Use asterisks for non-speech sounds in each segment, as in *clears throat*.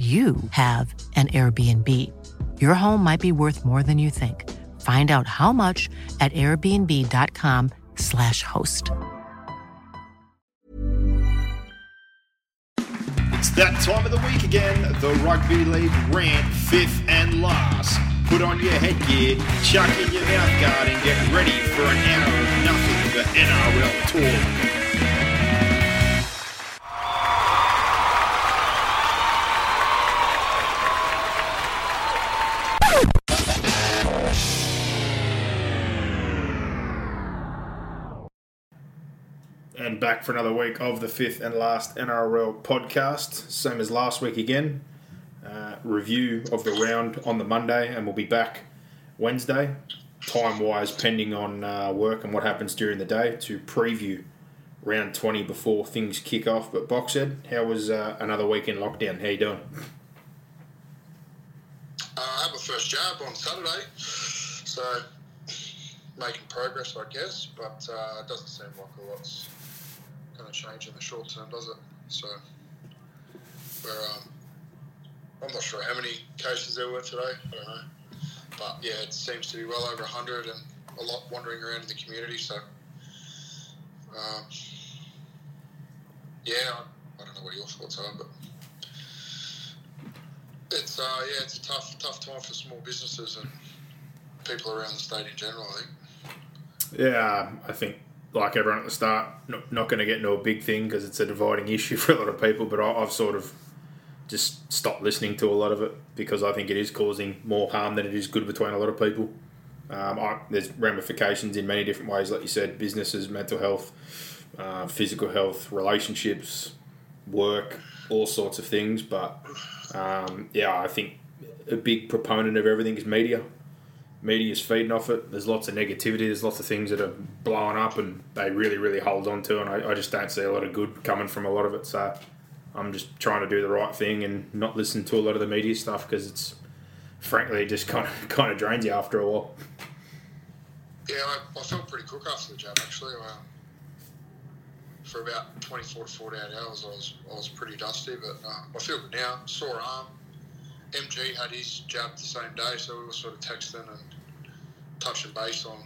you have an Airbnb. Your home might be worth more than you think. Find out how much at airbnb.com/slash host. It's that time of the week again. The Rugby League rant, fifth and last. Put on your headgear, chuck in your mouthguard, and get ready for an hour of nothing but NRL talk. Back for another week of the fifth and last NRL podcast. Same as last week again. Uh, review of the round on the Monday, and we'll be back Wednesday, time wise, pending on uh, work and what happens during the day, to preview round 20 before things kick off. But Boxhead, how was uh, another week in lockdown? How you doing? Uh, I have a first job on Saturday, so making progress, I guess, but uh, it doesn't seem like a lot's going to change in the short term, does it? So, we're, um, I'm not sure how many cases there were today. I don't know, but yeah, it seems to be well over 100 and a lot wandering around in the community. So, um, yeah, I, don't know what your thoughts are, but it's uh, yeah, it's a tough tough time for small businesses and people around the state in general. I think. Yeah, I think like everyone at the start, not, not going to get into a big thing because it's a dividing *laughs* issue for a lot of people. But I, I've sort of just stopped listening to a lot of it because I think it is causing more harm than it is good between a lot of people. Um, I, there's ramifications in many different ways, like you said, businesses, mental health, uh, physical health, relationships, work, all sorts of things. But um, yeah, I think a big proponent of everything is media media's feeding off it. There's lots of negativity. There's lots of things that are blowing up, and they really, really hold on to. And I, I, just don't see a lot of good coming from a lot of it. So I'm just trying to do the right thing and not listen to a lot of the media stuff because it's frankly just kind of kind of drains you after a while. Yeah, I, I felt pretty cook after the jab actually. Um, for about 24 to 48 hours, I was I was pretty dusty, but uh, I feel good now. Sore arm MG had his jab the same day, so we were sort of texting and touching base on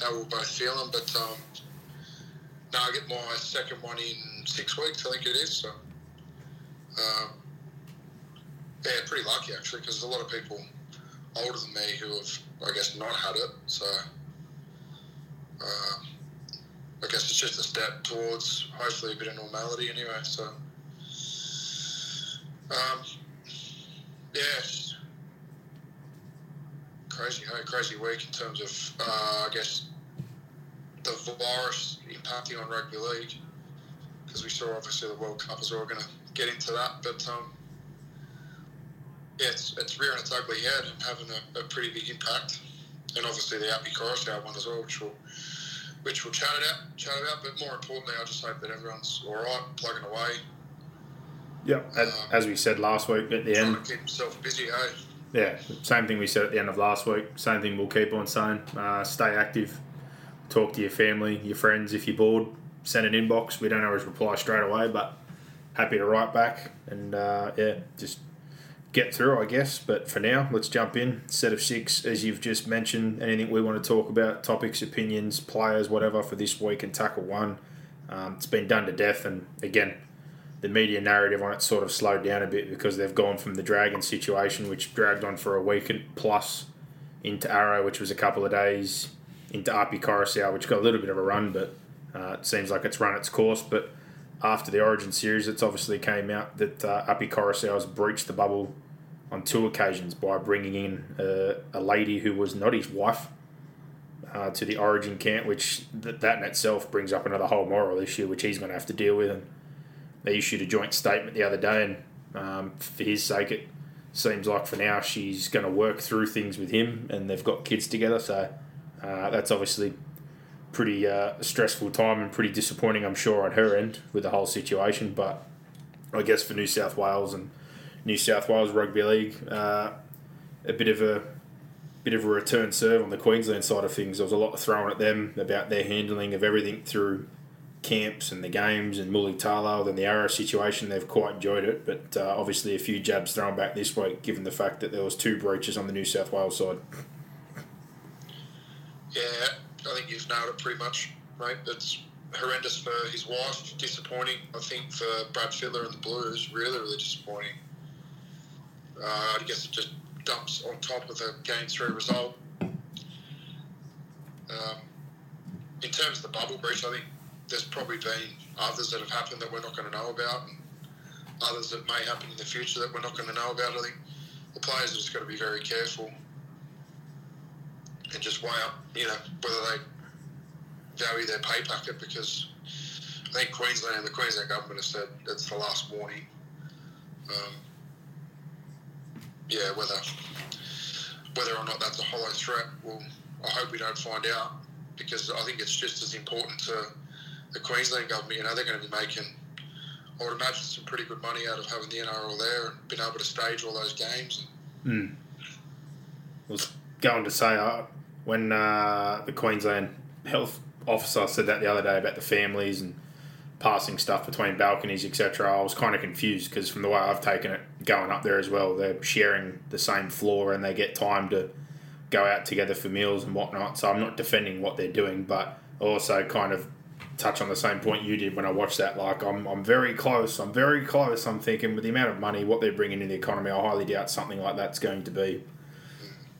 how we are both feeling. But um, now I get my second one in six weeks, I think it is. So, um, yeah, pretty lucky actually, because there's a lot of people older than me who have, I guess, not had it. So, uh, I guess it's just a step towards hopefully a bit of normality anyway. So, um, yeah, crazy, crazy week in terms of, uh, I guess, the virus impacting on rugby league. Because we saw obviously the World Cup as well. Going to get into that, but um, yeah, it's, it's rearing its ugly head and having a, a pretty big impact. And obviously the Api Koroisau one as well, which we'll which we'll chat it out, chat about. But more importantly, I just hope that everyone's all right, plugging away, Yep. As, as we said last week at the end. keep himself busy, hey? Yeah, same thing we said at the end of last week. Same thing we'll keep on saying. Uh, stay active. Talk to your family, your friends. If you're bored, send an inbox. We don't always reply straight away, but happy to write back. And uh, yeah, just get through, I guess. But for now, let's jump in. Set of six, as you've just mentioned. Anything we want to talk about, topics, opinions, players, whatever, for this week and tackle one. Um, it's been done to death. And again, the media narrative on it sort of slowed down a bit because they've gone from the Dragon situation, which dragged on for a week and plus, into Arrow, which was a couple of days, into Api Koroisau, which got a little bit of a run, but uh, it seems like it's run its course. But after the Origin series, it's obviously came out that uh, Api Koroisau has breached the bubble on two occasions by bringing in a lady who was not his wife uh, to the Origin camp, which th- that in itself brings up another whole moral issue, which he's going to have to deal with. And they issued a joint statement the other day, and um, for his sake, it seems like for now she's going to work through things with him, and they've got kids together. So uh, that's obviously pretty uh, stressful time and pretty disappointing, I'm sure, on her end with the whole situation. But I guess for New South Wales and New South Wales Rugby League, uh, a bit of a bit of a return serve on the Queensland side of things. There was a lot thrown at them about their handling of everything through camps and the games and Mulitalo and the Arrow situation. They've quite enjoyed it, but uh, obviously a few jabs thrown back this week, given the fact that there was two breaches on the New South Wales side. Yeah, I think you've nailed it pretty much, mate. It's horrendous for his wife, disappointing. I think for Brad Fittler and the Blues, really, really disappointing. Uh, I guess it just dumps on top of the game three result. Um, in terms of the bubble breach, I think there's probably been others that have happened that we're not going to know about, and others that may happen in the future that we're not going to know about. I think the players have just got to be very careful and just weigh up, you know, whether they value their pay packet because I think Queensland and the Queensland government have said it's the last warning. Um, yeah, whether whether or not that's a hollow threat, well, I hope we don't find out because I think it's just as important to the Queensland government. You know, they're going to be making, I would imagine, some pretty good money out of having the NRL there and being able to stage all those games. Mm. I was going to say uh, when uh, the Queensland health officer said that the other day about the families and passing stuff between balconies, etc. I was kind of confused because from the way I've taken it, going up there as well, they're sharing the same floor and they get time to go out together for meals and whatnot. So I'm not defending what they're doing, but also kind of touch on the same point you did when I watched that. Like I'm, I'm very close. I'm very close. I'm thinking with the amount of money, what they're bringing in the economy, I highly doubt something like that's going to be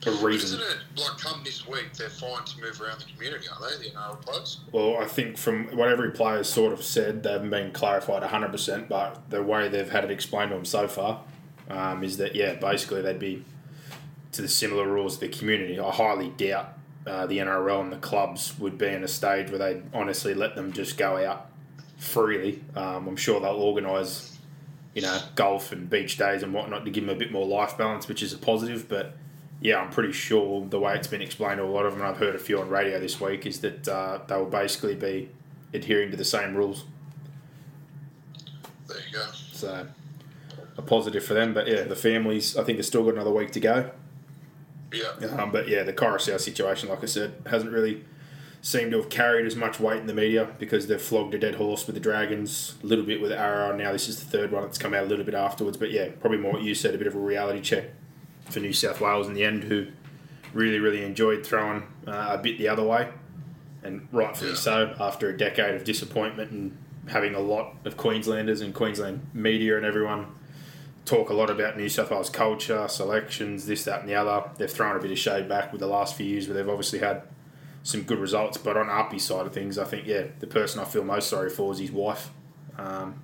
a reason. Isn't it like come this week they're fine to move around the community, aren't they? The NRL players. Well, I think from what every player's sort of said, they haven't been clarified 100%, but the way they've had it explained to them so far um, is that, yeah, basically they'd be to the similar rules of the community. I highly doubt uh, the NRL and the clubs would be in a stage where they honestly let them just go out freely. Um, I'm sure they'll organise, you know, golf and beach days and whatnot to give them a bit more life balance, which is a positive. But yeah, I'm pretty sure the way it's been explained to a lot of them, and I've heard a few on radio this week, is that uh, they will basically be adhering to the same rules. There you go. So a positive for them. But yeah, the families, I think, have still got another week to go. Yeah. Um, but yeah, the Koroisau situation, like I said, hasn't really seemed to have carried as much weight in the media because they've flogged a dead horse with the Dragons, a little bit with Arrow, and now this is the third one that's come out a little bit afterwards. But yeah, probably more what you said, a bit of a reality check for New South Wales in the end, who really, really enjoyed throwing uh, a bit the other way, and rightfully Yeah. so after a decade of disappointment and having a lot of Queenslanders and Queensland media and everyone talk a lot about New South Wales culture, selections, this, that, and the other. They've thrown a bit of shade back with the last few years where they've obviously had some good results. But on Api's side of things, I think, yeah, the person I feel most sorry for is his wife. Um,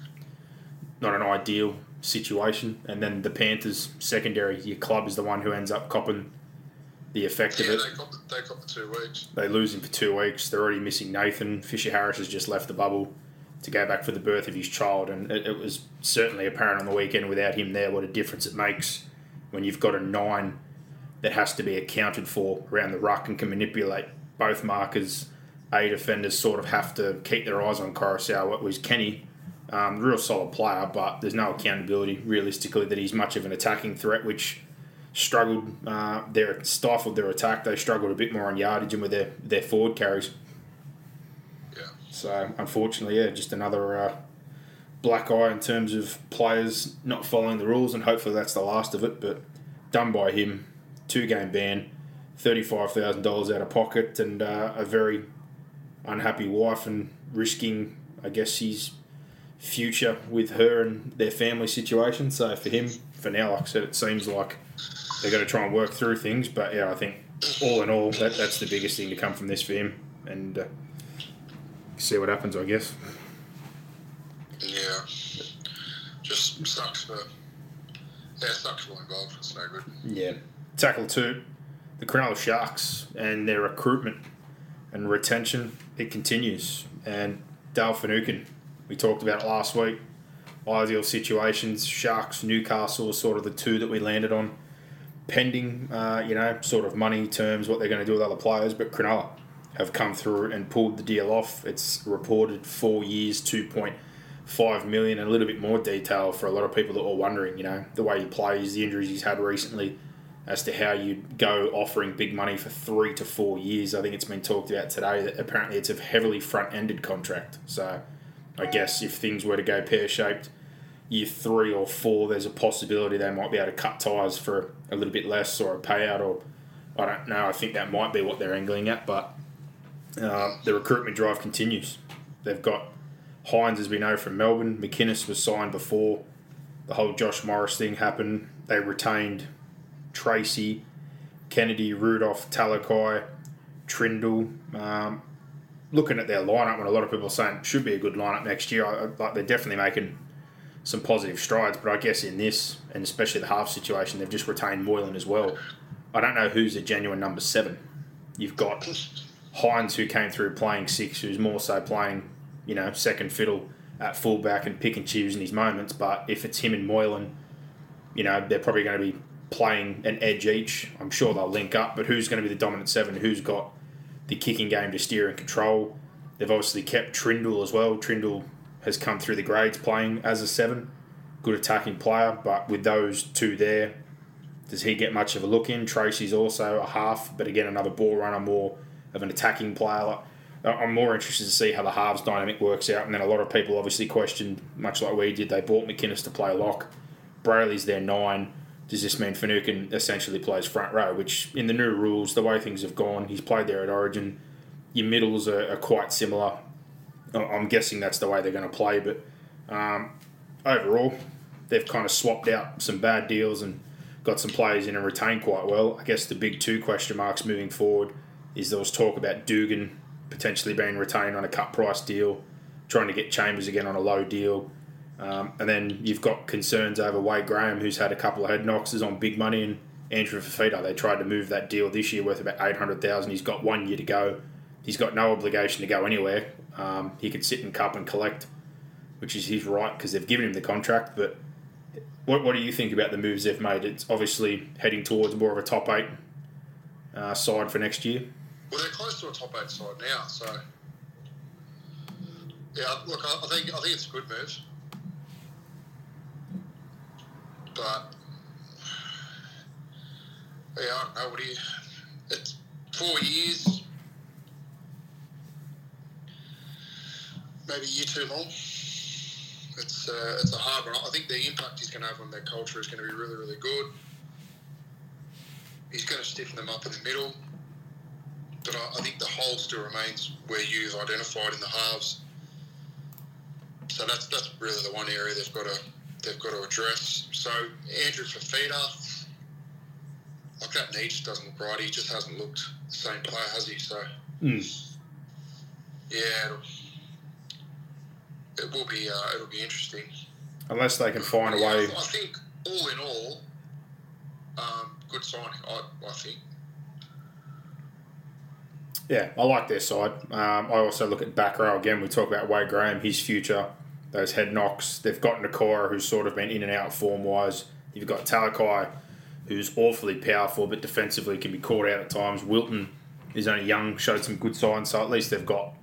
not an ideal situation. And then the Panthers secondary, your club is the one who ends up copping the effect Yeah, of it. they got the, they the two weeks. They lose him for two weeks. They're already missing Nathan. Fisher Harris has just left the bubble to go back for the birth of his child, and it, it was certainly apparent on the weekend without him there what a difference it makes when you've got a nine that has to be accounted for around the ruck and can manipulate both markers. A defenders sort of have to keep their eyes on Koroisau. What was Kenny, um, real solid player, but there's no accountability realistically that he's much of an attacking threat, which struggled. Uh, their stifled their attack. They struggled a bit more on yardage and with their their forward carries. So unfortunately, yeah, just another uh, black eye in terms of players not following the rules, and hopefully that's the last of it. But done by him, two game ban, thirty five thousand dollars out of pocket, and uh, a very unhappy wife, and risking, I guess, his future with her and their family situation. So for him, for now, like I said, it seems like they're going to try and work through things. But yeah, I think all in all, that, that's the biggest thing to come from this for him, and. Uh, see what happens, I guess. Yeah. Just sucks for. Yeah, sucks for all involved. It's no good. Yeah. Tackle two, the Cronulla Sharks and their recruitment and retention, it continues. And Dale Finucane, we talked about it last week, ideal situations. Sharks, Newcastle, sort of the two that we landed on, pending, uh, you know, sort of money terms, what they're going to do with other players. But Cronulla have come through and pulled the deal off. It's reported four years, two point five million, and a little bit more detail for a lot of people that were wondering, you know, the way he plays, the injuries he's had recently, as to how you go offering big money for three to four years. I think it's been talked about today that apparently it's a heavily front ended contract. So I guess if things were to go pear shaped, year three or four, there's a possibility they might be able to cut ties for a little bit less or a payout, or I don't know. I think that might be what they're angling at, but uh, the recruitment drive continues. They've got Hynes, as we know from Melbourne. McInnes was signed before the whole Josh Morris thing happened. They retained Tracey, Kennedy, Rudolph, Talakai, Trindall. Um, looking at their lineup, when a lot of people are saying it should be a good lineup next year, I, like they're definitely making some positive strides. But I guess in this, and especially the half situation, they've just retained Moylan as well. I don't know who's a genuine number seven. You've got *laughs* Hynes, who came through playing six, who's more so playing, you know, second fiddle at fullback and pick and choose in his moments. But if it's him and Moylan, you know, they're probably going to be playing an edge each. I'm sure they'll link up, but who's going to be the dominant seven? Who's got the kicking game to steer and control? They've obviously kept Trindall as well. Trindall has come through the grades playing as a seven, good attacking player, but with those two there, does he get much of a look in? Tracey's also a half, but again, another ball runner, more of an attacking player. I'm more interested to see how the halves dynamic works out. And then a lot of people obviously questioned, much like we did, they bought McInnes to play lock. Brailey's their nine does this mean Finucane essentially plays front row? Which, in the new rules, the way things have gone, he's played there at Origin. Your middles are, are quite similar. I'm guessing that's the way they're going to play, but um, overall, they've kind of swapped out some bad deals and got some players in and retained quite well. I guess the big two question marks moving forward is there was talk about Dugan potentially being retained on a cut price deal, trying to get Chambers again on a low deal. Um, and then you've got concerns over Wade Graham, who's had a couple of head knocks, on big money, and Andrew Fifita. They tried to move that deal this year worth about eight hundred thousand. He's got one year to go. He's got no obligation to go anywhere. Um, he could sit in cup and collect, which is his right because they've given him the contract. But what, what do you think about the moves they've made? It's obviously heading towards more of a top eight uh, side for next year. Well, they're close to a top eight side now, so yeah. Look, I, I think I think it's a good move. but yeah, I don't know. What you? It's four years, maybe a year too long. It's uh, it's a hard one. I think the impact he's going to have on their culture is going to be really really good. He's going to stiffen them up in the middle, but I, I think the hole still remains where you've identified in the halves. So that's that's really the one area they've got to they've got to address. So Andrew Fifita, like that knee just doesn't look right. He just hasn't looked the same player, has he? So mm. yeah, it'll, it will be uh, it'll be interesting. Unless they can find a way. I think all in all, um, good signing. I, I think. Yeah, I like their side. Um, I also look at back row again. We talk about Wade Graham, his future those head knocks. They've got Nikora, who's sort of been in and out form wise. You've got Talakai, who's awfully powerful, but defensively can be caught out at times. Wilton is only young, showed some good signs, so at least they've got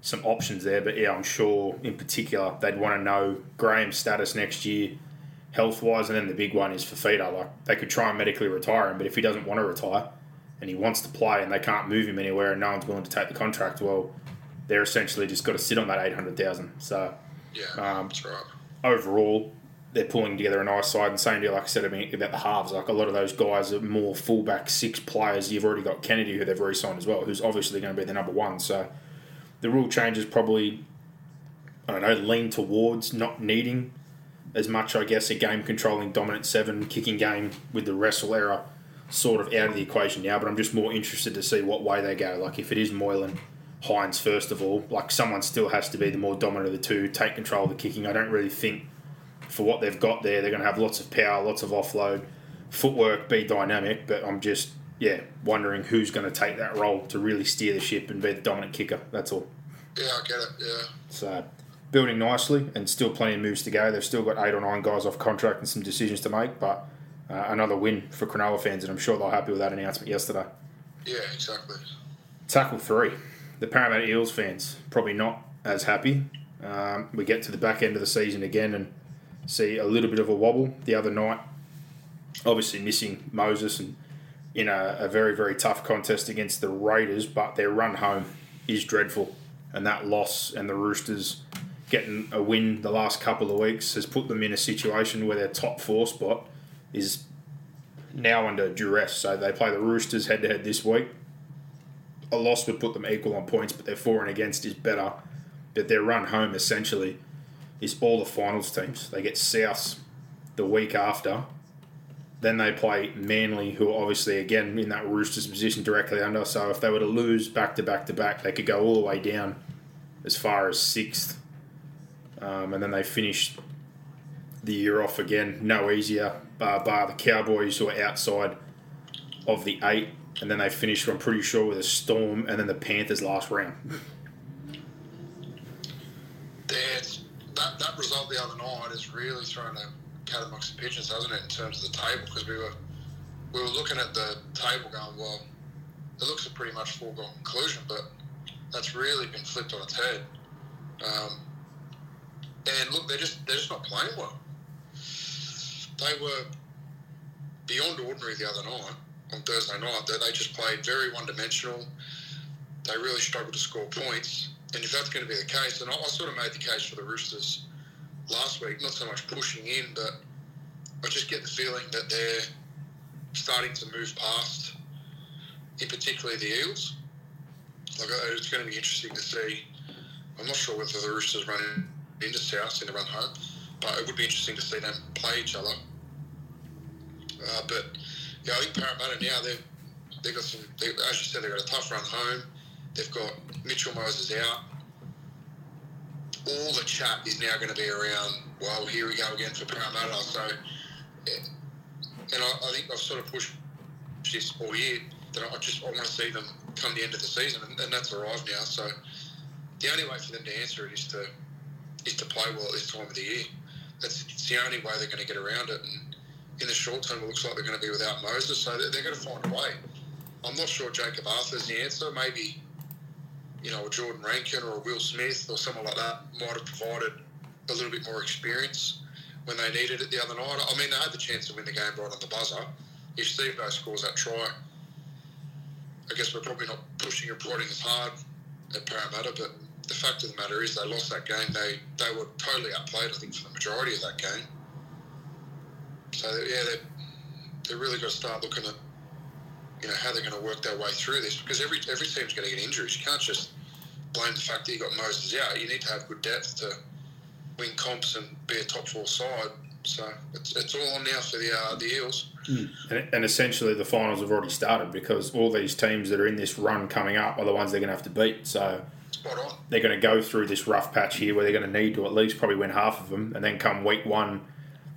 some options there. But yeah, I'm sure in particular they'd want to know Graham's status next year, health wise, and then the big one is Fifita. Like they could try and medically retire him, but if he doesn't want to retire and he wants to play and they can't move him anywhere and no one's willing to take the contract, well, they're essentially just got to sit on that eight hundred thousand. So yeah, um, that's right. Overall, they're pulling together a nice side. And same deal, like I said about the halves. Like a lot of those guys are more fullback six players. You've already got Kennedy, who they've re-signed as well, who's obviously going to be the number one. So the rule changes probably, I don't know, lean towards not needing as much, I guess, a game controlling dominant seven kicking game with the wrestle era sort of out of the equation now. But I'm just more interested to see what way they go. Like if it is Moylan Hynes first of all. Like someone still has to be the more dominant of the two, take control of the kicking. I don't really think for what they've got there, they're going to have lots of power, lots of offload, footwork, be dynamic. But I'm just yeah wondering who's going to take that role to really steer the ship and be the dominant kicker. That's all. Yeah, I get it. Yeah. So building nicely and still plenty of moves to go. They've still got eight or nine guys off contract and some decisions to make, but uh, another win for Cronulla fans, and I'm sure they're happy with that announcement yesterday. Yeah, exactly. Tackle three. The Parramatta Eels fans probably not as happy. Um, we get to the back end of the season again and see a little bit of a wobble the other night. Obviously missing Moses and in a, a very very tough contest against the Raiders, but their run home is dreadful, and that loss and the Roosters getting a win the last couple of weeks has put them in a situation where their top four spot is now under duress. So they play the Roosters head to head this week. A loss would put them equal on points, but their for and against is better. But their run home essentially is all the finals teams. They get South the week after. Then they play Manly, who are obviously again in that Roosters position directly under. So if they were to lose back to back to back, they could go all the way down as far as sixth. Um, and then they finish the year off again, no easier, bar, bar the Cowboys who are outside of the eight. And then they finished, I'm pretty sure, with a Storm and then the Panthers last round. That's, that, that result the other night is really throwing a cat amongst the pigeons, hasn't it, in terms of the table? Because we were we were looking at the table going, well, it looks a pretty much foregone conclusion, but that's really been flipped on its head. Um, and look, they're just they're just not playing well. They were beyond ordinary the other night on Thursday night. That they just played very one dimensional. They really struggled to score points. And if that's going to be the case, and I, I sort of made the case for the Roosters last week, not so much pushing in, but I just get the feeling that they're starting to move past, in particular the Eels. Like uh, it's going to be interesting to see. I'm not sure whether the Roosters run into South in the run home, but it would be interesting to see them play each other. Uh, but yeah, I think Parramatta now they've they got some. They, as you said, they've got a tough run home. They've got Mitchell Moses out. All the chat is now going to be around. Well, here we go again for Parramatta. So, and I, I think I've sort of pushed this all year that I just I want to see them come the end of the season, and, and that's arrived now. So, the only way for them to answer it is to is to play well at this time of the year. That's it's the only way they're going to get around it. And in the short term, it looks like they're going to be without Moses, so they're, going to find a way. I'm not sure Jakob Arthur's the answer. Maybe you know, a Jordan Rankin or a Will Smith or someone like that might have provided a little bit more experience when they needed it the other night. I mean, they had the chance to win the game right on the buzzer. If Steve Bow scores that try, I guess we're probably not pushing and prodding as hard at Parramatta, but the fact of the matter is they lost that game. They they were totally outplayed, I think, for the majority of that game. So, yeah, they're, they're really got to start looking at you know how they're going to work their way through this because every every team's going to get injuries. You can't just blame the fact that you got Moses out. You need to have good depth to win comps and be a top four side. So it's, it's all on now for the uh, the Eels. Mm. And, and, essentially, the finals have already started because all these teams that are in this run coming up are the ones they're going to have to beat. So they're going to go through this rough patch here where they're going to need to at least probably win half of them, and then come week one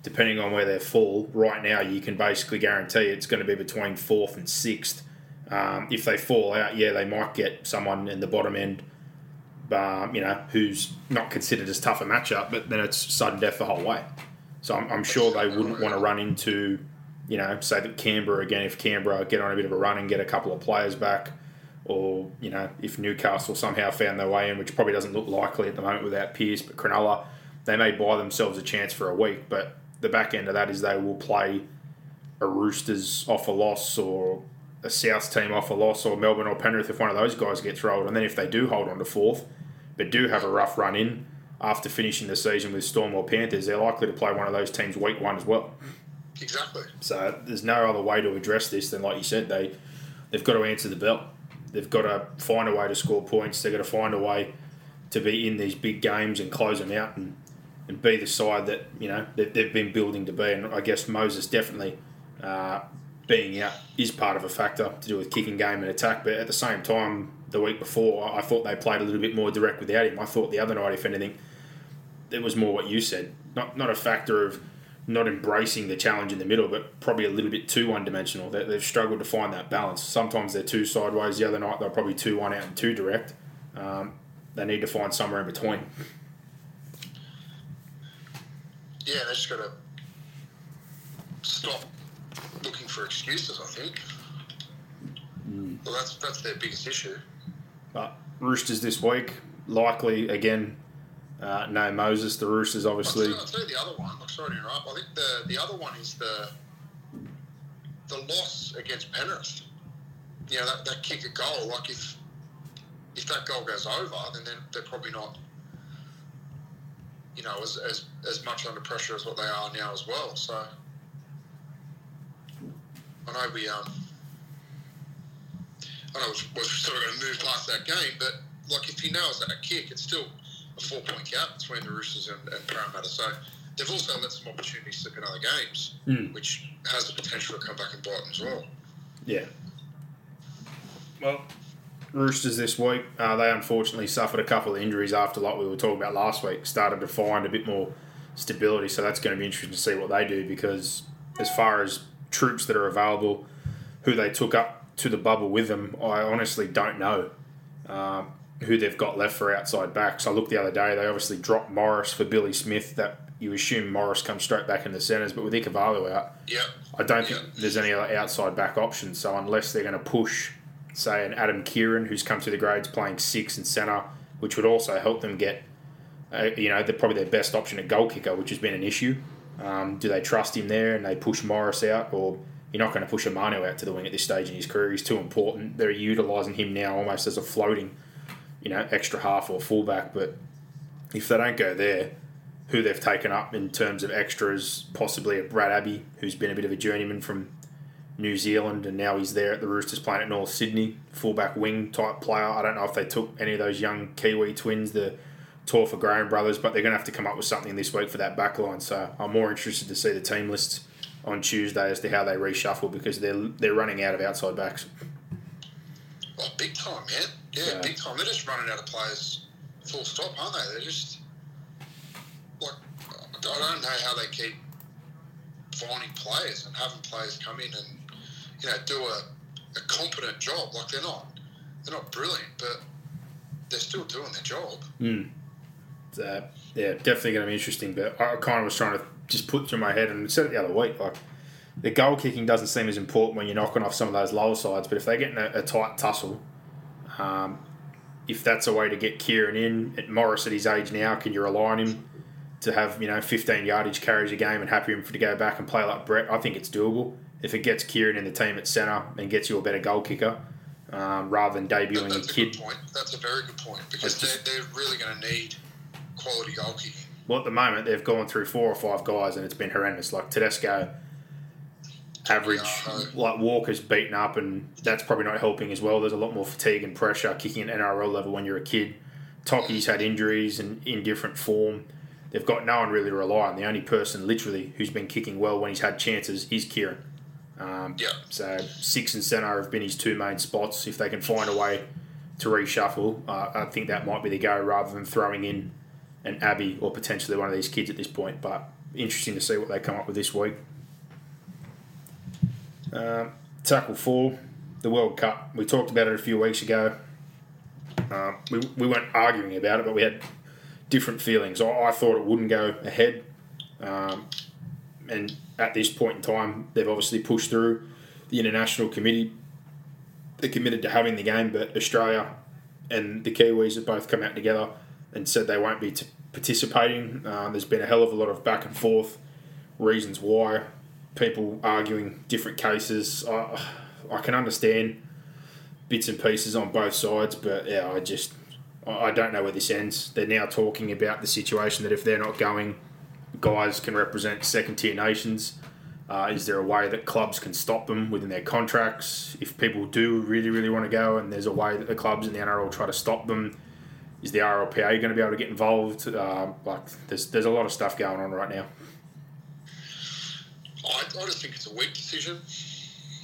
depending on where they fall, right now you can basically guarantee it's going to be between fourth and sixth. Um, if they fall out, yeah, they might get someone in the bottom end, um, you know, who's not considered as tough a matchup, but then it's sudden death the whole way. So I'm, I'm sure they wouldn't want to run into, you know, say that Canberra again, if Canberra get on a bit of a run and get a couple of players back, or, you know, if Newcastle somehow found their way in, which probably doesn't look likely at the moment without Pearce, but Cronulla, they may buy themselves a chance for a week, but the back end of that is they will play a Roosters off a loss or a South team off a loss or Melbourne or Penrith if one of those guys gets rolled. And then if they do hold on to fourth, but do have a rough run in after finishing the season with Storm or Panthers, they're likely to play one of those teams week one as well. Exactly. So there's no other way to address this than, like you said, they they've got to answer the bell. They've got to find a way to score points. They've got to find a way to be in these big games and close them out. And and be the side that you know that they've been building to be. And I guess Moses definitely uh, being out is part of a factor to do with kicking game and attack. But at the same time, the week before, I thought they played a little bit more direct without him. I thought the other night, if anything, it was more what you said, not not a factor of not embracing the challenge in the middle, but probably a little bit too one dimensional. They, have struggled to find that balance. Sometimes they're too sideways. The other night they're probably too one out and too direct. Um, they need to find somewhere in between. Yeah, they just got to stop looking for excuses. I think. Well, that's that's their biggest issue. But Roosters this week, likely again, uh, no Moses. The Roosters obviously. I'll tell you the other one. I'm sorry to interrupt. I think the the other one is the the loss against Penrith. You know that, that kick a goal. Like if if that goal goes over, then they're, they're probably not. You know, as, as as much under pressure as what they are now as well. So I know we um. I know we're sort of going to move past that game, but like if he nails that a kick, it's still a four point gap between the Roosters and, and Parramatta. So they've also let some opportunities slip in other games, Mm. which has the potential to come back and bite them as well. Yeah. Well, Roosters this week, uh, they unfortunately suffered a couple of injuries after, like we were talking about last week, started to find a bit more stability. So that's going to be interesting to see what they do because, as far as troops that are available, who they took up to the bubble with them, I honestly don't know um, who they've got left for outside backs. I looked the other day, they obviously dropped Morris for Billy Smith. That you assume Morris comes straight back in the centres, but with Ikevalu out, Yeah. I don't think there's any other outside back options. So unless they're going to push, say, an Adam Keighran who's come through the grades playing six and centre, which would also help them get, uh, you know, they're probably their best option at goal kicker, which has been an issue. Um, do they trust him there and they push Morris out, or you're not going to push Amano out to the wing at this stage in his career? He's too important. They're utilising him now almost as a floating, you know, extra half or fullback. But if they don't go there, who they've taken up in terms of extras, possibly a Brad Abbey, who's been a bit of a journeyman from New Zealand, and now he's there at the Roosters playing at North Sydney, fullback wing type player. I don't know if they took any of those young Kiwi twins, the Torfa Graham brothers, but they're going to have to come up with something this week for that back line. So I'm more interested to see the team lists on Tuesday as to how they reshuffle because they're they're running out of outside backs. Oh, big time, man. Yeah, Yeah. big time. They're just running out of players full stop, aren't they? They're just like I don't know how they keep finding players and having players come in and you know do a, a competent job. Like they're not they're not brilliant, but they're still doing their job. So, yeah, definitely going to be interesting. But I kind of was trying to just put through my head and said it the other week, like the goal kicking doesn't seem as important when you're knocking off some of those lower sides. But if they get in a, a tight tussle, um, if that's a way to get Keighran in at Morris at his age now, can you rely on him to have you know 15 yardage carries a game and happy him to go back and play like Brett? I think it's doable. If it gets Keighran in the team at centre and gets you a better goal kicker, um, rather than debuting a that's a kid point. That's a very good point because just- they're, they're really going to need quality goal kicking. Well, at the moment, they've gone through four or five guys, and it's been horrendous. Like Tedesco, average. Yeah. Like Walker's beaten up, and that's probably not helping as well. There's a lot more fatigue and pressure kicking at NRL level when you're a kid. Toki's had injuries and in different form. They've got no one really to rely on. The only person, literally, who's been kicking well when he's had chances is Keighran. Um, Yeah. so six and centre have been his two main spots. If they can find a way to reshuffle, uh, I think that might be the go rather than throwing in an Abbey or potentially one of these kids at this point. But interesting to see what they come up with this week. Um, tackle four, the World Cup. We talked about it a few weeks ago. Um, we, we weren't arguing about it, but we had different feelings. I, I thought it wouldn't go ahead. Um, and at this point in time, they've obviously pushed through the international committee. They're committed to having the game, but Australia and the Kiwis have both come out together and said they won't be t- participating. Uh, there's been a hell of a lot of back and forth reasons why. People arguing different cases. I, I can understand bits and pieces on both sides, but yeah, I just I don't know where this ends. They're now talking about the situation that if they're not going, guys can represent second tier nations. Uh, is there a way that clubs can stop them within their contracts? If people do really, really want to go, and there's a way that the clubs in the NRL try to stop them, is the RLPA going to be able to get involved? Uh, like, there's there's a lot of stuff going on right now. I, I just think it's a weak decision.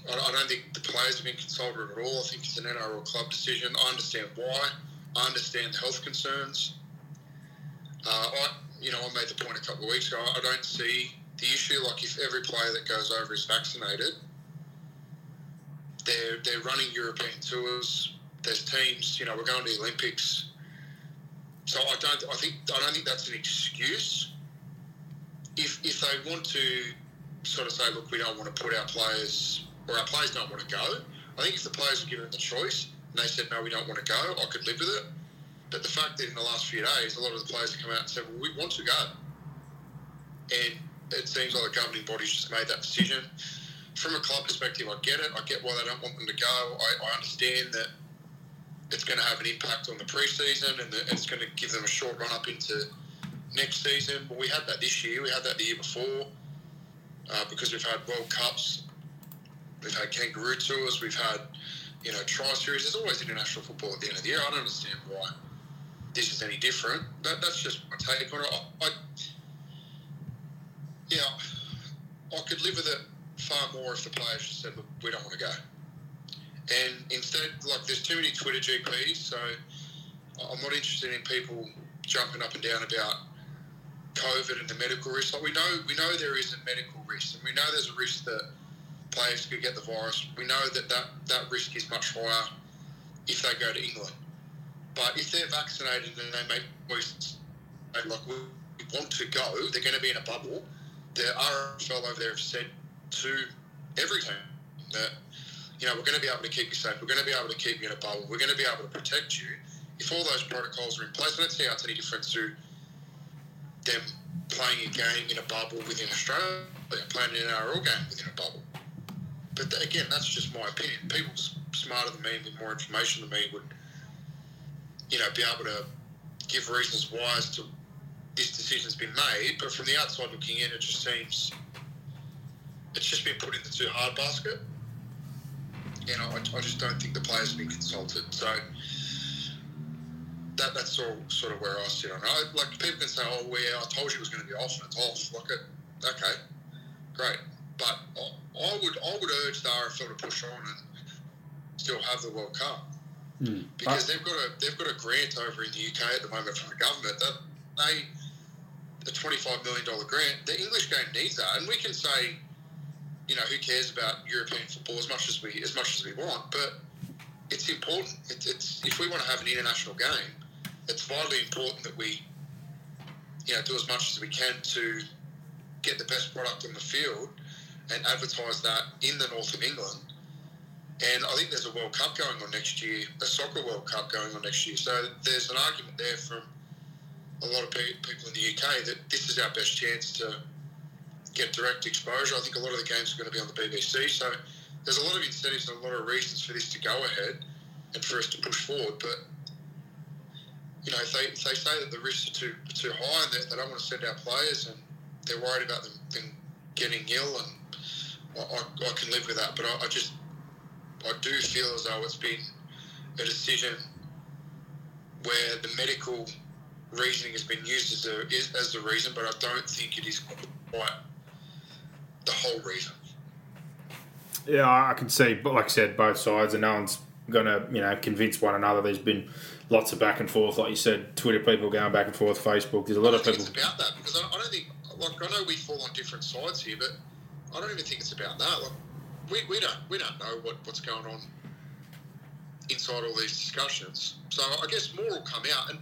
I, I don't think the players have been consulted at all. I think it's an NRL club decision. I understand why. I understand the health concerns. Uh, I, you know, I made the point a couple of weeks ago. I don't see the issue. Like if every player that goes over is vaccinated, they're they're running European tours. There's teams. You know, we're going to the Olympics. So I don't. I think I don't think that's an excuse. if if they want to sort of say, look, we don't want to put our players or our players don't want to go. I think if the players were given the choice and they said no, we don't want to go, I could live with it. But the fact that in the last few days, a lot of the players have come out and said, well, we want to go, and it seems like the governing body's just made that decision. From a club perspective, I get it. I get why they don't want them to go. I, I understand that it's going to have an impact on the preseason and the, it's going to give them a short run up into next season. But we had that this year. We had that the year before uh, because we've had World Cups, we've had Kangaroo Tours, we've had you know Tri Series. There's always international football at the end of the year. I don't understand why this is any different. That, that's just my take on it. I, yeah, I could live with it far more if the players just said, "Look, we don't want to go." And instead, like, there's too many Twitter GPs, so I'm not interested in people jumping up and down about COVID and the medical risk. Like we know, we know there is a medical risk, and we know there's a risk that players could get the virus. We know that that, that risk is much higher if they go to England. But if they're vaccinated and they make choices, like we want to go, they're going to be in a bubble. The RFL over there have said to every team that you know we're going to be able to keep you safe. We're going to be able to keep you in a bubble. We're going to be able to protect you. If all those protocols are in place, I don't see how it's any different to them playing a game in a bubble within Australia, playing an NRL game within a bubble. But again, that's just my opinion. People smarter than me with more information than me would, you know, be able to give reasons why as to this decision's been made. But from the outside looking in, it just seems it's just been put in the too hard basket. And I, I just don't think the players have been consulted. So that that's all sort of where I sit on it. Like people can say, "Oh, well, yeah, I told you it was going to be off, and it's off." It, okay, great, but I, I would I would urge the RFL to push on and still have the World Cup mm. because they've got a they've got a grant over in the UK at the moment from the government that they a twenty five million dollar grant. The English game needs that, and we can say, you know, who cares about European football as much as we as much as we want, but it's important. It's, it's if we want to have an international game, it's vitally important that we, you know, do as much as we can to get the best product on the field and advertise that in the north of England. And I think there's a World Cup going on next year, a soccer World Cup going on next year. So there's an argument there from a lot of people in the UK that this is our best chance to get direct exposure. I think a lot of the games are going to be on the BBC. So there's a lot of incentives and a lot of reasons for this to go ahead and for us to push forward. But you know, if they, if they say that the risks are too too high and they, they don't want to send out players and they're worried about them, them getting ill, and I, I, I, can live with that. But I, I just I do feel as though it's been a decision where the medical reasoning has been used as a as the reason, but I don't think it is quite the whole reason. Yeah, I can see, but like I said, both sides, and no one's going to you know convince one another. There's been lots of back and forth, like you said, Twitter people going back and forth, Facebook. There's a lot of people. It's about that because I, I don't think, like, I know we fall on different sides here, but I don't even think it's about that. Like, we, we don't we don't know what, what's going on inside all these discussions. So I guess more will come out, and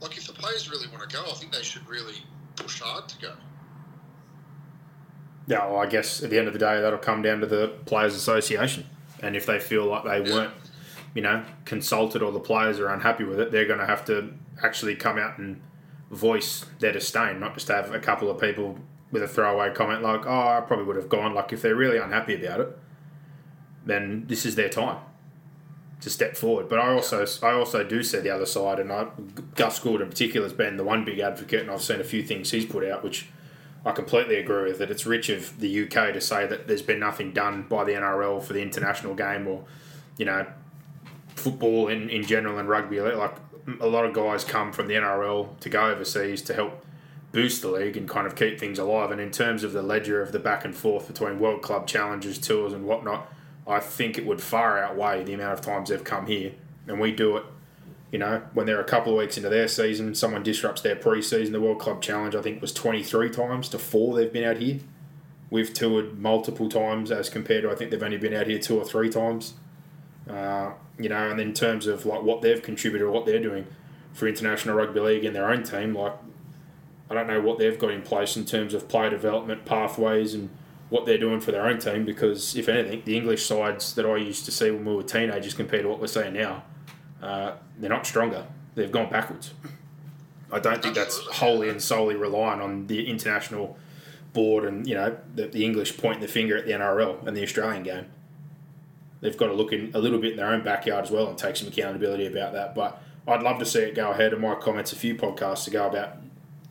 like if the players really want to go, I think they should really push hard to go. Yeah, well, I guess at the end of the day, that'll come down to the Players Association, and if they feel like they yeah. weren't you know, consulted or the players are unhappy with it, they're going to have to actually come out and voice their disdain, not just have a couple of people with a throwaway comment like, "Oh, I probably would have gone." Like if they're really unhappy about it, then this is their time to step forward. But I also I also do see the other side, and I, Gus Gould in particular has been the one big advocate, and I've seen a few things he's put out which. I completely agree with that. It's rich of the UK to say that there's been nothing done by the NRL for the international game, or you know, football in, in general and rugby, like a lot of guys come from the NRL to go overseas to help boost the league and kind of keep things alive. And in terms of the ledger of the back and forth between World Club challenges, tours, and whatnot, I think it would far outweigh the amount of times they've come here. And we do it, you know, when they're a couple of weeks into their season, someone disrupts their pre-season. The World Club Challenge, I think, was 23 times to four they've been out here. We've toured multiple times as compared to, I think they've only been out here two or three times. Uh, you know, and in terms of like what they've contributed or what they're doing for international rugby league and their own team, like I don't know what they've got in place in terms of player development pathways and what they're doing for their own team. Because if anything, the English sides that I used to see when we were teenagers compared to what we're seeing now, uh, they're not stronger. They've gone backwards. I don't think that's wholly and solely relying on the international board and you know the, the English pointing the finger at the NRL and the Australian game. They've got to look in a little bit in their own backyard as well and take some accountability about that. But I'd love to see it go ahead. And my comments a few podcasts ago about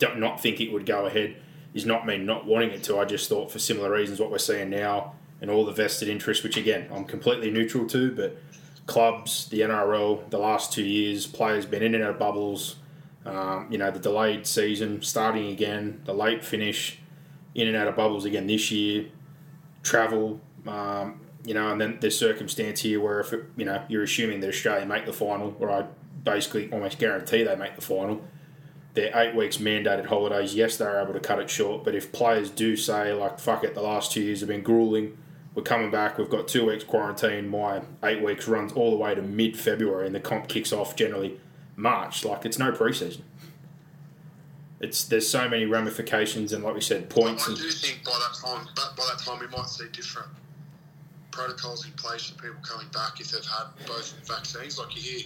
don't not think it would go ahead is not me not wanting it to. I just thought for similar reasons what we're seeing now and all the vested interest, which again I'm completely neutral to, but clubs, the NRL, the last two years, players been in and out of bubbles. Um, you know the delayed season, starting again, the late finish, in and out of bubbles again this year, travel. Um, you know, and then there's circumstance here where if it, you know you're assuming that Australia make the final, or I basically almost guarantee they make the final their eight weeks mandated holidays, yes, they're able to cut it short. But if players do say, like, fuck it, the last two years have been grueling, we're coming back, we've got two weeks quarantine, my eight weeks runs all the way to mid February, and the comp kicks off generally March. Like, it's no preseason. It's there's so many ramifications and like we said points. I, I do think by that time, by that time we might see different protocols in place for people coming back if they've had both vaccines. Like you hear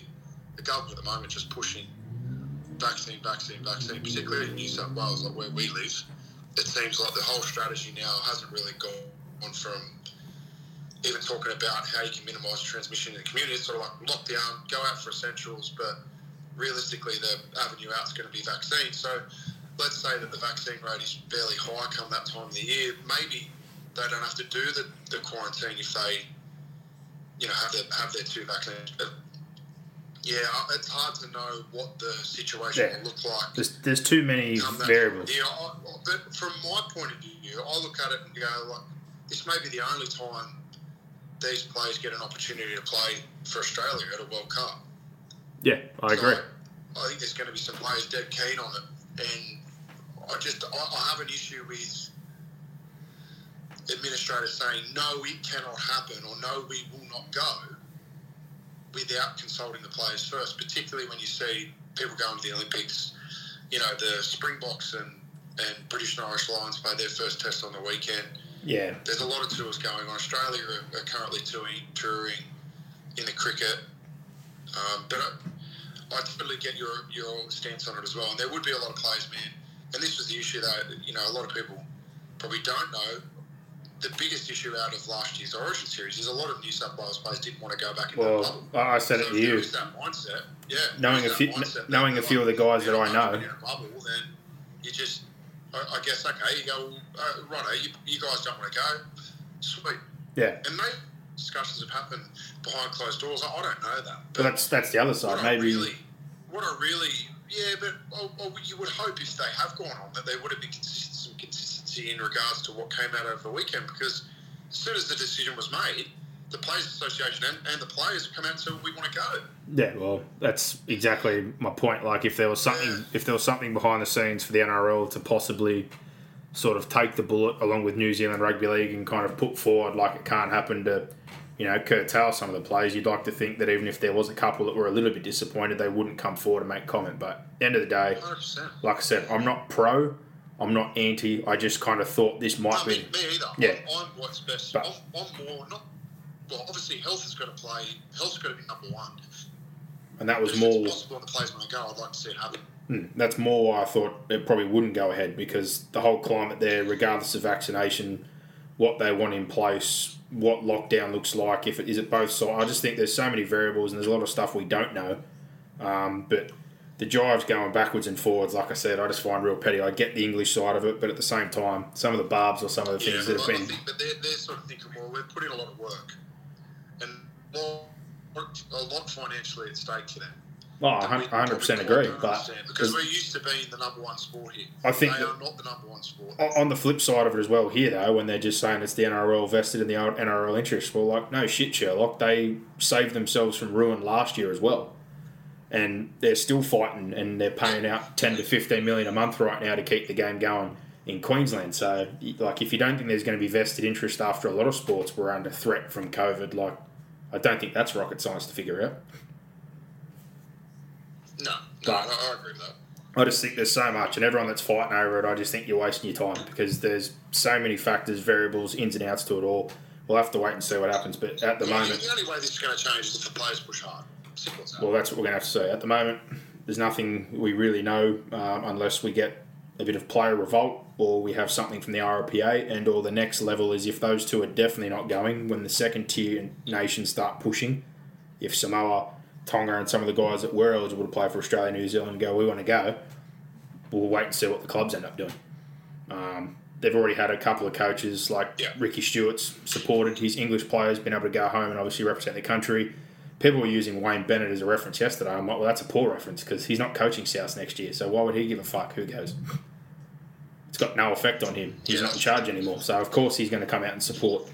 the government at the moment just pushing vaccine, vaccine, vaccine, particularly in New South Wales, like where we live, it seems like the whole strategy now hasn't really gone from even talking about how you can minimise transmission in the community. It's sort of like lockdown, go out for essentials, but realistically, the avenue out is going to be vaccine. So let's say that the vaccine rate is fairly high come that time of the year. Maybe they don't have to do the, the quarantine if they, you know, have their, have their two vaccines. Yeah, it's hard to know what the situation yeah. will look like. There's, there's too many um, variables. Yeah, I, but from my point of view, I look at it and go, like, this may be the only time these players get an opportunity to play for Australia at a World Cup. Yeah, I agree. I think there's going to be some players dead keen on it, and I just I, I have an issue with administrators saying no, it cannot happen, or no, we will not go without consulting the players first, particularly when you see people going to the Olympics. You know, the Springboks and, and British and Irish Lions play their first test on the weekend. Yeah. There's a lot of tours going on. Australia are, are currently touring, touring in the cricket. Um, but I, I totally get your, your stance on it as well. And there would be a lot of players, man. And this was the issue that, you know, a lot of people probably don't know the biggest issue out of last year's Origin series is a lot of New South Wales players didn't want to go back in well, the bubble. I said so it to you. that mindset, yeah. Knowing a few, mindset, knowing a few of the guys that I know. In a bubble, then you just, I, I guess, okay, you go, uh, right, you, you guys don't want to go, sweet. Yeah. And maybe discussions have happened behind closed doors. I, I don't know that. But, but that's that's the other side. Maybe. Really, what I really, yeah, but well, well, you would hope if they have gone on that they would have been consistent, some consistency in regards to what came out over the weekend because as soon as the decision was made, the Players Association and, and the players come out and said we want to go. Yeah, well, that's exactly my point. Like, if there was something, yeah. if there was something behind the scenes for the NRL to possibly sort of take the bullet along with New Zealand Rugby League and kind of put forward like it can't happen to, you know, curtail some of the players, you'd like to think that even if there was a couple that were a little bit disappointed, they wouldn't come forward and make comment. But end of the day, 100%. like I said, I'm not pro. I'm not anti. I just kind of thought this might no, be. Me, me either. Yeah. I'm, I'm what's best. But, I'm, I'm, more not. Well, obviously, health has got to play. Health's got to be number one. And that was if more. It's possible, the players to go. I'd like to see it happen. Hmm, that's more why I thought it probably wouldn't go ahead because the whole climate there, regardless of vaccination, what they want in place, what lockdown looks like, if it is it both sides. I just think there's so many variables and there's a lot of stuff we don't know. Um, but the drives going backwards and forwards, like I said, I just find real petty. I get the English side of it, but at the same time, some of the barbs or some of the yeah, things that have been. Think, but they're, they're sort of thinking, well, we're putting a lot of work and more, a lot financially at stake for them. Oh, I 100% agree. But because we're used to being the number one sport here. I think they are not the number one sport. On the flip side of it as well, here though, when they're just saying it's the NRL vested in the NRL interest, well, like no shit, Sherlock. They saved themselves from ruin last year as well and they're still fighting and they're paying out 10 to 15 million a month right now to keep the game going in Queensland. So, like, if you don't think there's going to be vested interest after a lot of sports were under threat from COVID, like, I don't think that's rocket science to figure out. No, no, I, I agree with that. I just think there's so much, and everyone that's fighting over it, I just think you're wasting your time because there's so many factors, variables, ins and outs to it all. We'll have to wait and see what happens. But at the Yeah, moment, the only way this is going to change is if the players push hard. Simple as that. well, that's what we're going to have to say. At the moment, there's nothing we really know um, unless we get a bit of player revolt or we have something from the RPA. And or the next level is if those two are definitely not going, when the second tier nations start pushing. If Samoa, Tonga, and some of the guys that were eligible to play for Australia, New Zealand go, we want to go. We'll wait and see what the clubs end up doing. Um, they've already had a couple of coaches like Yeah. Ricky Stuart's supported his English players, been able to go home and obviously represent the country. People were using Wayne Bennett as a reference yesterday. I'm like, well, that's a poor reference because he's not coaching South next year. So why would he give a fuck who goes? It's got no effect on him. He's not in charge anymore. So of course he's going to come out and support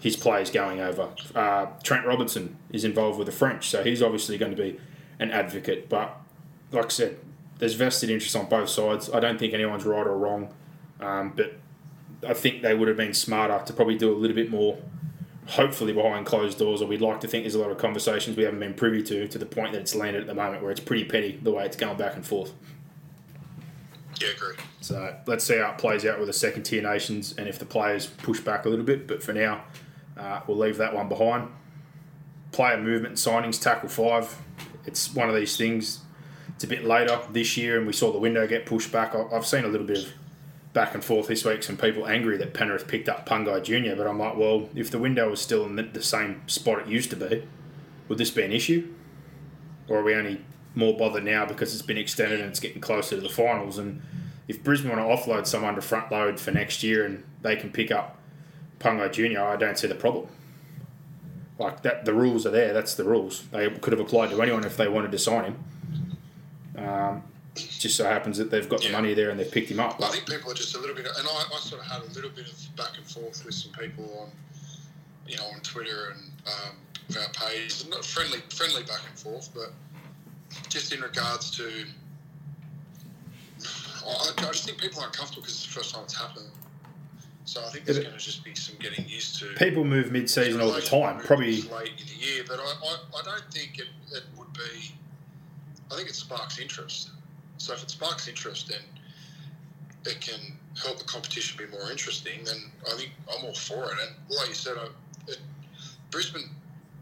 his players going over. Uh, Trent Robinson is involved with the French, so he's obviously going to be an advocate. But like I said, there's vested interest on both sides. I don't think anyone's right or wrong, um, but I think they would have been smarter to probably do a little bit more. Hopefully behind closed doors, or we'd like to think there's a lot of conversations we haven't been privy to, to the point that it's landed at the moment where it's pretty petty the way it's going back and forth. yeah, agree. So let's see how it plays out with the second tier nations and if the players push back a little bit. But for now, uh, we'll leave that one behind. Player movement and signings, tackle five. It's one of these things. It's a bit later this year, and we saw the window get pushed back. I've seen a little bit of back and forth this week. Some people angry that Penrith picked up Pangai Junior, but I'm like, well, if the window was still in the, same spot it used to be, would this be an issue? Or are we only more bothered now because it's been extended and it's getting closer to the finals? And if Brisbane want to offload someone to front load for next year and they can pick up Pangai Junior, I don't see the problem. Like that, the rules are there. That's the rules. They could have applied to anyone if they wanted to sign him. Um, just so happens that they've got the money there and they've picked him up. I think people are just a little bit, and I, I sort of had a little bit of back and forth with some people on, you know, on Twitter and um, our page, not friendly, friendly back and forth, but just in regards to, I, I just think people aren't comfortable because it's the first time it's happened. So I think there's going to just be some getting used to. people move mid-season all the time. Probably late in the year, but I, I, I don't think it, it would be. I think it sparks interest. So if it sparks interest, then it can help the competition be more interesting. Then I think I'm all for it. And like you said, I, it, Brisbane.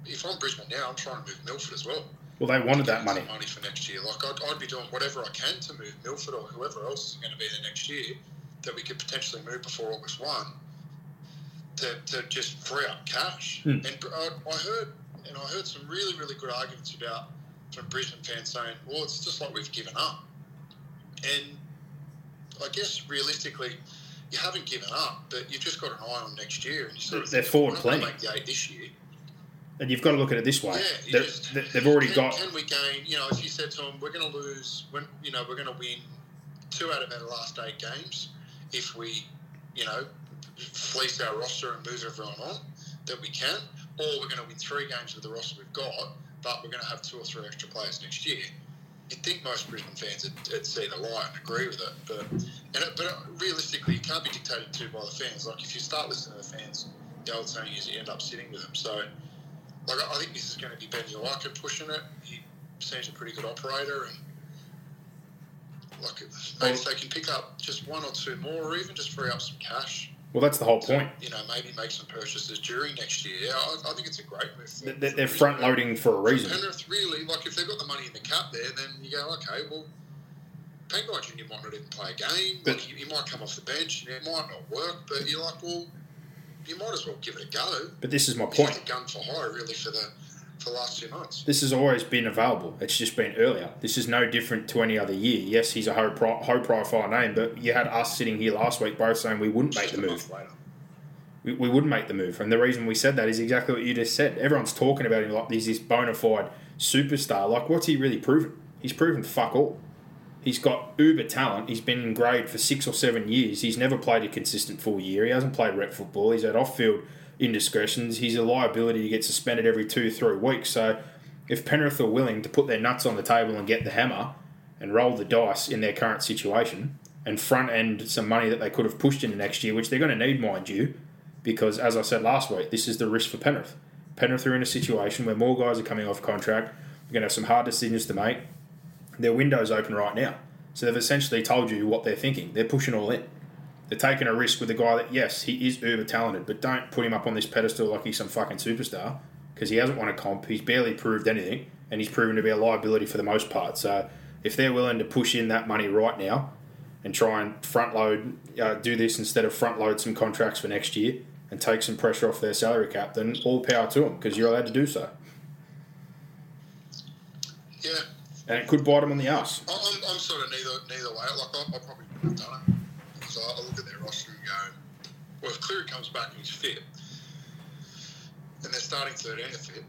If I'm Brisbane now, I'm trying to move Milford as well. well, they wanted that money. money for next year. Like I'd, I'd be doing whatever I can to move Milford or whoever else is going to be there next year that we could potentially move before August one. To, to just free up cash. Hmm. And I, I heard, and I heard some really really good arguments about from Brisbane fans saying, well, it's just like we've given up. And I guess realistically, you haven't given up, but you've just got an eye on next year. And you sort of They're think, forward "We're not gonna planning. Make the eight this year. And you've got to look at it this way. Yeah, just- they- they've already can, got. Can we gain? You know, if you said to them, we're going to lose, when you know, we're going to win two out of our last eight games if we, you know, fleece our roster and move everyone on, that we can, or we're going to win three games with the roster we've got, but we're going to have two or three extra players next year. You'd think most Brisbane fans would, would see the lie and agree with it, but and it, but realistically, you can't be dictated to by the fans. Like if you start listening to the fans, the old saying is you end up sitting with them. So like I think this is going to be Benny Ikin pushing it. He seems a pretty good operator, and like maybe if they can pick up just one or two more, or even just free up some cash, Well, that's the whole point. you know, maybe make some purchases during next year. I, I think it's a great move. for- They- They're, they're front loading for a reason. Penrith really like if they've got the money in the cap there, then you go okay, well. Pangai Junior might not even play a game. But- like he, he might come off the bench. and It might not work, but you're like, well, you might as well give it a go. But this is my point. the gun for hire really for the for the last two months. This has always been available. It's just been earlier. This is no different to any other year. Yes, he's a high, pro- high profile name, but you had us sitting here last week both saying we wouldn't make Just the move. later. We, we wouldn't make the move. And the reason we said that is exactly what you just said. Everyone's talking about him like he's this bona fide superstar. Like, what's he really proven? He's proven fuck all. He's got uber talent. He's been in grade for six or seven years. He's never played a consistent full year. He hasn't played rep football. He's had off field indiscretions. He's a liability to get suspended every two, three weeks. So if Penrith are willing to put their nuts on the table and get the hammer and roll the dice in their current situation and front end some money that they could have pushed into next year, which they're going to need, mind you, because as I said last week, this is the risk for Penrith. Penrith are in a situation where more guys are coming off contract. We're going to have some hard decisions to make. Their window's open right now. So they've essentially told you what they're thinking. They're pushing all in. They're taking a risk with a guy that, yes, he is uber talented, but don't put him up on this pedestal like he's some fucking superstar because he hasn't won a comp. He's barely proved anything, and he's proven to be a liability for the most part. So if they're willing to push in that money right now and try and front load, uh, do this instead of front load some contracts for next year and take some pressure off their salary cap, then all power to them because you're allowed to do so. Yeah, And it could bite them on the ass. I'm, I'm sort of neither neither way. Like I, I probably wouldn't have done it I, look at their roster and go, well, if Cleary comes back and he's fit, and they're starting 13 are fit,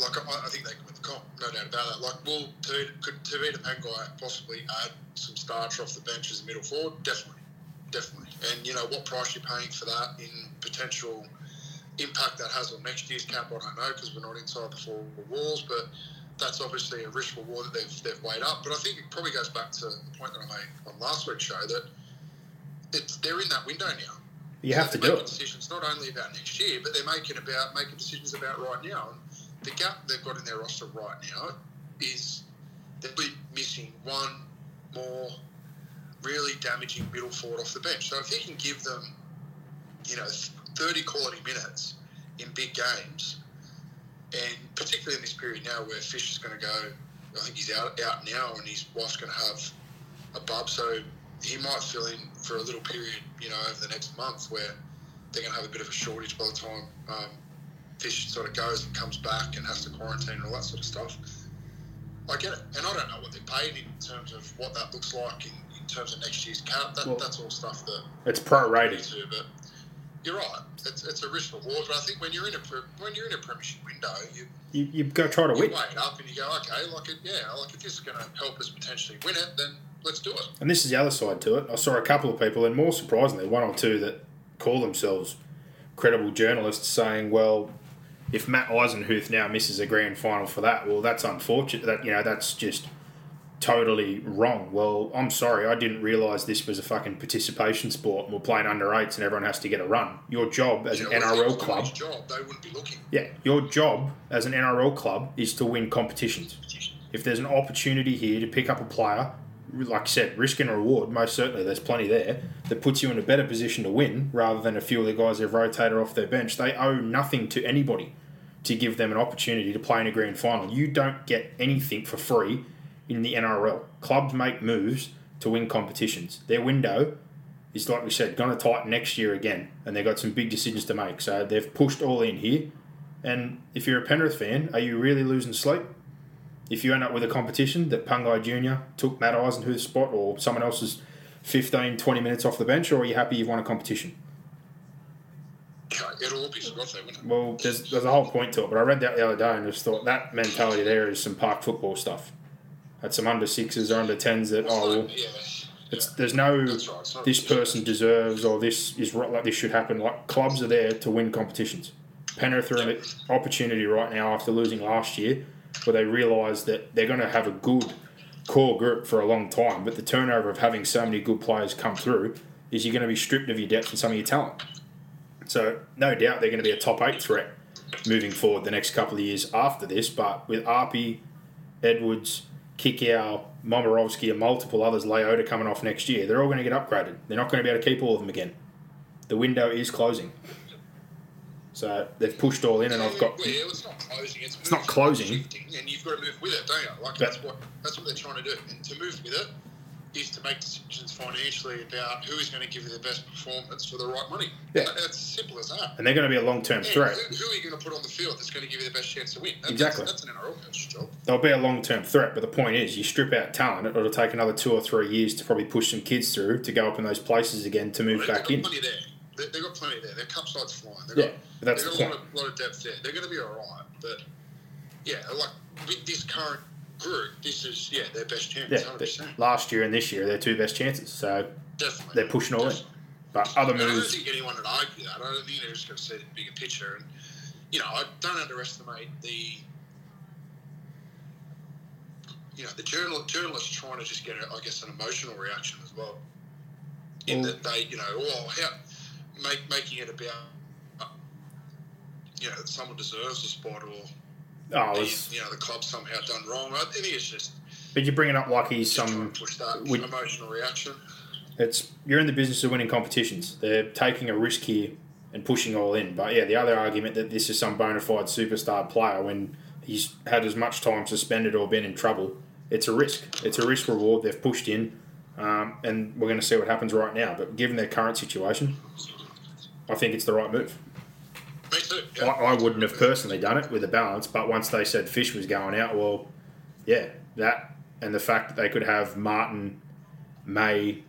like I, I think they can win the comp, no doubt about that. Like, will Tavita, could Tavita Pangai possibly add some starch off the bench as a middle forward? Definitely, definitely. And you know what price you're paying for that in potential impact that has on next year's cap, I don't know because we're not inside the four walls, but that's obviously a risk reward that they've, they've weighed up. But I think it probably goes back to the point that I made on last week's show that it's, they're in that window now. You have to they're do it. decisions not only about next year, but they're making about making decisions about right now. And the gap they've got in their roster right now is they'll be missing one more really damaging middle forward off the bench. So if he can give them, you know, 30 quality minutes in big games, and particularly in this period now where Fish is going to go, I think he's out out now, and his wife's going to have a bub, so he might fill in for a little period, you know, over the next month where they're going to have a bit of a shortage by the time um, Fish sort of goes and comes back and has to quarantine and all that sort of stuff. I get it, and I don't know what they're paid in terms of what that looks like in, in terms of next year's cap. That, Well- that's all stuff that It's prorated. to, but you're right. It's, it's a risk reward, but I think when you're in a when you're in a premiership window, you You, you've got to try to you win. weigh it up and you go, okay, like it, yeah, like if this is going to help us potentially win it, then let's do it. And this is the other side to it. I saw a couple of people, and more surprisingly, one or two that call themselves credible journalists saying, well, if Matt Eisenhuth now misses a grand final for that, well, that's unfortunate. That you know, that's just totally wrong. Well, I'm sorry, I didn't realise this was a fucking participation sport. and We're playing under eights, and everyone has to get a run. Your job as You an know, if he was NRL club, job, they wouldn't be looking. yeah, your job as an NRL club is to win competitions. If there's an opportunity here to pick up a player, like I said, risk and reward, most certainly there's plenty there, that puts you in a better position to win rather than a few of the guys they've rotated off their bench. They owe nothing to anybody to give them an opportunity to play in a grand final. You don't get anything for free in the NRL. Clubs make moves to win competitions. Their window is, like we said, going to tighten next year again, and they've got some big decisions to make. So they've pushed all in here. And if you're a Penrith fan, are you really losing sleep? If you end up with a competition that Pangai Jr. took Matt Eisenhuth's spot or someone else's 15, 20 minutes off the bench, or are you happy you've won a competition? It'll all be forgotten, wouldn't it? Well, there's, there's a whole point to it, but I read that the other day and just thought that mentality there is some park football stuff. That's some under sixes or under tens that, oh, well, yeah, it's, there's no right, this person deserves or this is right like this should happen. Like clubs are there to win competitions. Penrith are an opportunity right now after losing last year, where they realise that they're going to have a good core group for a long time. But the turnover of having so many good players come through is you're going to be stripped of your depth and some of your talent. So no doubt they're going to be a top eight threat moving forward the next couple of years after this. But with Api, Edwards, Kikau, Momirovski, and multiple others, Leota coming off next year, they're all going to get upgraded. They're not going to be able to keep all of them again. The window is closing. So they've pushed all in, and I've got. Well, yeah, it's not closing. It's, It's not moving, closing. shifting, and you've got to move with it, don't you? Like But- that's what that's what they're trying to do. And to move with it is to make decisions financially about who is going to give you the best performance for the right money. Yeah. that's It's simple as that. And they're going to be a long term Yeah, threat. Who, who are you going to put on the field that's going to give you the best chance to win? That, Exactly. That's, that's an NRL coach's job. They'll be a long term threat, but the point is, you strip out talent, it'll take another two or three years to probably push some kids through to go up in those places again to move They've back in. plenty there. They, they've got plenty there. Their cup side's flying. They've Yeah, got, that's they've the got a lot of, lot of depth there. They're going to be all right. But yeah, like with this current group, this is yeah their best chance. Yeah, hundred the- percent. last year and this year, they're two best chances. So Definitely. they're pushing all in. But other moves. I don't think anyone would argue that. I don't think they're just going to see the bigger picture. And you know, I don't underestimate the you know the journal, journalists trying to just get, a, I guess, an emotional reaction as well. In that they, you know, oh, how make making it about you know someone deserves a spot or oh, was, you know the club somehow done wrong. I think it's just But you're bringing up like he's some. push that we- emotional reaction. It's you're in the business of winning competitions. They're taking a risk here and pushing all in. But yeah, the other argument that this is some bona fide superstar player when he's had as much time suspended or been in trouble, it's a risk. It's a risk reward. They've pushed in, um, and we're going to see what happens right now. But given their current situation, I think it's the right move. Me too. I, Yeah. I wouldn't have personally done it with a balance, but once they said Fish was going out, well, yeah, that and the fact that they could have Martin, May,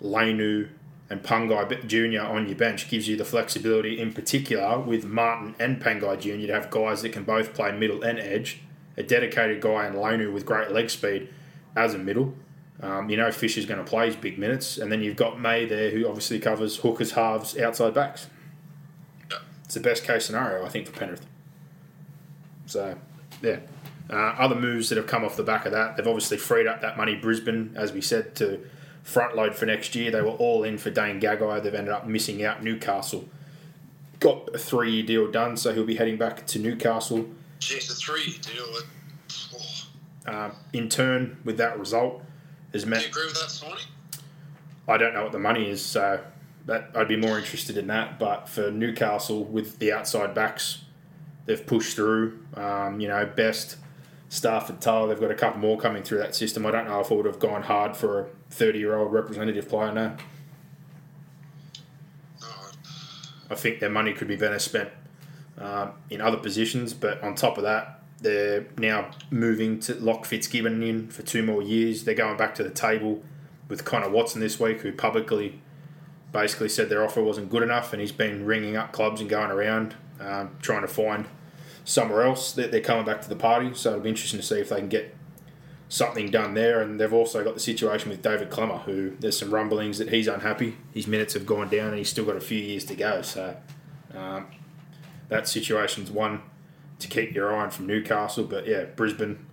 Leniu, and Pangai Junior on your bench gives you the flexibility, in particular with Martin and Pangai Junior, to have guys that can both play middle and edge. A dedicated guy and Leniu with great leg speed as a middle. Um, you know Fish is going to play his big minutes, and then you've got May there, who obviously covers hookers, halves, outside backs. It's the best case scenario, I think, for Penrith. So, yeah. Uh, other moves that have come off the back of that, they've obviously freed up that money. Brisbane, as we said, to front load for next year. They were all in for Dane Gagai. They've ended up missing out. Newcastle got a three year deal done, so he'll be heading back to Newcastle. Jeez, a three-year deal. Oh, Uh, in turn, with that result, do you agree with that signing? I don't know what the money is, so that I'd be more interested in that. But for Newcastle, with the outside backs, they've pushed through. Um, you know, best Starford To'a. They've got a couple more coming through that system. I don't know if I would have gone hard for a thirty-year-old representative player. No, No, I think their money could be better spent um, in other positions. But on top of that, they're now moving to lock Fitzgibbon in for two more years. They're going back to the table with Connor Watson this week, who publicly basically said their offer wasn't good enough, and he's been ringing up clubs and going around um, trying to find somewhere else. They're, they're coming back to the party, so it'll be interesting to see if they can get something done there. And they've also got the situation with David Klemmer, who there's some rumblings that he's unhappy. His minutes have gone down, and he's still got a few years to go. So um, that situation's one to keep your eye on from Newcastle. But yeah, Brisbane.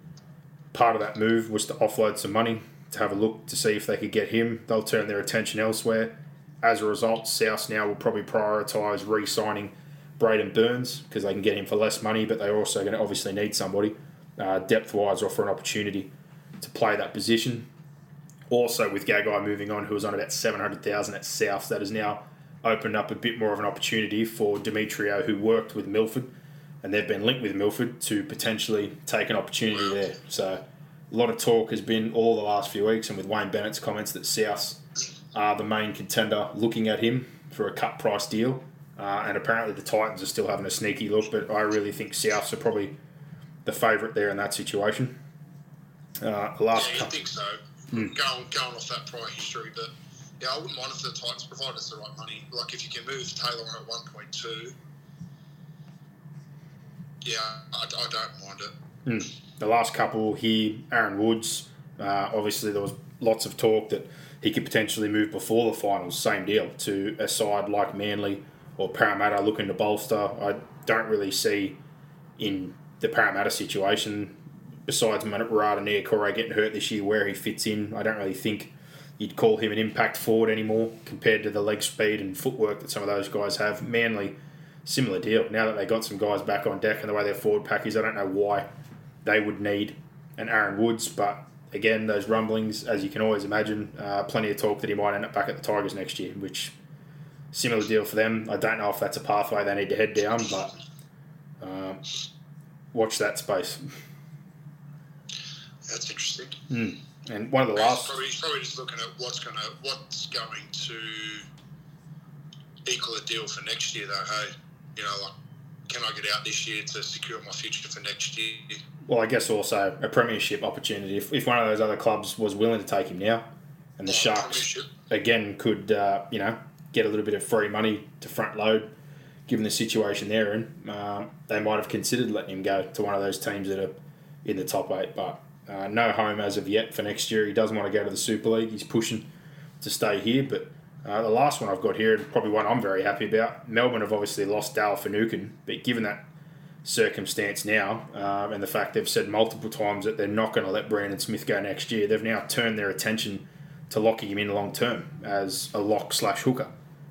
Part of that move was to offload some money to have a look to see if they could get him. They'll turn their attention elsewhere. As a result, South now will probably prioritise re-signing Braidon Burns because they can get him for less money, but they're also going to obviously need somebody uh, depth-wise or for an opportunity to play that position. Also, with Gagai moving on, who was on about seven hundred thousand at South, that has now opened up a bit more of an opportunity for Demetriou, who worked with Milford, and they've been linked with Milford to potentially take an opportunity there. So, a lot of talk has been all the last few weeks, and with Wayne Bennett's comments that South are the main contender looking at him for a cut price deal. Uh, and apparently the Titans are still having a sneaky look, but I really think Souths are probably the favourite there in that situation. Uh, last Yeah, you think so. Hmm. Going, going off that prior history, but yeah, I wouldn't mind if the Titans provide us the right money. Like if you can move Taylor on at one point two. Yeah, I, I don't mind it. the last couple here, Aaron Woods. Uh, obviously, there was lots of talk that he could potentially move before the finals. Same deal to a side like Manly or Parramatta looking to bolster. I don't really see in the Parramatta situation, besides Marata Niukore getting hurt this year, where he fits in. I don't really think you'd call him an impact forward anymore compared to the leg speed and footwork that some of those guys have. Manly, similar deal. Now that they got some guys back on deck and the way their forward pack is, I don't know why they would need an Aaron Woods, but again, those rumblings, as you can always imagine, uh, plenty of talk that he might end up back at the Tigers next year, which similar deal for them. I don't know if that's a pathway they need to head down, but um, watch that space. That's interesting. And one of the He's last, probably, he's probably just looking at what's gonna what's going to equal a deal for next year, though. Hey, you know, like, can I get out this year to secure my future for next year? well, I guess also a premiership opportunity. If, if one of those other clubs was willing to take him now, and the Like, Sharks again could uh, you know get a little bit of free money to front load, given the situation they're in, uh, they might have considered letting him go to one of those teams that are in the top eight. But uh, no home as of yet for next year. He doesn't want to go to the Super League. He's pushing to stay here. But uh, the last one I've got here, probably one I'm very happy about. Melbourne have obviously lost Dale Finucane, but given that circumstance now, um, and the fact they've said multiple times that they're not going to let Brandon Smith go next year, they've now turned their attention to locking him in long term as a lock slash hooker.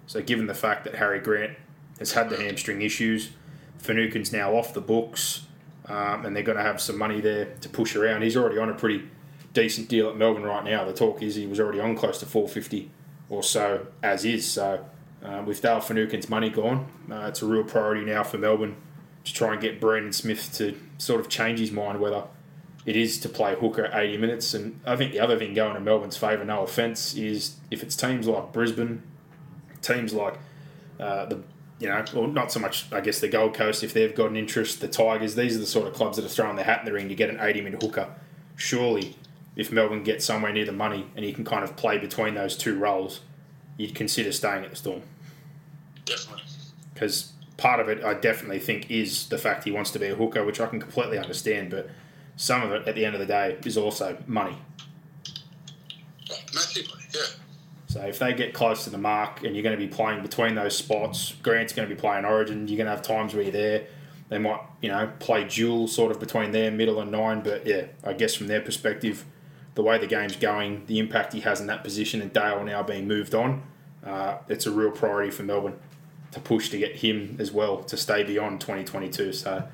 So, given the fact that Harry Grant has had the hamstring issues, Finucane's now off the books, um, and they're going to have some money there to push around. He's already on a pretty decent deal at Melbourne right now. The talk is he was already on close to 450 or so as is. So uh, with Dale Finucane's money gone, uh, it's a real priority now for Melbourne to try and get Brandon Smith to sort of change his mind whether it is to play hooker 80 minutes. And I think the other thing going in Melbourne's favour, no offence, is if it's teams like Brisbane, teams like uh, the you know, well, not so much, I guess, the Gold Coast, if they've got an interest, the Tigers, these are the sort of clubs that are throwing their hat in the ring to get an 80 minute hooker. Surely, if Melbourne gets somewhere near the money and you can kind of play between those two roles, you'd consider staying at the Storm. Definitely. Because part of it, I definitely think, is the fact he wants to be a hooker, which I can completely understand, but some of it, at the end of the day, is also money. Massively, yeah. So if they get close to the mark and you're going to be playing between those spots, Grant's going to be playing Origin. You're going to have times where you're there. They might, you know, play dual sort of between there, middle and nine. But yeah, I guess from their perspective, the way the game's going, the impact he has in that position, and Dale now being moved on, uh, it's a real priority for Melbourne to push to get him as well to stay beyond 2022. So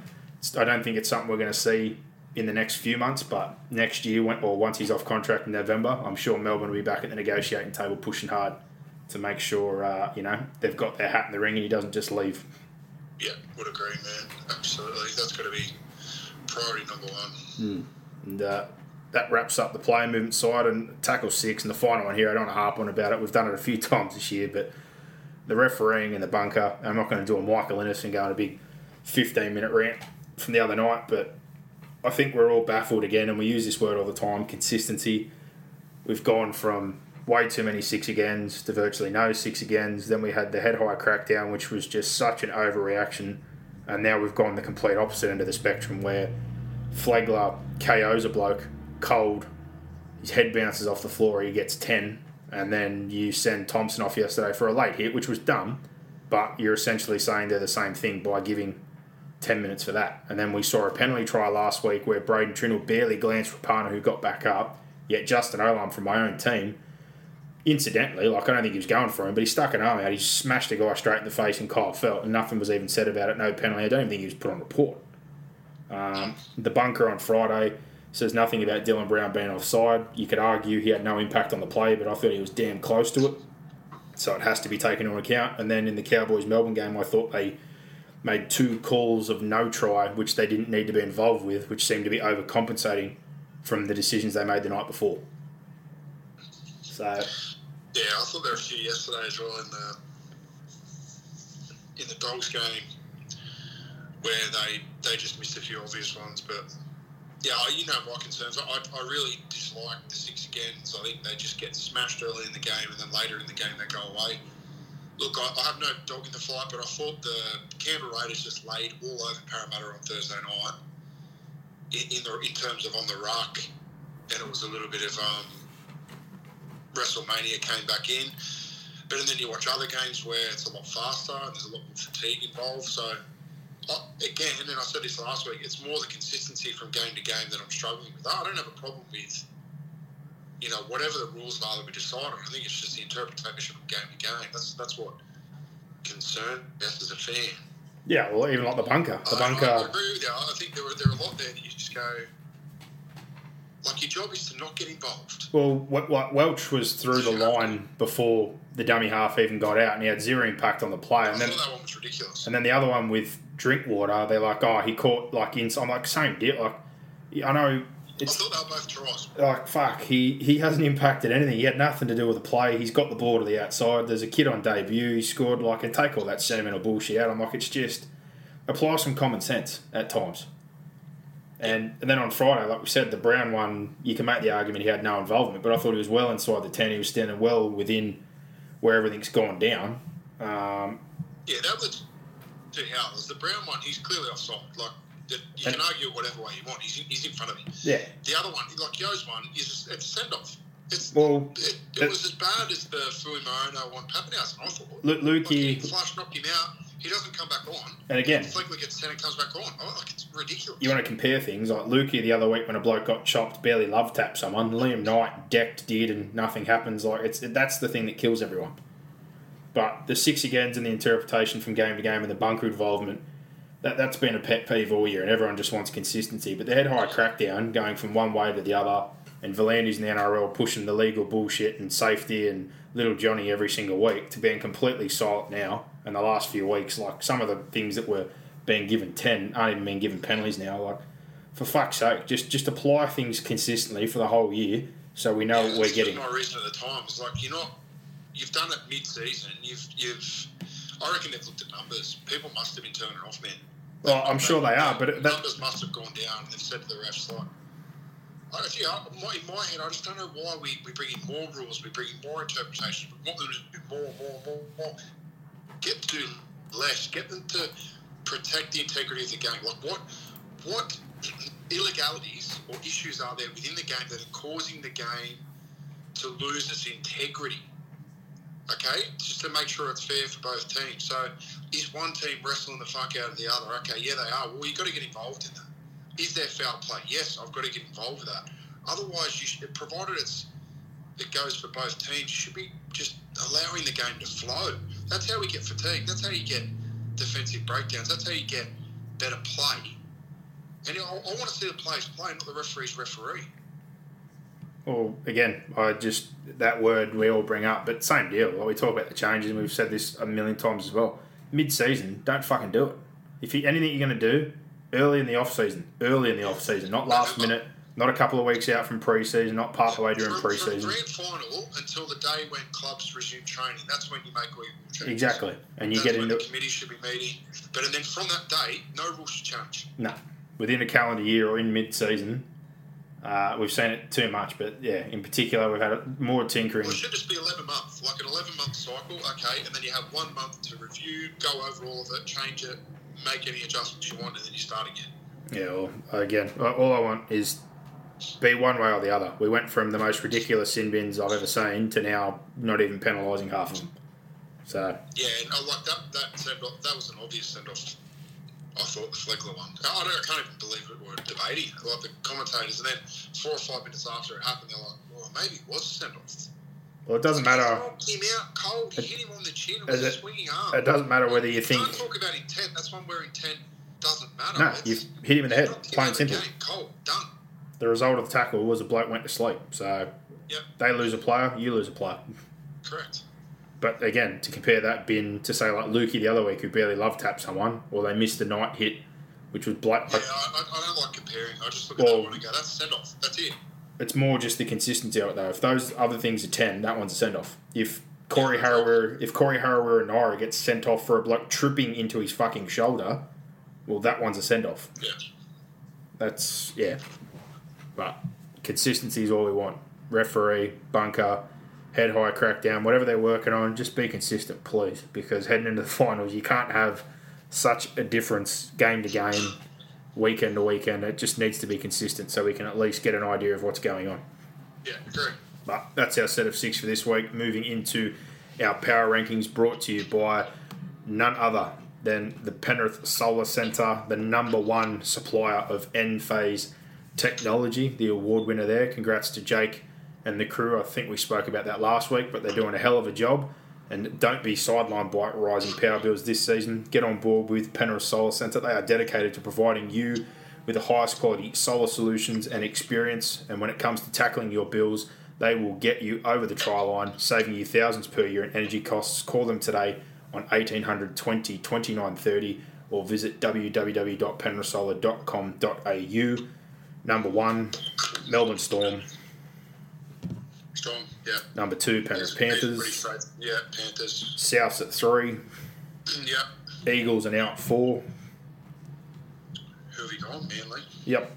I don't think it's something we're going to see in the next few months, but next year, when, or once he's off contract in November, I'm sure Melbourne will be back at the negotiating table pushing hard to make sure, uh, you know, they've got their hat in the ring and he doesn't just leave. Yeah, would agree, man. Absolutely. That's got to be priority number one. Mm. And uh, that wraps up the player movement side and tackle six. And the final one here, I don't want to harp on about it. We've done it a few *laughs* times this year, but the refereeing and the bunker, I'm not going to do a Michael Ennis and go on a big 15 minute rant from the other night, but I think we're all baffled again, and we use this word all the time consistency. We've gone from way too many six agains to virtually no six agains. Then we had the head high crackdown, which was just such an overreaction. And now we've gone the complete opposite end of the spectrum where Flegler KOs a bloke cold, his head bounces off the floor, he gets 10. And then you send Thompson off yesterday for a late hit, which was dumb, but you're essentially saying they're the same thing by giving 10 minutes for that. And then we saw a penalty try last week where Braydon Trindall barely glanced for Rapana, who got back up. Yet Justin Olam from my own team, incidentally, like I don't think he was going for him, but he stuck an arm out. He smashed a guy straight in the face and Kyle Feldt, and nothing was even said about it. No penalty. I don't even think he was put on report. Um, the bunker on Friday says nothing about Dylan Brown being offside. You could argue he had no impact on the play, but I thought he was damn close to it. So it has to be taken into account. And then in the Cowboys Melbourne game, I thought they made two calls of no try, which they didn't need to be involved with, which seemed to be overcompensating from the decisions they made the night before. So. Yeah, I thought there were a few yesterday as well in the in the Dogs game where they they just missed a few obvious ones, but yeah, you know my concerns. I, I really dislike the six agains. I think they just get smashed early in the game, and then later in the game they go away look, I, I, have no dog in the fight, but I thought the Canberra Raiders just laid all over Parramatta on Thursday night in, in, the in terms of on the ruck, and it was a little bit of um, WrestleMania came back in. But then you watch other games where it's a lot faster and there's a lot more fatigue involved. So Oh, again, and I said this last week, it's more the consistency from game to game that I'm struggling with. I don't have a problem with you know, whatever the rules are that we decide on, I think it's just the interpretation from game to game. That's that's what concerns us as a fan. Yeah, well, even like the bunker. The I, bunker. I agree with you. I think there are, there are a lot there that you just go, like, your job is to not get involved. Well, Welch was through the line before the dummy half even got out, and he had zero impact on the play. And then, that one was ridiculous. And then the other one with Drinkwater, they're like, oh, he caught, like, in. I'm like, same deal. Like, I know it's, I thought they were both tries. Like fuck, he he hasn't impacted anything. He had nothing to do with the play. He's got the ball to the outside. There's a kid on debut. He scored like and take all that sentimental bullshit out. I'm like, it's just apply some common sense at times. And, and then on Friday, like we said, the Brown one, you can make the argument he had no involvement, but I thought he was well inside the ten. He was standing well within where everything's gone down. Um, yeah, that was two howlers. The Brown one, he's clearly offside. Like you can argue whatever way you want. He's in, he's in front of me. Yeah. The other one, like Yo's one, is it's a send off. It's, well, it, it was as bad as the Fui Moreno one Papenhuyzen, I thought. Luke, Lukey. Like flash knocked him out. He doesn't come back on. And again, Flegler gets 10 and comes back on. Oh, it's ridiculous. You want to compare things like Lukey the other week when a bloke got chopped, barely love tapped someone. Liam Knight decked, did, and nothing happens. Like it's that's the thing that kills everyone. But the six agains and the interpretation from game to game and the bunker involvement that, that's been a pet peeve all year, and everyone just wants consistency. But the head high crackdown, going from one way to the other, and V'landys in the NRL pushing the legal bullshit and safety and little Johnny every single week to being completely silent now in the last few weeks. Like some of the things that were being given 10 aren't even being given penalties now. Like, for fuck's sake, just, just apply things consistently for the whole year so we know Yeah, what we're getting. My reason at the time is like you're not. You've done it mid-season. You've you've. I reckon they've looked at numbers. People must have been turning off, man. Well, I'm sure they are, but that, numbers must have gone down. They've said to the refs like. I, yeah, uh, my, in my head, I just don't know why we, we bring in more rules, we bring in more interpretations, we want them to do more, more, more, more. Get to less. Get them to protect the integrity of the game. Like what what illegalities or issues are there within the game that are causing the game to lose its integrity? Okay, just to make sure it's fair for both teams. So, is one team wrestling the fuck out of the other? Okay, yeah, they are. Well, you've got to get involved in that. Is there foul play? Yes, I've got to get involved with that. Otherwise, you should, provided it's it goes for both teams, you should be just allowing the game to flow. That's how we get fatigue. That's how you get defensive breakdowns. That's how you get better play. And I, I want to see the players play, not the referees referee. well, again, I just, that word we all bring up, but same deal. Like we talk about the changes, and we've said this a million times as well. Mid season, don't fucking do it. If you, anything you're going to do, early in the off season, early in the off season, not last minute, not a couple of weeks out from pre season, not part of the way during From- pre From grand final until the day when clubs resume training, that's when you make all your changes. Exactly. And you That's get into the committee should be meeting. But and then from that day, no rules should change. No. Within a calendar year or in mid season, uh, we've seen it too much. But yeah, in particular, we've had more tinkering. Well, it should just be 11 months, like an 11 month cycle, okay, and then you have one month to review, go over all of it, change it, make any adjustments you want, and then you start again. Yeah, well, again, all I want is be one way or the other. We went from the most ridiculous sin bins I've ever seen to now not even penalising half of them. So, Yeah, and I like that. That send off. That was an obvious send off. I thought the Flegler one. I, don't, I can't even believe it. We're debating like the commentators, and then four or five minutes after it happened, they're like, "Well, maybe it was a send off." well, it doesn't matter. Him out cold. He hit him on the chin. It was a it- swinging arm. It doesn't matter whether you think. Don't talk about intent. That's one where intent doesn't matter. No, It's- you've hit him in the head, plain out of the simple. game, Cold, done. The result of the tackle was a bloke went to sleep. So, Yep, they lose a player, you lose a player. correct. But again, to compare that bin to say like Lukey the other week who barely love tapped someone, or they missed the night hit, which was black. Yeah, I, I, don't like comparing. I just look at Well- that one and go, "That's send off. That's it." it's more just the consistency of it though. If those other things are ten, that one's a send off. If Corey Harawira, if Corey Harawira-Naera gets sent off for a bloke tripping into his fucking shoulder, well, that one's a send off. Yeah. That's yeah. But consistency is all we want. Referee, bunker, head high crackdown, whatever they're working on, just be consistent, please. Because heading into the *laughs* finals, you can't have such a difference game to game, weekend to weekend. It just needs to be consistent so we can at least get an idea of what's going on. Yeah, agree. But that's our set of six for this week. Moving into our power rankings brought to you by none other than the Penrith Solar Centre, the number one supplier of Enphase technology, the award winner there. Congrats to Jake and the crew. I think we spoke about that last week, but they're doing a hell of a job. And don't be sidelined by rising power bills this season. Get on board with Penrith Solar Centre. They are dedicated to providing you with the highest quality solar solutions and experience. And when it comes to tackling your bills, they will get you over the try line, saving you thousands per year in energy costs. Call them today on 1800 20 29 30 or visit www.penrithsolar.com.au. Number one, Melbourne Storm. Strong. Yeah. Number two, Penrith Panthers. Yeah, Panthers. Souths at three. *clears throat* Yeah. Eagles and out four. Who have we gone? Manly. Yep.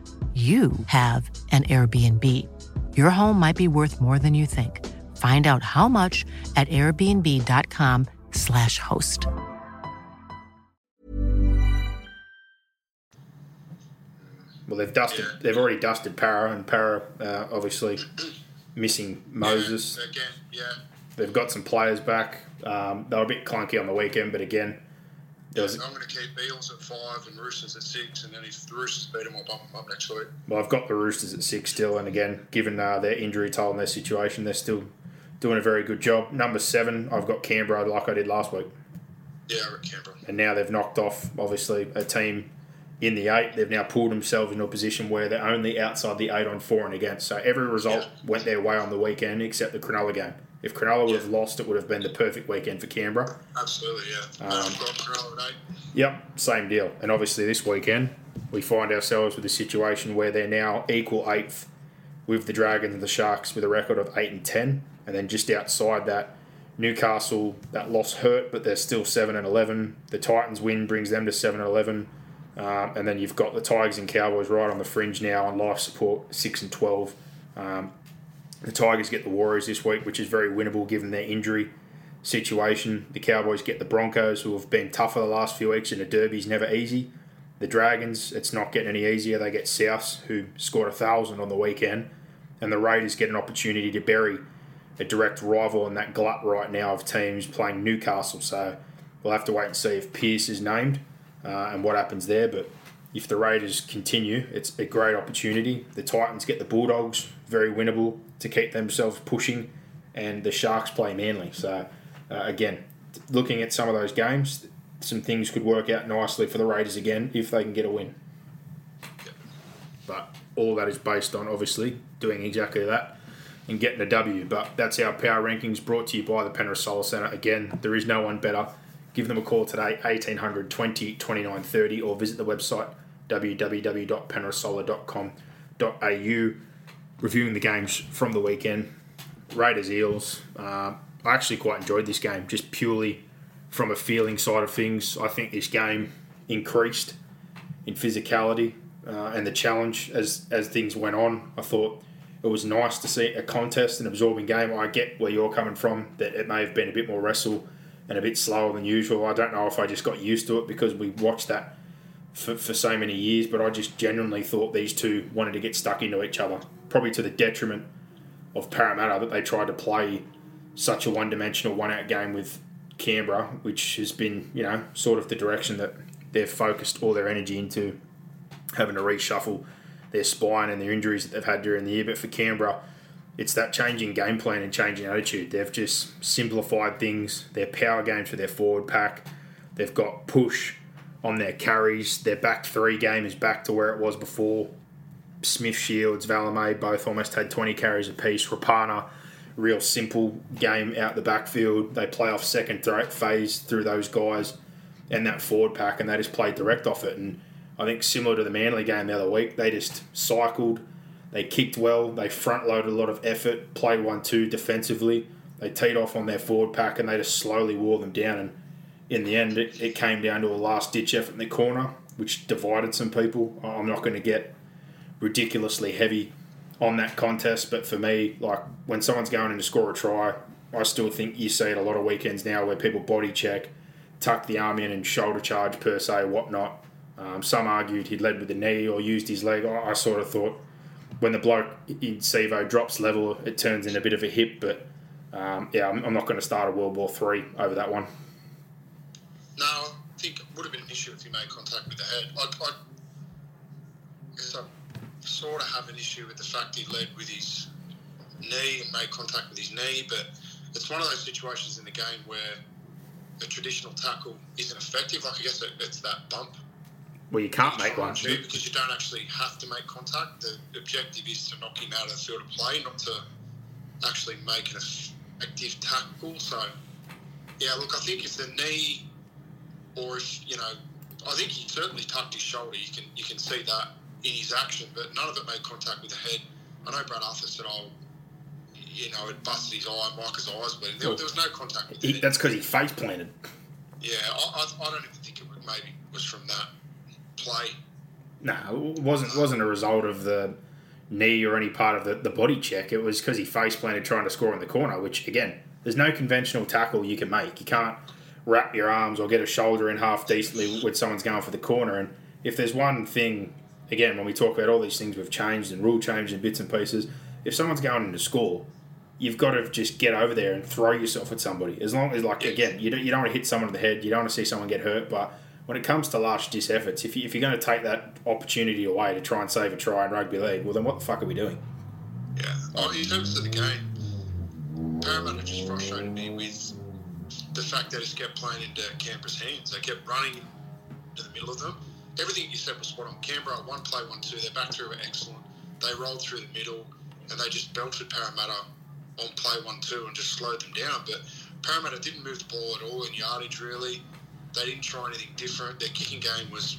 you have an Airbnb. Your home might be worth more than you think. Find out how much at airbnb.com/slash host. Well, they've dusted. Yeah. They've already dusted Para, and Para uh, obviously missing Moses. Yeah, again, yeah. They've got some players back. Um, they were a bit clunky on the weekend, but again, was. I'm going to keep Eels at five and Roosters at six, and then if the Roosters beat them, I'll bump them up next week. Well, I've got the Roosters at six still, and again, given uh, their injury toll and their situation, they're still doing a very good job. Number seven, I've got Canberra, like I did last week, Yeah, Canberra. and now they've knocked off obviously a team in the eight. They've now pulled themselves into a position where they're only outside the eight on four and against. So every result Yeah. went their way on the weekend except the Cronulla game. If Cronulla would have lost, it would have been the perfect weekend for Canberra. Absolutely, yeah. Um, eight. Yep, same deal. And obviously, this weekend, we find ourselves with a situation where they're now equal eighth with the Dragons and the Sharks with a record of 8 and 10. And then just outside that, Newcastle, that loss hurt, but they're still 7 and 11. The Titans win brings them to 7 and 11. Um, and then you've got the Tigers and Cowboys right on the fringe now on life support, 6 and 12. Um, the Tigers get the Warriors this week, which is very winnable given their injury situation. The Cowboys get the Broncos, who have been tougher the last few weeks, and the Derby's never easy. The Dragons, it's not getting any easier. They get Souths, who scored a thousand on the weekend, and the Raiders get an opportunity to bury a direct rival in that glut right now of teams playing Newcastle. So we'll have to wait and see if Pearce is named uh, and what happens there. But if the Raiders continue, it's a great opportunity. The Titans get the Bulldogs, very winnable to keep themselves pushing, and the Sharks play Manly. So uh, again, looking at some of those games, some things could work out nicely for the Raiders again if they can get a win. But all that is based on obviously doing exactly that and getting a W. But that's our power rankings brought to you by the Penrith Solar Centre. Again, there is no one better. Give them a call today, 1800 20 29 30, or visit the website www.penrithsolar.com.au. Reviewing the games from the weekend. Raiders Eels. Uh, I actually quite enjoyed this game, just purely from a feeling side of things. I think this game increased in physicality uh, and the challenge as as things went on. I thought it was nice to see a contest, an absorbing game. I get where you're coming from, that it may have been a bit more wrestle and a bit slower than usual. I don't know if I just got used to it because we watched that for, for so many years, but I just genuinely thought these two wanted to get stuck into each other, probably to the detriment of Parramatta that they tried to play such a one dimensional, one out game with Canberra, which has been, you know, sort of the direction that they've focused all their energy into having to reshuffle their spine and their injuries that they've had during the year. But for Canberra, it's that changing game plan and changing attitude. They've just simplified things. Their power games for their forward pack. They've got push on their carries. Their back three game is back to where it was before. Smith, Shields, Valemei both almost had 20 carries apiece. Rapana, real simple game out the backfield. They play off second threat phase through those guys and that forward pack, and they just played direct off it. And I think similar to the Manly game the other week, they just cycled. They kicked well. They front loaded a lot of effort, played one two defensively. They teed off on their forward pack and they just slowly wore them down. And in the end, it, it came down to a last ditch effort in the corner, which divided some people. I'm not going to get ridiculously heavy on that contest, but for me, like when someone's going in to score a try, I still think you see it a lot of weekends now where people body check, tuck the arm in and shoulder charge per se, whatnot. Um, some argued he'd led with the knee or used his leg. I, I sort of thought when the bloke in Sivo drops level, it turns in a bit of a hip. But um, yeah, I'm, I'm not going to start a World War Three over that one. No, I think it would have been an issue if he made contact with the head. I, I sort of have an issue with the fact he led with his knee and made contact with his knee, but it's one of those situations in the game where a traditional tackle isn't effective. Like I guess it, it's that bump Well, you can't make one. because you don't actually have to make contact. The objective is to knock him out of the field of play, not to actually make an effective tackle. So, yeah, look, I think if the knee, or if you know, I think he certainly tucked his shoulder. You can you can see that in his action, but none of it made contact with the head. I know Brad Arthur said, "Oh, you know, it busted his eye, Maika's eyes, but there, there was no contact with the He, that's because he face planted. Yeah, I, I, I don't even think it would, maybe was from that play. No, it wasn't wasn't a result of the knee or any part of the, the body check. It was because he face planted trying to score in the corner, which again, there's no conventional tackle you can make. You can't wrap your arms or get a shoulder in half decently when someone's going for the corner. And if there's one thing again, when we talk about all these things we've changed and rule change and bits and pieces, if someone's going into school, you've got to just get over there and throw yourself at somebody. As long as, like, again, you don't, you don't want to hit someone in the head, you don't want to see someone get hurt, but when it comes to large dis efforts, if, you, if you're going to take that opportunity away to try and save a try in rugby league, well, then what the fuck are we doing? Yeah. Oh, in terms of the game, Parramatta just frustrated me with the fact that it kept playing into Canberra's hands. They kept running into the middle of them. Everything you said was spot on. Canberra, one play, one two. Their back three were excellent. They rolled through the middle and they just belted Parramatta on play one two and just slowed them down. But Parramatta didn't move the ball at all in yardage really. They didn't try anything different. Their kicking game was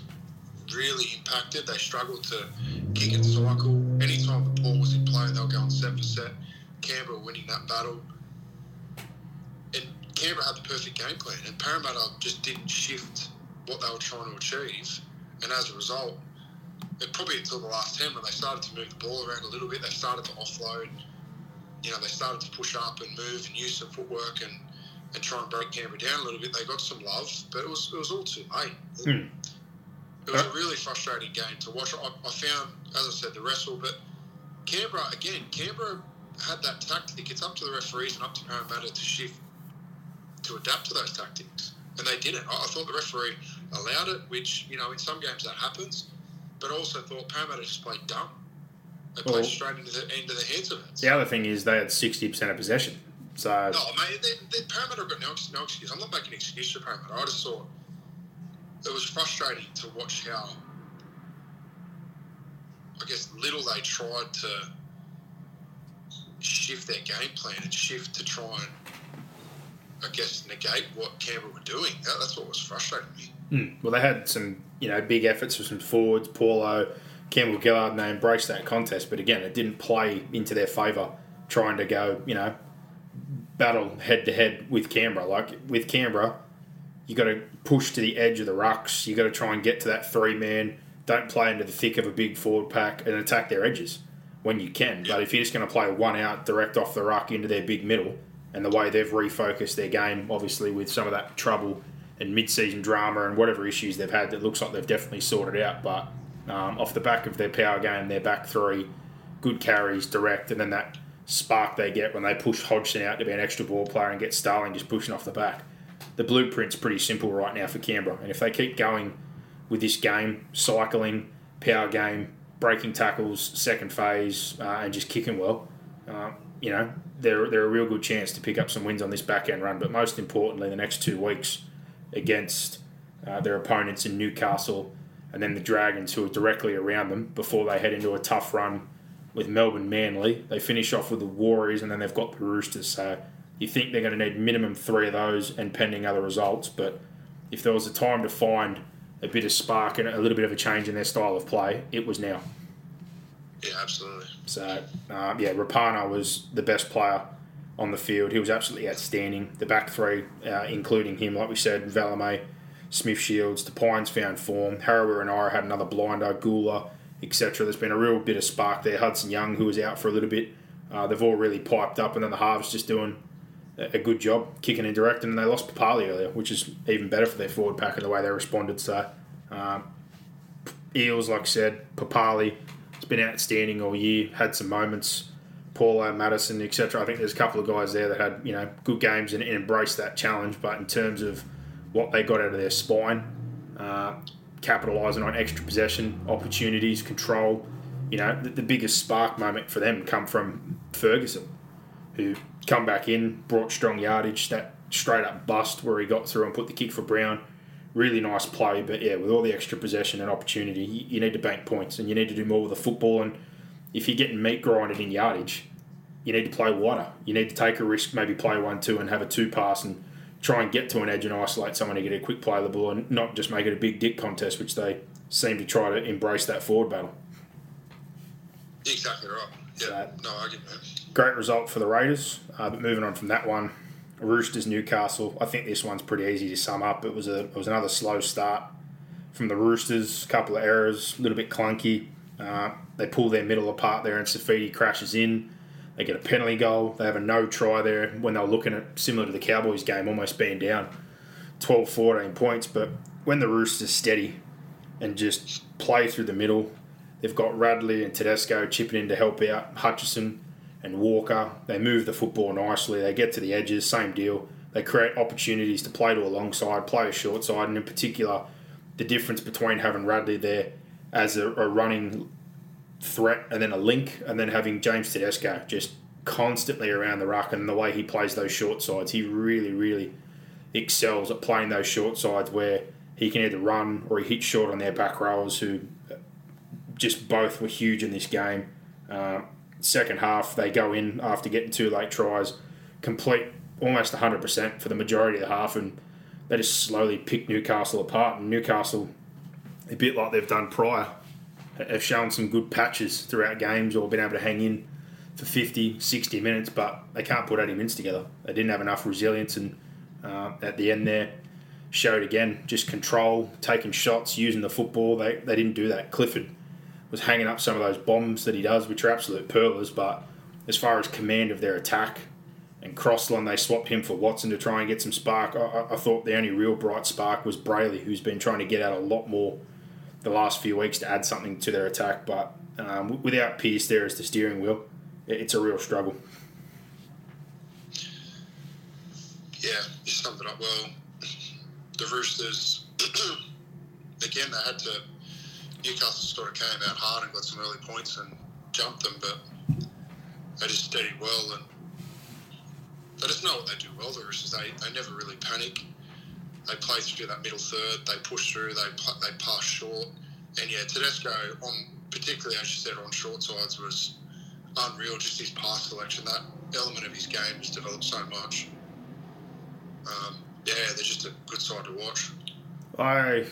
really impacted. They struggled to kick and cycle. Anytime the ball was in play, they were going set for set. Canberra winning that battle. And Canberra had the perfect game plan, and Parramatta just didn't shift what they were trying to achieve. And as a result, it probably until the last 10 when they started to move the ball around a little bit, they started to offload. You know, they started to push up and move and use some footwork and, and try and break Canberra down a little bit. They got some love, but it was it was all too late. Hmm. It was a really frustrating game to watch. I, I found, as I said, the wrestle, but Canberra again. Canberra had that tactic. It's up to the referees and up to Parramatta to shift to adapt to those tactics, and they didn't. I, I thought the referee allowed it, which you know in some games that happens, but also thought Parramatta just played dumb. They played Well- straight into the into the heads of it. The other thing is they had 60% of possession. So, No, mate, they, they, Parramatta got no, no excuse. I'm not making an excuse for Parramatta. I just thought it was frustrating to watch how, I guess, little they tried to shift their game plan and shift to try and, I guess, negate what Canberra were doing. That, that's what was frustrating me. Mm. Well, they had some, you know, big efforts from some forwards, Paulo, Campbell Gillard, and they embraced that contest. But again, it didn't play into their favour, trying to go, you know, battle head to head with Canberra. Like with Canberra, you got to push to the edge of the rucks. You got to try and get to that three man. Don't play into the thick of a big forward pack and attack their edges when you can. But if you're just going to play one out direct off the ruck into their big middle, and the way they've refocused their game, obviously with some of that trouble and mid-season drama and whatever issues they've had, that looks like they've definitely sorted out. But um, off the back of their power game, their back three, good carries, direct, and then that spark they get when they push Hodgson out to be an extra ball player and get Starling just pushing off the back. The blueprint's pretty simple right now for Canberra, and if they keep going with this game, cycling, power game, breaking tackles, second phase, uh, and just kicking well, uh, you know, they're, they're a real good chance to pick up some wins on this back end run. But most importantly, the next two weeks against uh, their opponents in Newcastle and then the Dragons, who are directly around them, before they head into a tough run with Melbourne Manly. They finish off with the Warriors and then they've got the Roosters. So you think they're going to need minimum three of those and pending other results. But if there was a time to find a bit of spark and a little bit of a change in their style of play, it was now. Yeah, absolutely. So, um, yeah, Rapana was the best player on the field. He was absolutely outstanding. The back three, uh, including him, like we said, Valemei, Smith Shields, the Pines found form. Harawira-Naera had another blinder, Guler, etc. There's been a real bit of spark there. Hudson Young, who was out for a little bit, uh, they've all really piped up, and then the halves just doing a a good job kicking and directing. And they lost Papali'i earlier, which is even better for their forward pack and the way they responded. So, um, Eels, like I said, Papali'i, has been outstanding all year. Had some moments. Paulo, Matterson, etc. I think there's a couple of guys there that had you know good games and, and embraced that challenge. But in terms of what they got out of their spine, uh, capitalising on extra possession opportunities, control, you know, the, the biggest spark moment for them come from Ferguson, who come back in, brought strong yardage, that straight up bust where he got through and put the kick for Brown. Really nice play, but yeah, with all the extra possession and opportunity, you, you need to bank points and you need to do more with the football. And if you're getting meat grinded in yardage, you need to play wider. You need to take a risk, maybe play one two and have a two pass and try and get to an edge and isolate someone to get a quick play of the ball and not just make it a big dick contest, which they seem to try to embrace that forward battle. Exactly right. Yeah, So- no argument. man. Great result for the Raiders, uh, but moving on from that one, Roosters Newcastle. I think this one's pretty easy to sum up. It was a it was another slow start from the Roosters. A couple of errors, a little bit clunky. Uh, they pull their middle apart there, and Saifiti crashes in. They get a penalty goal. They have a no try there when they were looking at similar to the Cowboys game, almost being down 12, 14 points. But when the Roosters steady and just play through the middle They've got Radley and Tedesco chipping in to help out Hutchison and Walker. They move the football nicely. They get to the edges, same deal. They create opportunities to play to a long side, play a short side, and in particular, the difference between having Radley there as a, a running threat and then a link, and then having James Tedesco just constantly around the ruck and the way he plays those short sides, he really, really excels at playing those short sides where he can either run or he hits short on their back rowers who just both were huge in this game. Uh, second half, they go in after getting two late tries, complete almost 100% for the majority of the half, and they just slowly pick Newcastle apart. And Newcastle, a bit like they've done prior, have shown some good patches throughout games or been able to hang in for 50, 60 minutes, but they can't put 80 minutes together. They didn't have enough resilience, and uh, at the end there, showed again just control, taking shots, using the football. They, they didn't do that. Clifford was hanging up some of those bombs that he does, which are absolute pearlers, but as far as command of their attack, and Crossland, they swapped him for Watson to try and get some spark. I, I thought the only real bright spark was Brailey, who's been trying to get out a lot more the last few weeks to add something to their attack. But um, without Pearce there as the steering wheel, it's a real struggle. Yeah, you summed it up well. The Roosters, *clears throat* again, they had to. Newcastle sort of came out hard and got some early points and jumped them, but they just steadied well and they just know what they do well. The Roosters, they, they never really panic. They play through that middle third. They push through. They they pass short. And yeah, Tedesco on particularly as you said on short sides was unreal. Just his pass selection, that element of his game has developed so much. Um, yeah, they're just a good side to watch. I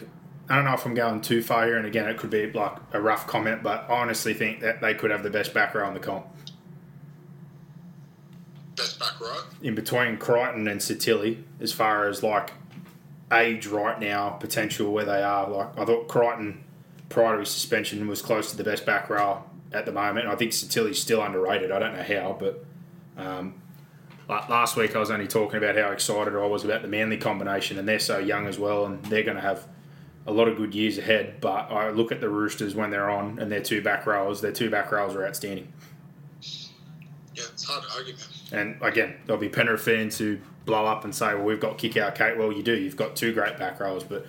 I don't know if I'm going too far here, and again, it could be like a rough comment, but I honestly think that they could have the best back row in the comp. Best back row? In between Crichton and Sitili, as far as like age right now, potential where they are. Like I thought Crichton, prior to his suspension, was close to the best back row at the moment. I think Sitili's still underrated. I don't know how, but um, like last week I was only talking about how excited I was about the Manly combination, and they're so young as well, and they're going to have a lot of good years ahead. But I look at the Roosters when they're on, and their two back rows, their two back rows are outstanding. Yeah, it's hard to argue, man. And again, there'll be Penrith fans who blow up and say, "Well, we've got kick out Kate." Well, you do. You've got two great back rows, but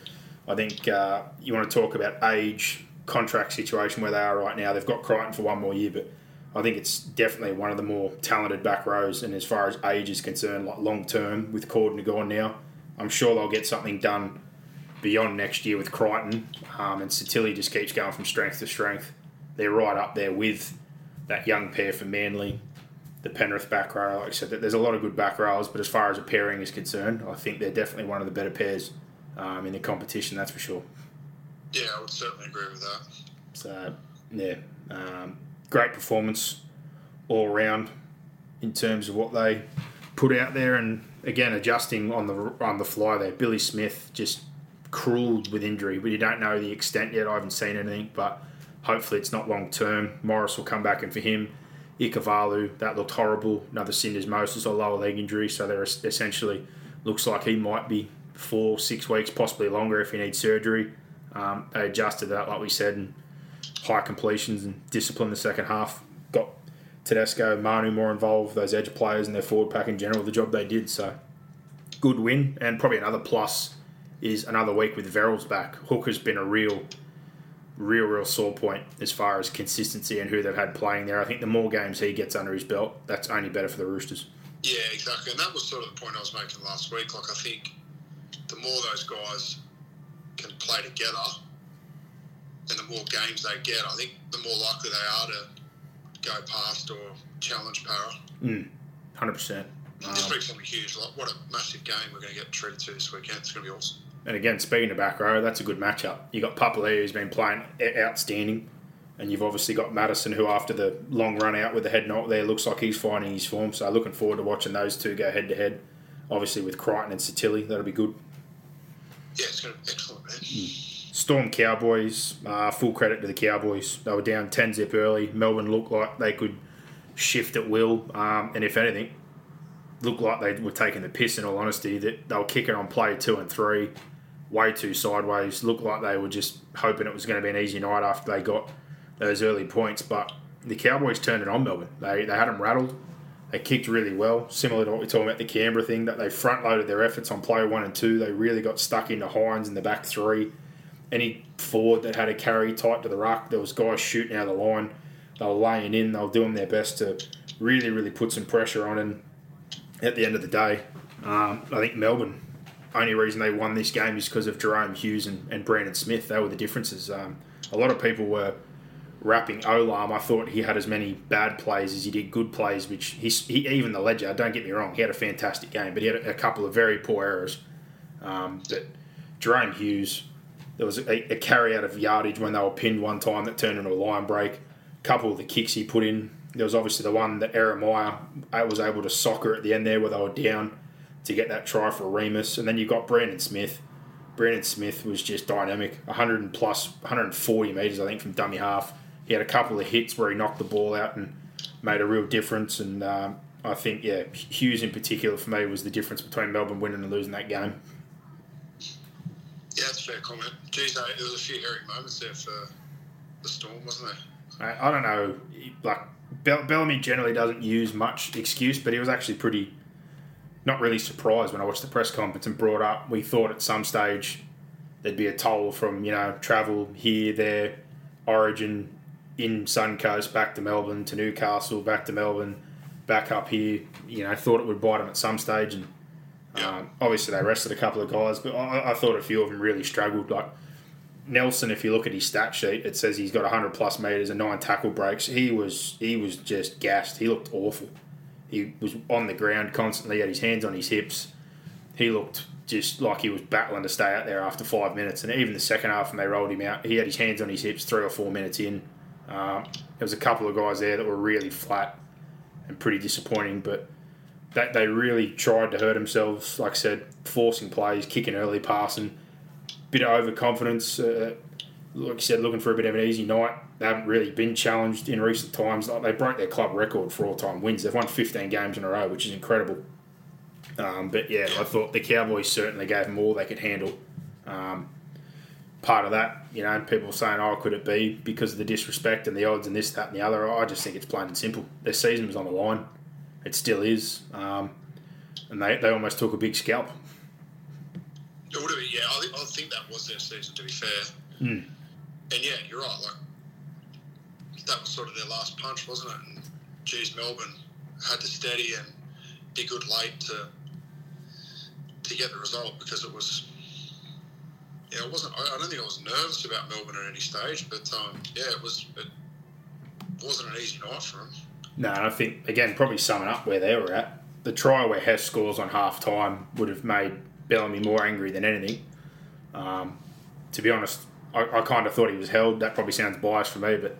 I think uh, you want to talk about age, contract situation where they are right now. They've got Crichton for one more year, but I think it's definitely one of the more talented back rows. And as far as age is concerned, like long term with Cordner gone now, I'm sure they'll get something done beyond next year with Crichton. Um, and Sitili just keeps going from strength to strength. They're right up there with that young pair for Manly, the Penrith back row. Like I said, there's a lot of good back rows, but as far as a pairing is concerned, I think they're definitely one of the better pairs um, in the competition, that's for sure. Yeah, I would certainly agree with that. So, yeah, um, great performance all round in terms of what they put out there, and again adjusting on the on the fly there. Billy Smith just cruelled with injury, but you don't know the extent yet. I haven't seen anything, but hopefully it's not long term. Morris will come back, and for him, Ikuvalu that looked horrible. Another syndesmosis or lower leg injury, so there essentially looks like he might be four, six weeks, possibly longer if he needs surgery. Um, they adjusted that, like we said, and high completions and discipline the second half. Got Tedesco, Manu more involved, those edge players and their forward pack in general, the job they did. So good win, and probably another plus is another week with Verrills back. Hooker's been a real, real, real sore point as far as consistency and who they've had playing there. I think the more games he gets under his belt, that's only better for the Roosters. Yeah, exactly. And that was sort of the point I was making last week. Like, I think the more those guys can play together and the more games they get, I think the more likely they are to go past or challenge Para. Mm, 100%. this week's going to be huge. Like, what a massive game we're going to get treated to this weekend. It's going to be awesome. And again, speaking of back row, that's a good matchup. you got Papali'i, who's been playing outstanding. And you've obviously got Matterson, who after the long run out with the head knock there, looks like he's finding his form. So looking forward to watching those two go head to head. Obviously with Crichton and Sitili, that'll be good. Yeah, it's going to be excellent, man. Mm. Storm Cowboys, uh, full credit to the Cowboys. They were down 10 zip early. Melbourne looked like they could shift at will. Um, and if anything, looked like they were taking the piss, in all honesty, that they were kicking on play two and three, way too sideways. Looked like they were just hoping it was going to be an easy night after they got those early points, but the Cowboys turned it on Melbourne. They, they had them rattled. They kicked really well, similar to what we're talking about the Canberra thing, that they front loaded their efforts on play one and two. They really got stuck into Hynes in the back three. Any forward that had a carry tight to the ruck, there was guys shooting out of the line. They were laying in. They were doing their best to really, really put some pressure on. And at the end of the day, um, I think Melbourne, only reason they won this game is because of Jahrome Hughes and, and Brandon Smith. They were the differences. Um, a lot of people were wrapping Olam. I thought he had as many bad plays as he did good plays, which he, he even the ledger. Don't get me wrong, he had a fantastic game, but he had a, a couple of very poor errors. Um, but Jahrome Hughes, there was a, a, carry out of yardage when they were pinned one time that turned into a line break. A couple of the kicks he put in. There was obviously the one that Ieremia was able to soccer at the end there where they were down to get that try for Reimis. And then you've got Brandon Smith. Brandon Smith was just dynamic, 100 plus, 140 metres, I think, from dummy half he had a couple of hits where he knocked the ball out and made a real difference. And um, I think, yeah, Hughes in particular for me was the difference between Melbourne winning and losing that game. Yeah, that's a fair comment. Geez, there was a few hairy moments there for the Storm, wasn't there? I, I don't know. Like Bellamy generally doesn't use much excuse, but he was actually pretty not really surprised when I watched the press conference and brought up. We thought at some stage there'd be a toll from you know travel here, there, Origin, in Suncoast back to Melbourne to Newcastle back to Melbourne back up here. You know, thought it would bite them at some stage, and um, obviously they rested a couple of guys, but I, I, thought a few of them really struggled. Like Nelson, if you look at his stat sheet, it says he's got 100 plus meters and nine tackle breaks. He was he was just gassed. He looked awful. He was on the ground constantly, had his hands on his hips. He looked just like he was battling to stay out there after five minutes. And even the second half, when they rolled him out, he had his hands on his hips three or four minutes in. Um, there was a couple of guys there that were really flat and pretty disappointing, but that they really tried to hurt themselves. Like I said, forcing plays, kicking early, passing, bit of overconfidence. Uh, like you said, looking for a bit of an easy night. They haven't really been challenged in recent times. Like they broke their club record for all-time wins. They've won 15 games in a row, which is incredible. Um, but yeah, I thought the Cowboys certainly gave them all they could handle. Um, part of that. You know, people saying, "Oh, could it be because of the disrespect and the odds and this, that, and the other?" I just think it's plain and simple. Their season was on the line. It still is, um, and they, they almost took a big scalp. It would have been, yeah. I, I think that was their season, to be fair. Mm. And yeah, you're right. Like that was sort of their last punch, wasn't it? And geez, Melbourne had to steady and be good late to to get the result because it was yeah, it wasn't. I, don't think I was nervous about Melbourne at any stage, but um, yeah, it was. It wasn't an easy night for them. No, I think again, probably summing up where they were at, the try where Hess scores on half time would have made Bellamy more angry than anything. Um, to be honest, I, I kind of thought he was held. That probably sounds biased for me, but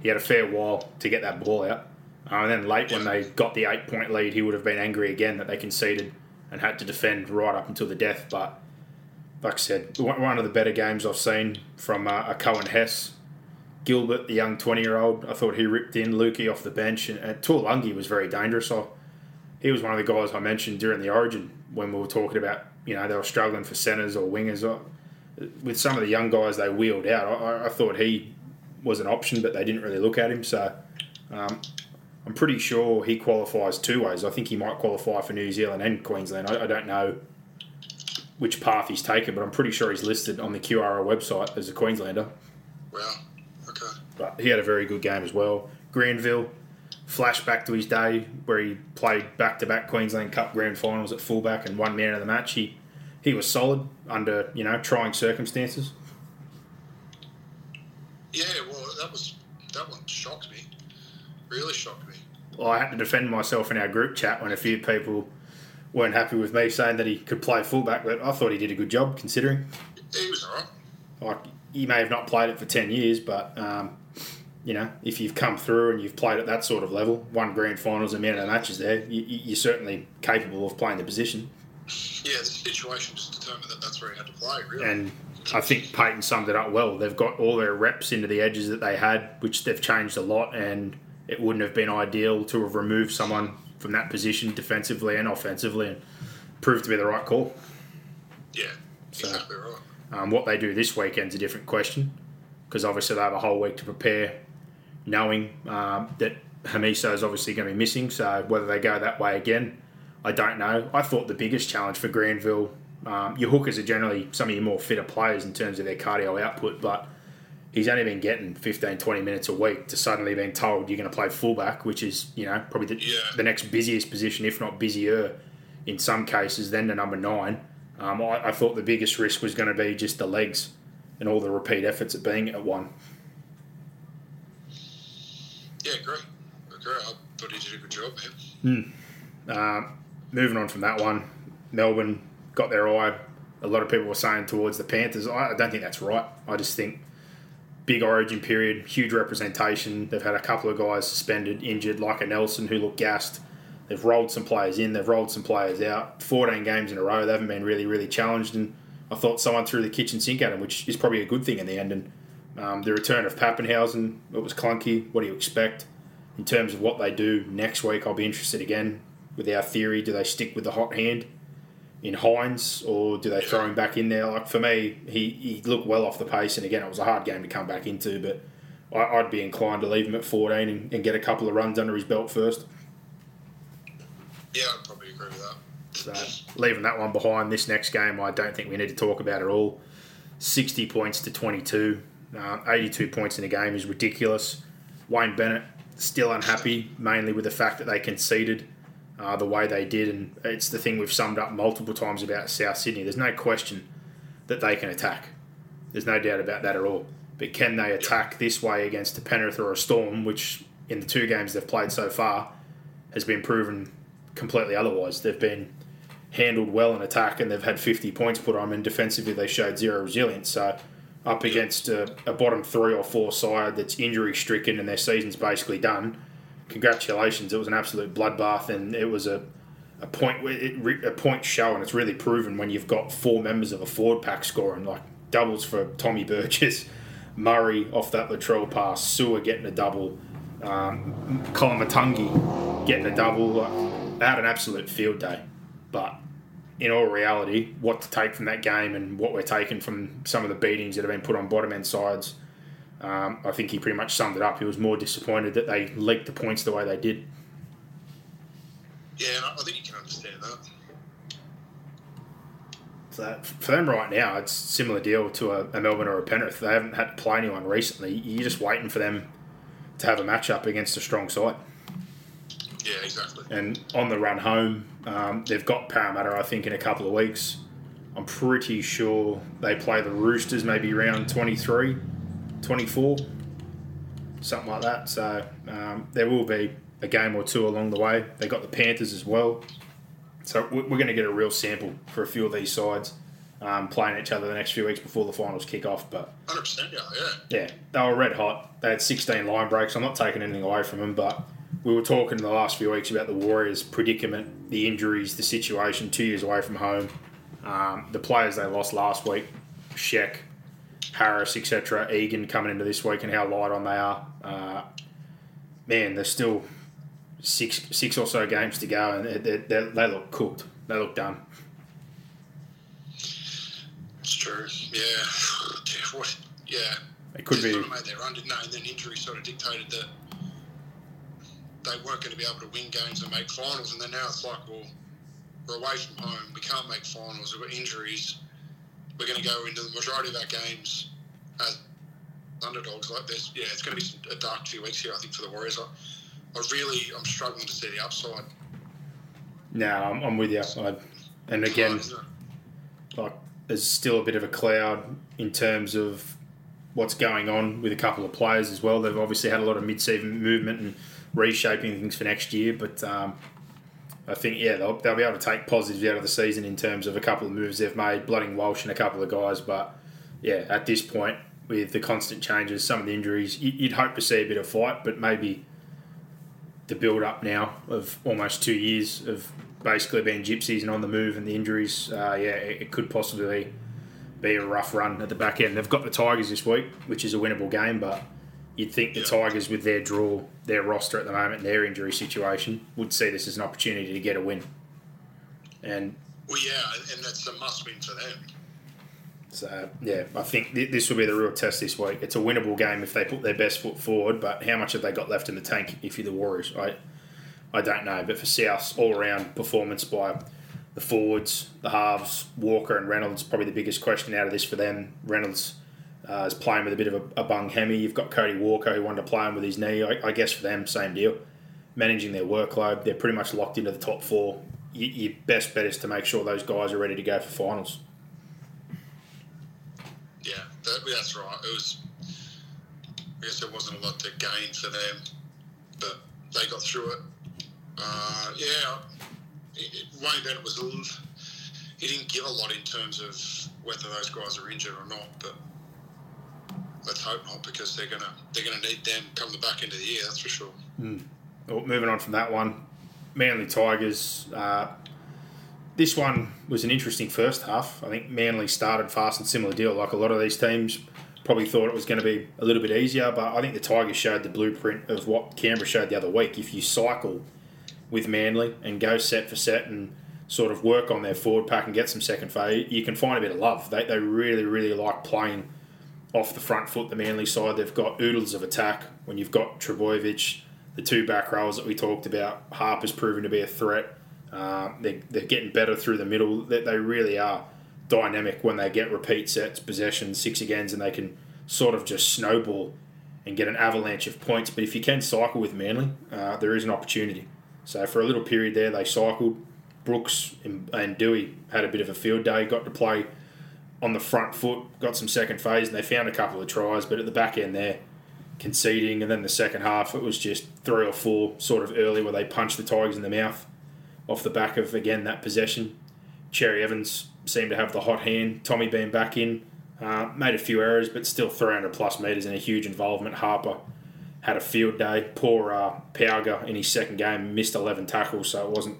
he had a fair while to get that ball out. Uh, and then late, when they got the eight point lead, he would have been angry again that they conceded and had to defend right up until the death. But like I said, one of the better games I've seen from uh, a Coen Hess. Gilbert, the young 20 year old, I thought he ripped in Luki off the bench, and, and was very dangerous. He was one of the guys I mentioned during the origin when we were talking about, you know, they were struggling for centres or wingers. With some of the young guys they wheeled out, I, I thought he was an option, but they didn't really look at him. So um, I'm pretty sure he qualifies two ways. I think he might qualify for New Zealand and Queensland. I, I don't know which path he's taken, but I'm pretty sure he's listed on the QRL website as a Queenslander. Wow. Okay. But he had a very good game as well. Granville, flashback to his day where he played back to back Queensland Cup grand finals at fullback and one man of the match. He he was solid under, you know, trying circumstances. Yeah, well that was that one shocked me. Really shocked me. Well, I had to defend myself in our group chat when a few people weren't happy with me saying that he could play fullback, but I thought he did a good job considering. He was alright. Like he may have not played it for ten years, but um, you know, if you've come through and you've played at that sort of level, one grand finals and man of the matches there, you, are certainly capable of playing the position. Yeah, the situation just determined that that's where he had to play, really. And I think Payten summed it up well. They've got all their reps into the edges that they had, which they've changed a lot, and it wouldn't have been ideal to have removed someone from that position defensively and offensively and proved to be the right call. Yeah, so, exactly right. Um, what they do this weekend's a different question because obviously they have a whole week to prepare knowing um, that Hamiso is obviously going to be missing. So whether they go that way again, I don't know. I thought the biggest challenge for Granville, um, your hookers are generally some of your more fitter players in terms of their cardio output, but he's only been getting 15, 20 minutes a week to suddenly being told you're going to play fullback, which is, you know, probably the, Yeah. the next busiest position, if not busier in some cases, than the number nine. Um, I, I thought the biggest risk was going to be just the legs and all the repeat efforts at being at one. Yeah, great. Great. I thought he did a good job, man. Um, moving on from that one, Melbourne got their eye. A lot of people were saying towards the Panthers. I don't think that's right. I just think big origin period, huge representation. They've had a couple of guys suspended, injured, like a Nelson who looked gassed. They've rolled some players in, they've rolled some players out. 14 games in a row, they haven't been really, really challenged. And I thought someone threw the kitchen sink at them, which is probably a good thing in the end. And um, the return of Papenhuyzen, it was clunky. What do you expect? In terms of what they do next week, I'll be interested again with our theory. Do they stick with the hot hand in Hynes or do they throw him back in there? Like for me, he, he looked well off the pace, and again, it was a hard game to come back into, but I, I'd be inclined to leave him at 14 and, and get a couple of runs under his belt first. Yeah, I'd probably agree with that. So leaving that one behind, this next game, I don't think we need to talk about at all. 60 points to 22, uh, 82 points in a game is ridiculous. Wayne Bennett still unhappy, mainly with the fact that they conceded uh, the way they did, and it's the thing we've summed up multiple times about South Sydney. There's no question that they can attack. There's no doubt about that at all. But can they attack this way against a Penrith or a Storm, which in the two games they've played so far has been proven completely otherwise. They've been handled well in attack and they've had 50 points put on them, and defensively they showed zero resilience. So, up against a, a bottom three or four side that's injury stricken and their season's basically done, congratulations. It was an absolute bloodbath and it was a, a point a point show, and it's really proven when you've got four members of a forward pack scoring like doubles for Tommy Burgess, *laughs* Murray off that Latrell pass, Su'A getting a double, um, Koloamatangi getting a double. Like, they had an absolute field day, but in all reality, what to take from that game and what we're taking from some of the beatings that have been put on bottom end sides, um, I think he pretty much summed it up. He was more disappointed that they leaked the points the way they did. Yeah, I think you can understand that. So for them right now, it's a similar deal to a, a Melbourne or a Penrith. They haven't had to play anyone recently. You're just waiting for them to have a matchup against a strong side. Yeah, exactly. And on the run home, um, they've got Parramatta, I think, in a couple of weeks. I'm pretty sure they play the Roosters maybe around 23, 24, something like that. So um, there will be a game or two along the way. They got the Panthers as well. So we- we're going to get a real sample for a few of these sides um, playing each other the next few weeks before the finals kick off. But 100%, yeah, yeah. yeah, they were red hot. They had 16 line breaks. I'm not taking anything away from them, but we were talking in the last few weeks about the Warriors' predicament, the injuries, the situation, two years away from home. Um, the players they lost last week, Sheck, Harris, etc., Egan coming into this week and how light on they are. Uh, man, there's still six six or so games to go, and they, they, they look cooked. They look done. It's true. Yeah. *sighs* What? Yeah. It could they be. sort of made their didn't they? And then injury sort of dictated that they weren't going to be able to win games and make finals. And then now it's like, well, we're away from home. We can't make finals. We've got injuries. We're going to go into the majority of our games as underdogs. Like this, yeah, it's going to be a dark few weeks here. I think for the Warriors. I, I really, I'm struggling to see the upside. No, I'm, I'm with you. I, and again, like there's still a bit of a cloud in terms of what's going on with a couple of players as well. They've obviously had a lot of mid-season movement and reshaping things for next year, but um, I think yeah they'll, they'll be able to take positives out of the season in terms of a couple of moves they've made, blooding Walsh and a couple of guys. But yeah, at this point with the constant changes, some of the injuries, you- you'd hope to see a bit of fight, but maybe the build up now of almost two years of basically being gypsies and on the move and the injuries, uh, yeah, it, it could possibly be a rough run at the back end. They've got the Tigers this week, which is a winnable game, but you'd think the. Tigers, with their draw, their roster at the moment, their injury situation, would see this as an opportunity to get a win. And Well, yeah, and that's a must win for them. So yeah, I think th- this will be the real test this week. It's a winnable game if they put their best foot forward, but how much have they got left in the tank if you're the Warriors? I I don't know, but for South, all around performance by the forwards, the halves, Walker and Reynolds, probably the biggest question out of this for them. Reynolds uh, is playing with a bit of a, a bung hemi. You've got Cody Walker who wanted to play him with his knee. I, I, guess for them, same deal. Managing their workload, they're pretty much locked into the top four. You, your best bet is to make sure those guys are ready to go for finals. Yeah, that, that's right. It was. I guess there wasn't a lot to gain for them, but they got through it. Uh, yeah, it, Wayne Bennett was. He didn't give a lot in terms of whether those guys are injured or not, but let's hope not because they're gonna they're gonna need them come the back end of the year. That's for sure. Mm. Well, moving on from that one, Manly Tigers. Uh, this one was an interesting first half. I think Manly started fast and similar deal. Like a lot of these teams, probably thought it was going to be a little bit easier, but I think the Tigers showed the blueprint of what Canberra showed the other week. If you cycle with Manly and go set for set and sort of work on their forward pack and get some second phase, you can find a bit of love. They, they really, really like playing off the front foot, the Manly side. They've got oodles of attack. When you've got Trbojevic, the two back rows that we talked about, Harper's proven to be a threat. Uh, they, they're getting better through the middle. They, they really are dynamic when they get repeat sets, possessions, six agains, and they can sort of just snowball and get an avalanche of points. But if you can cycle with Manly, uh, there is an opportunity. So for a little period there, they cycled. Brooks and, and Doueihi had a bit of a field day, got to play on the front foot, got some second phase, and they found a couple of tries. But at the back end there, conceding, and then the second half, it was just three or four sort of early where they punched the Tigers in the mouth off the back of, again, that possession. Cherry Evans seemed to have the hot hand. Tommy being back in, uh, made a few errors, but still 300 plus metres and a huge involvement. Harper had a field day. Poor uh, Pauga in his second game missed 11 tackles, so it wasn't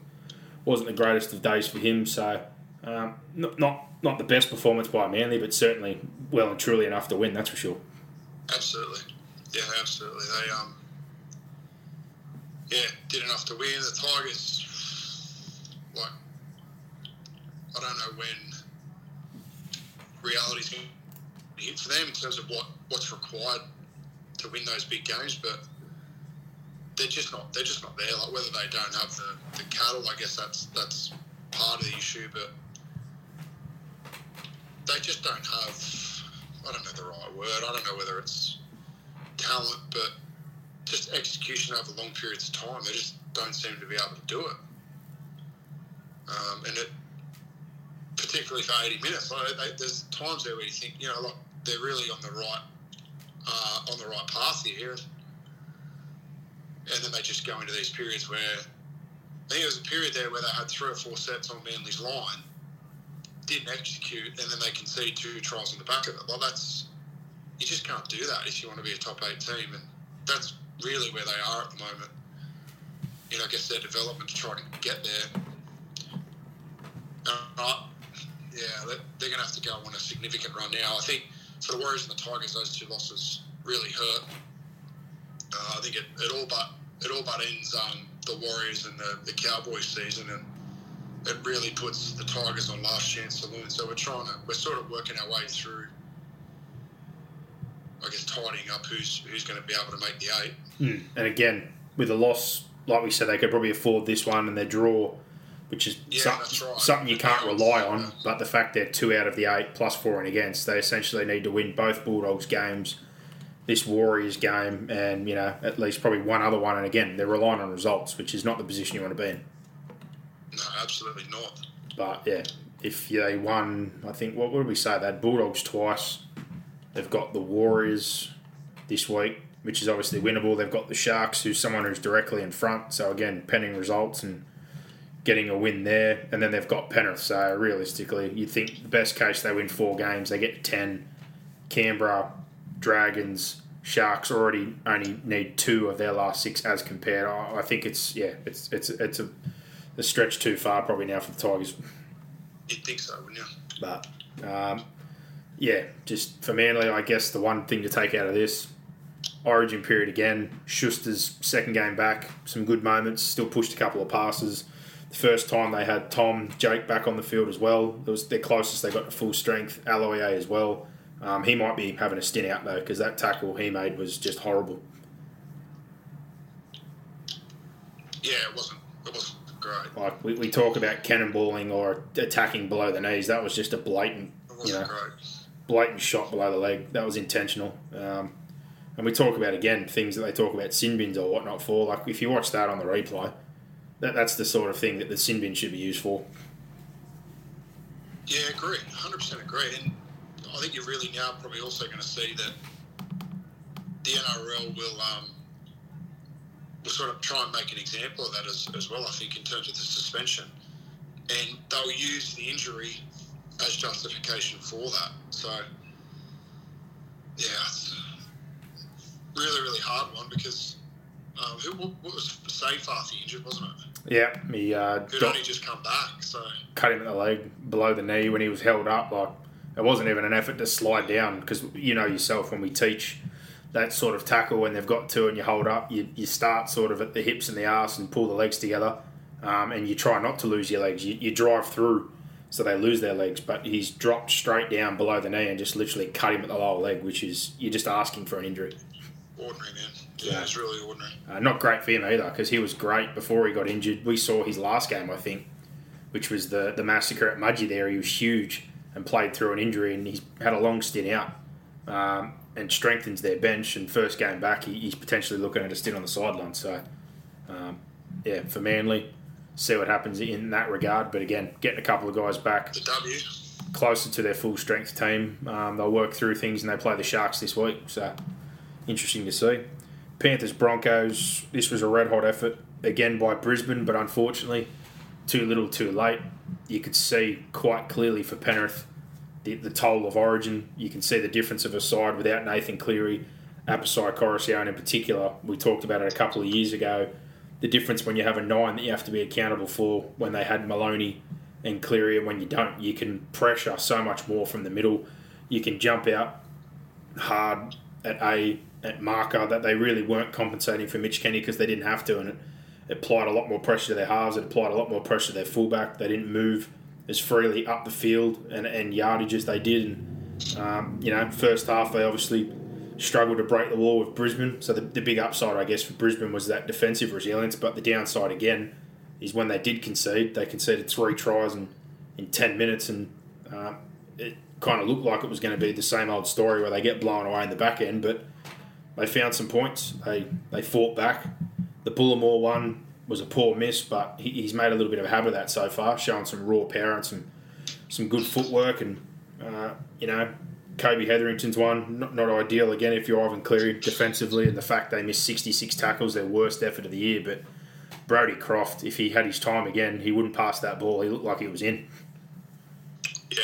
wasn't the greatest of days for him. So um, not, not not the best performance by Manly, but certainly well and truly enough to win. That's for sure. Absolutely, yeah, absolutely. They um, yeah, did enough to win. The Tigers, like, I don't know when reality's going to hit for them in terms of what what's required to win those big games, but they're just not they're just not there. Like whether they don't have the, the cattle, I guess that's that's part of the issue, but they just don't have I don't know the right word. I don't know whether it's talent, but just execution over long periods of time. They just don't seem to be able to do it. Um, and it, particularly for 80 minutes, like they, there's times there where you think, you know, like they're really on the right uh, on the right path here. And then they just go into these periods where I think there was a period there where they had three or four sets on Manly's line, didn't execute, and then they concede two tries on the back of it. Well, that's you just can't do that if you want to be a top eight team, and that's really where they are at the moment. You know, I guess their development to try to get there. Uh, yeah, they're going to have to go on a significant run now. I think for the Warriors and the Tigers, those two losses really hurt. Uh, I think it, it all but it all but ends um, the Warriors and the, the Cowboys season, and it really puts the Tigers on last chance saloon. So we're trying to we're sort of working our way through. I guess tidying up who's who's going to be able to make the eight. Mm. And again, with a loss, like we said, they could probably afford this one and their draw which is yeah, some, right. something you can't rely on. But the fact they're two out of the eight plus four and against, they essentially need to win both Bulldogs games, this Warriors game, and you know at least probably one other one. And again, they're relying on results, which is not the position you want to be in. No, absolutely not. But yeah, if they won, I think what would we say? They had Bulldogs twice. They've got the Warriors this week, which is obviously winnable. They've got the Sharks, who's someone who's directly in front. So again, pending results and getting a win there, and then they've got Penrith. So realistically, you'd think the best case they win four games, they get ten. Canberra, Dragons, Sharks already only need two of their last six as compared. I think it's yeah, it's it's it's a, a stretch too far probably now for the Tigers. You'd think so, wouldn't you? But um, yeah, just for Manly, I guess the one thing to take out of this Origin period again. Schuster's second game back, some good moments. Still pushed a couple of passes The first time they had Tom Jake back on the field as well. It was their closest they got to full strength. Aloiai as well. Um, he might be having a stint out though because that tackle he made was just horrible. Yeah, it wasn't. Great. Like we, we talk about cannonballing or attacking below the knees. That was just a blatant, you know, great. blatant shot below the leg. That was intentional. Um, and we talk about again things that they talk about sin bins or whatnot for. Like if you watch that on the replay, that, that's the sort of thing that the sin bin should be used for. Yeah, agree. 100% agree. And I think you're really now probably also going to see that the NRL will um, will sort of try and make an example of that as, as well, I think, in terms of the suspension. And they'll use the injury as justification for that. So, yeah, it's a really, really hard one because um, who what was Seyfarth injured, wasn't it? Yeah, he uh, Who'd only just come back. So, cut him in the leg below the knee when he was held up. Like it wasn't even an effort to slide down because you know yourself when we teach that sort of tackle when they've got two and you hold up, you, you start sort of at the hips and the arse and pull the legs together, um, and you try not to lose your legs. You, you drive through so they lose their legs, but he's dropped straight down below the knee and just literally cut him at the lower leg, which is you're just asking for an injury. ordinary, man. Yeah, Yeah. it's really ordinary. Uh, not great for him either because he was great before he got injured. We saw his last game, I think, which was the the massacre at Mudgee. There, he was huge and played through an injury, and he's had a long stint out um, and strengthens their bench. And first game back, he, he's potentially looking at a stint on the sideline. So, um, yeah, for Manly, see what happens in that regard. But again, getting a couple of guys back closer to their full strength team. Um, they'll work through things and they play the Sharks this week. So interesting to see. Panthers Broncos. This was a red hot effort again by Brisbane, but unfortunately, too little, too late. You could see quite clearly for Penrith the, the toll of Origin. You can see the difference of a side without Nathan Cleary, Apisai Koroisau in particular. We talked about it a couple of years ago. The difference when you have a nine that you have to be accountable for when they had Maloney and Cleary, and when you don't, you can pressure so much more from the middle. You can jump out hard at A at marker that they really weren't compensating for Mitch Kenny because they didn't have to, and it applied a lot more pressure to their halves. It applied a lot more pressure to their fullback. They didn't move as freely up the field and, and yardage as they did. And um, you know, first half they obviously struggled to break the wall with Brisbane. So the, the big upside, I guess, for Brisbane was that defensive resilience. But the downside again is when they did concede, they conceded three tries in, in ten minutes, and uh, it kind of looked like it was going to be the same old story where they get blown away in the back end. But they found some points. They they fought back. The Bullimore one was a poor miss, but he, he's made a little bit of a habit of that so far, showing some raw power and some some good footwork. And uh, you know, Kobe Hetherington's one not, not ideal again if you're Ivan Cleary defensively, and the fact they missed 66 tackles, their worst effort of the year. But Brodie Croft, if he had his time again, he wouldn't pass that ball. He looked like he was in. Yeah.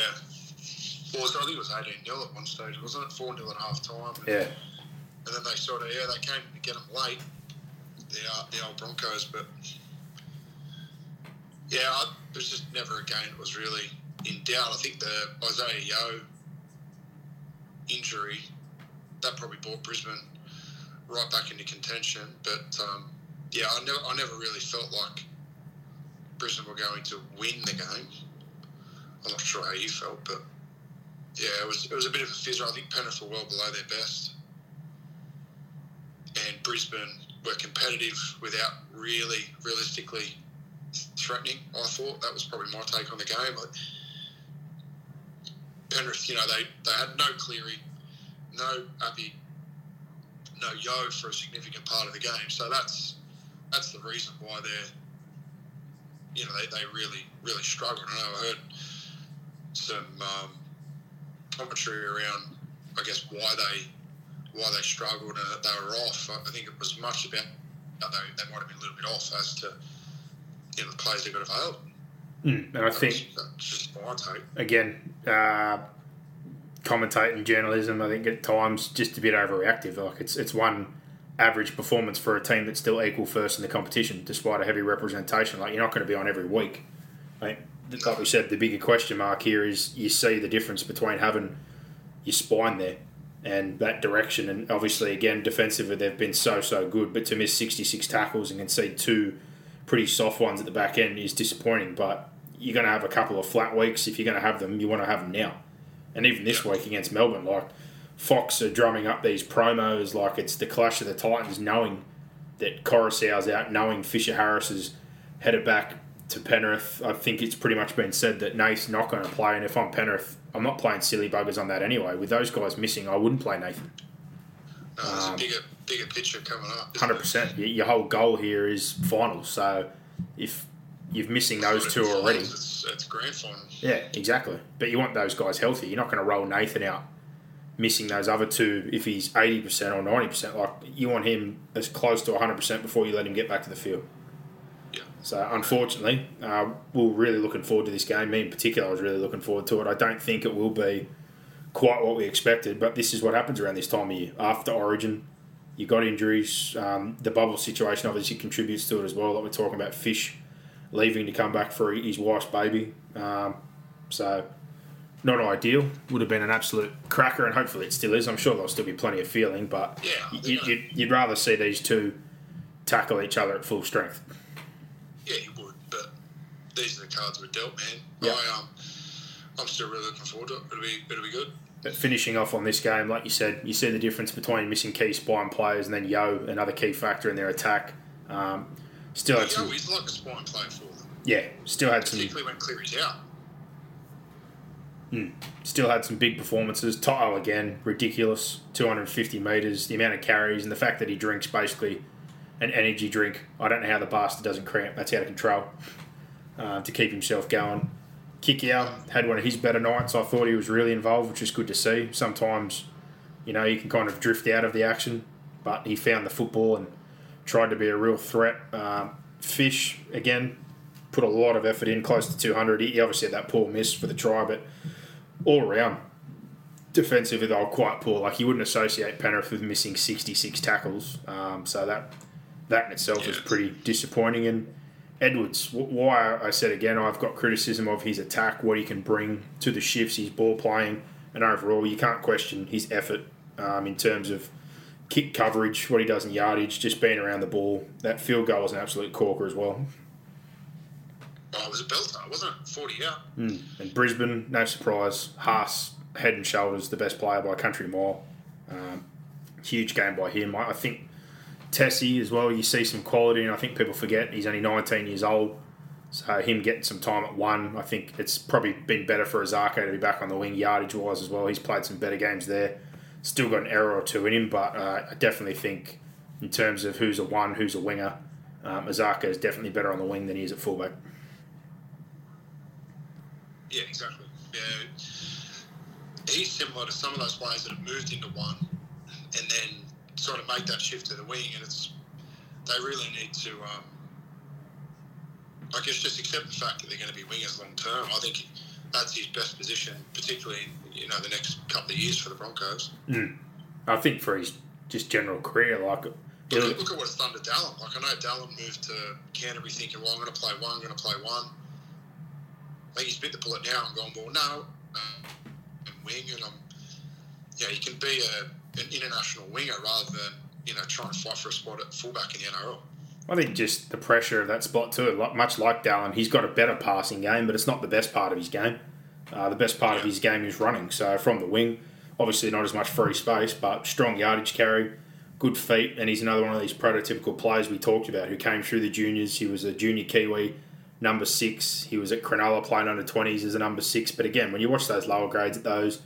Well, I think it was 18 0 at one stage, wasn't it? 4 0 at half time. Yeah. And then they sort of, yeah, they came to get them late, the, uh, the old Broncos, but yeah, I, it was just never a game that was really in doubt. I think the Isaah Yeo injury, that probably brought Brisbane right back into contention. But um, yeah, I never, I never really felt like Brisbane were going to win the game. I'm not sure how you felt, but yeah, it was it was a bit of a fizzer. I think Penrith were well below their best, and Brisbane were competitive without really realistically threatening. I thought that was probably my take on the game. Like Penrith, you know, they they had no Cleary, no Api, no Yeo for a significant part of the game. So that's that's the reason why they're you know they, they really really struggled. I I heard some um, commentary around I guess why they why they struggled and that they were off. I think it was much about how they, they might have been a little bit off as to you know the players they got available. Mm, and I think That's, my again, uh, commentating journalism, I think at times just a bit overreactive. Like it's it's one average performance for a team that's still equal first in the competition, despite a heavy representation. Like you're not going to be on every week. Like, like we said, the bigger question mark here is you see the difference between having your spine there and that direction, and obviously again defensively they've been so so good, but to miss 66 tackles and concede two pretty soft ones at the back end is disappointing. But you're going to have a couple of flat weeks. If you're going to have them, you want to have them now. And even this week against Melbourne, like Fox are drumming up these promos like it's the clash of the Titans, knowing that Koroisau's out, knowing Fisher Harris is headed back to Penrith. I think it's pretty much been said that Nath's not going to play, and if I'm Penrith, I'm not playing silly buggers on that anyway. With those guys missing, I wouldn't play Nathan. No, there's a um, bigger, bigger picture coming up. Hundred percent. Your whole goal here is finals. So if you're missing those two already, It's, it's grand final. yeah, exactly. But you want those guys healthy. You're not going to roll Nathan out missing those other two if he's eighty percent or ninety percent. Like you want him as close to hundred percent before you let him get back to the field. So unfortunately, uh, we're really looking forward to this game. Me in particular, I was really looking forward to it. I don't think it will be quite what we expected, but this is what happens around this time of year. After Origin, you got injuries. Um, the bubble situation obviously contributes to it as well. Like we're talking about Fish leaving to come back for his wife's baby. Um, so not ideal. Would have been an absolute cracker, and hopefully it still is. I'm sure there'll still be plenty of feeling, but Yeah, you, you'd, you'd rather see these two tackle each other at full strength. Yeah, you would, but these are the cards we're dealt, man. Yeah. I um, I'm still really looking forward to it. It'll be, it'll be good. But finishing off on this game, like you said, you see the difference between missing key spine players and then Yeo, another key factor in their attack. Um, still had some, he's like a spine player for them, yeah, still had some, particularly when Cleary's out. still had some big performances. To'o again, ridiculous, 250 meters, the amount of carries, and the fact that he drinks basically an energy drink. I don't know how the bastard doesn't cramp. That's out of control. Uh, to keep himself going. Kikau had one of his better nights. I thought he was really involved, which is good to see. Sometimes, you know, you can kind of drift out of the action, but he found the football and tried to be a real threat. Um, Fish, again, put a lot of effort in, close to 200. He obviously had that poor miss for the try, but all around, defensively, they were quite poor. Like, you wouldn't associate Penrith with missing 66 tackles. Um, so that that in itself Yeah. pretty disappointing. And Edwards, why I said again, I've got criticism of his attack, what he can bring to the shifts, his ball playing, and overall, you can't question his effort um, in terms of kick coverage, what he does in yardage, just being around the ball. That field goal was an absolute corker as well. Oh, it was a belter, wasn't it? 40 out. And Brisbane, no surprise, Haas, head and shoulders, the best player by country mile. Um, huge game by him. I, I think Tesi as well, you see some quality, and I think people forget he's only 19 years old. So him getting some time at one, I think it's probably been better for Isaako to be back on the wing yardage wise as well. He's played some better games there. Still got an error or two in him, but uh, I definitely think in terms of who's a one, who's a winger, um, Isaako is definitely better on the wing than he is at fullback. Yeah, exactly. Yeah, he's similar to some of those players that have moved into one, and then sort of make that shift to the wing, and it's they really need to, um, I guess, just accept the fact that they're going to be wingers long term. I think that's his best position, particularly in you know the next couple of years for the Broncos. I think for his just general career, like Look, look at what it's done to Dallin. Like I know Dallin moved to Canterbury thinking, well, I'm going to play one, I'm going to play one. I think he's bit the bullet now. I'm going, well, no, uh, I'm wing, and I'm, yeah, he can be a, an international winger rather than you know trying to fight for a spot at fullback in the NRL. I think just the pressure of that spot too. Like, much like Dallin, he's got a better passing game, but it's not the best part of his game. Uh, the best part of his game is running. So from the wing, obviously not as much free space, but strong yardage carry, good feet, and he's another one of these prototypical players we talked about who came through the juniors. He was a junior Kiwi, number six. He was at Cronulla playing under twenties as a number six. But again, when you watch those lower grades at those,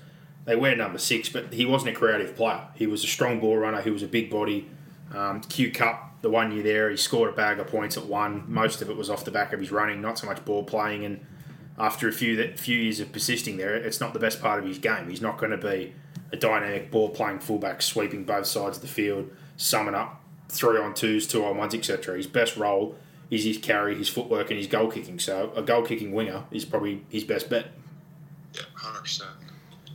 they wear number six, but he wasn't a creative player. He was a strong ball runner. He was a big body. Um, Q Cup, the one year there, he scored a bag of points at one. Most of it was off the back of his running, not so much ball playing. And after a few that few years of persisting there, it's not the best part of his game. He's not going to be a dynamic ball playing fullback, sweeping both sides of the field, summing up three on twos, two on ones, etc. His best role is his carry, his footwork, and his goal kicking. So a goal kicking winger is probably his best bet. Yeah, hundred percent.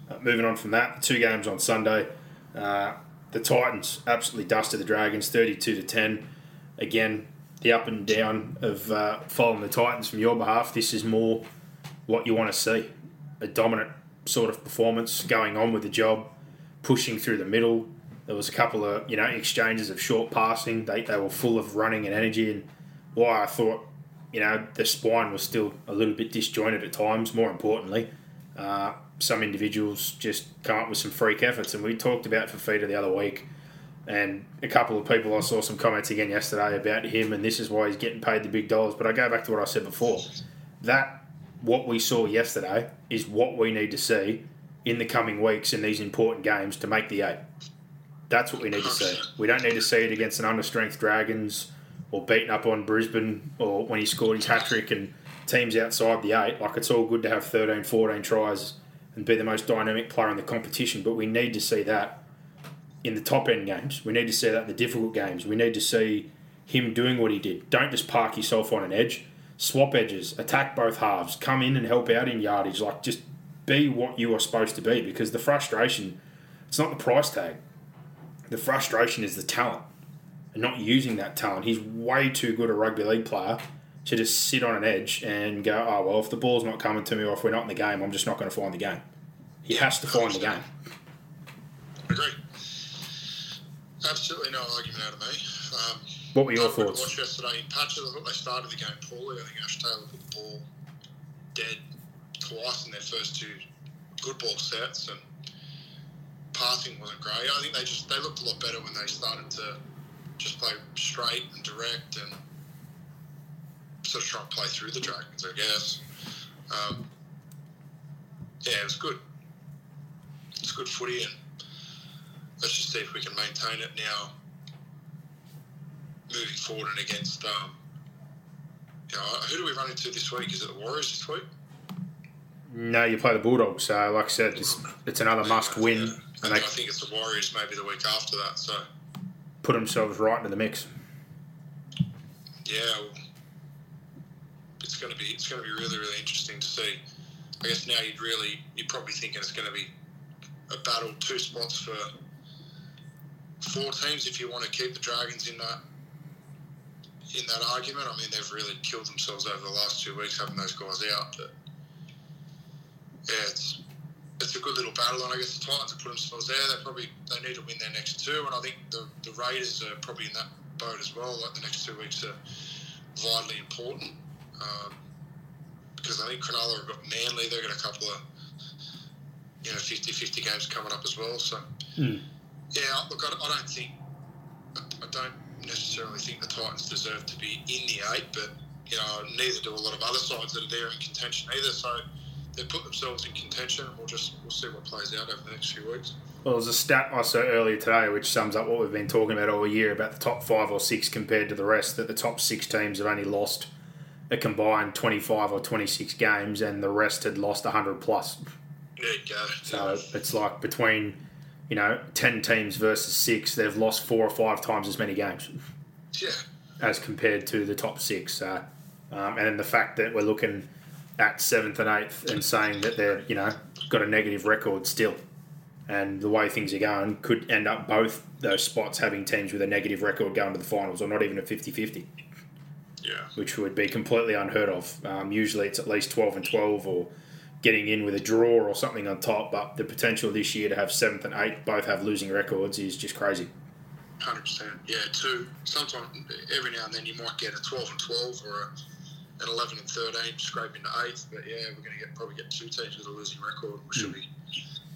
Uh, moving on from that, two games on Sunday. Uh, the Titans absolutely dusted the Dragons, thirty-two to ten. Again, the up and down of uh, following the Titans from your behalf. This is more what you want to see: a dominant sort of performance, going on with the job, pushing through the middle. There was a couple of you know exchanges of short passing. They, they were full of running and energy, and why I thought, you know, the spine was still a little bit disjointed at times. More importantly, uh, some individuals just come up with some freak efforts, and we talked about Fifita the other week. And a couple of people, I saw some comments again yesterday about him, and this is why he's getting paid the big dollars. But I go back to what I said before. That, what we saw yesterday, is what we need to see in the coming weeks in these important games to make the eight. That's what we need to see. We don't need to see it against an understrength Dragons or beating up on Brisbane or when he scored his hat trick and teams outside the eight. Like, it's all good to have 13, 14 tries and be the most dynamic player in the competition, but we need to see that in the top end games. We need to see that in the difficult games. We need to see him doing what he did. Don't just park yourself on an edge. Swap edges, attack both halves, come in and help out in yardage. Like, just be what you are supposed to be because the frustration, it's not the price tag. The frustration is the talent and not using that talent. He's way too good a rugby league player to just sit on an edge and go, oh, well, if the ball's not coming to me or if we're not in the game, I'm just not going to find the game. He has to find the game. Agree. Absolutely no argument out of me. Um, what were your I thoughts? watched yesterday in patches. I thought they started the game poorly. I think Ash Taylor put the ball dead twice in their first two good ball sets, and passing wasn't great. I think they just they looked a lot better when they started to just play straight and direct and sort of try and play through the Dragons. I guess. Um, yeah, it was good. It's good footy, and let's just see if we can maintain it now moving forward and against um, you know, who do we run into this week? Is it the Warriors this week? No, you play the Bulldogs. So, like I said, it's, it's another must win. Yeah. And I they think it's the Warriors maybe the week after that. So put themselves right into the mix. yeah, well, it's going to be it's going to be really really interesting to see. I guess now you'd really you're probably thinking it's going to be a battle, two spots for four teams if you want to keep the Dragons in that in that argument. I mean, they've really killed themselves over the last two weeks having those guys out, but yeah, it's it's a good little battle, and I guess the Titans have put themselves there. They probably they need to win their next two, and I think the the Raiders are probably in that boat as well. Like the next two weeks are vitally important um, because I think Cronulla have got Manly. They've got a couple of you know 50-50 games coming up as well. So Hmm. yeah, look, I, I don't think I, I don't necessarily think the Titans deserve to be in the eight, but you know neither do a lot of other sides that are there in contention either. So they put themselves in contention, and we'll just we'll see what plays out over the next few weeks. Well, there's a stat I saw earlier today which sums up what we've been talking about all year about the top five or six compared to the rest. That the top six teams have only lost a combined 25 or 26 games, and the rest had lost 100 plus. There you go. So it's like between, you know, 10 teams versus six, they've lost four or five times as many games yeah, as compared to the top six. So, um, and then the fact that we're looking at seventh and eighth and saying that they're, you know, got a negative record still. And the way things are going could end up both those spots having teams with a negative record going to the finals or not even a 50 50, yeah, which would be completely unheard of. Um, usually it's at least 12 and 12 or getting in with a draw or something on top. But the potential this year to have seventh and eighth both have losing records is just crazy. hundred percent. Yeah, two. Sometimes every now and then you might get a twelve and twelve or a, an eleven and thirteen scraping into eighth. But yeah, we're going to get probably get two teams with a losing record, which will be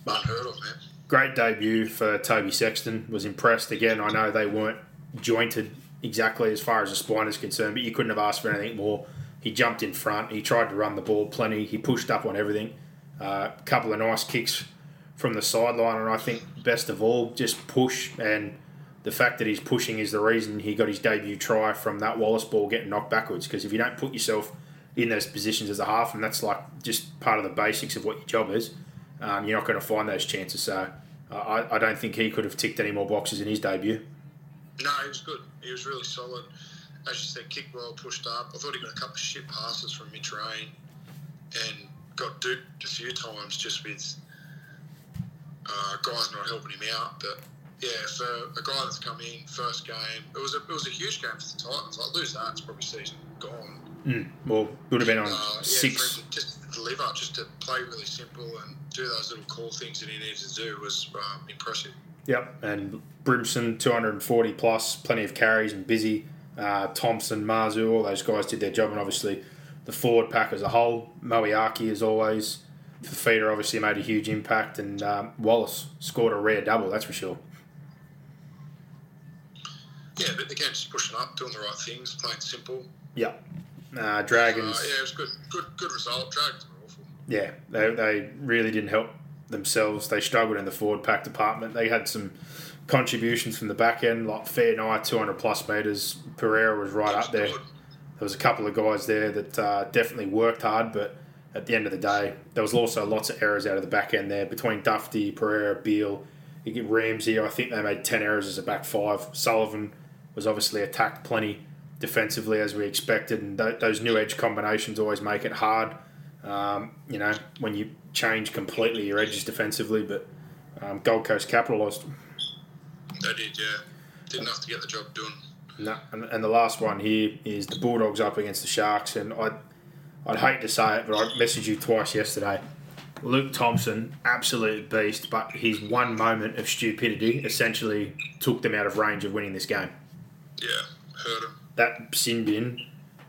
unheard of, man. great debut for Toby Sexton. Was impressed again. I know they weren't jointed exactly as far as the spine is concerned, but you couldn't have asked for anything more. He jumped in front. He tried to run the ball plenty. He pushed up on everything. A uh, couple of nice kicks from the sideline, and I think best of all, just push. And the fact that he's pushing is the reason he got his debut try from that Wallace ball getting knocked backwards. Because if you don't put yourself in those positions as a half, and that's like just part of the basics of what your job is, um, you're not going to find those chances. So uh, I, I don't think he could have ticked any more boxes in his debut. No, he was good. He was really solid. As you said, kicked well, pushed up. I thought he got a couple of shit passes from Mitch Rein and got duped a few times just with uh, guys not helping him out. But yeah, for a guy that's come in first game, it was a it was a huge game for the Titans. Like lose that, it's probably season gone. Mm. Well, would have been on Uh, yeah, for six. him to just to deliver, just to play really simple and do those little cool things that he needed to do was um, impressive. Yep, and Brimson 240 plus, plenty of carries and busy. Uh, Thompson, Mazu, all those guys did their job, and obviously the forward pack as a whole. Moeaki, as always. Fifita obviously made a huge impact, and um, Wallace scored a rare double, that's for sure. Yeah, but again, just pushing up, doing the right things, playing simple. Yeah. Uh, Dragons. Uh, yeah, it was good, good, good result. Dragons were awful. Yeah, they, they really didn't help themselves. They struggled in the forward pack department. They had some contributions from the back end, like Fair Night, 200 plus metres. Pereira was right up there. There was a couple of guys there that uh, definitely worked hard, but at the end of the day, there was also lots of errors out of the back end there between Dufty, Pereira, get Ramsey. I think they made 10 errors as a back five. Sullivan was obviously attacked plenty defensively as we expected, and th- those new edge combinations always make it hard. Um, you know, when you change completely your edges defensively, but um, Gold Coast capitalised. They did, yeah. Didn't have to get the job done. No, and, and the last one here is the Bulldogs up against the Sharks, and I, I'd hate to say it, but I messaged you twice yesterday. Luke Thompson, absolute beast, but his one moment of stupidity essentially took them out of range of winning this game. Yeah, heard him. That sin bin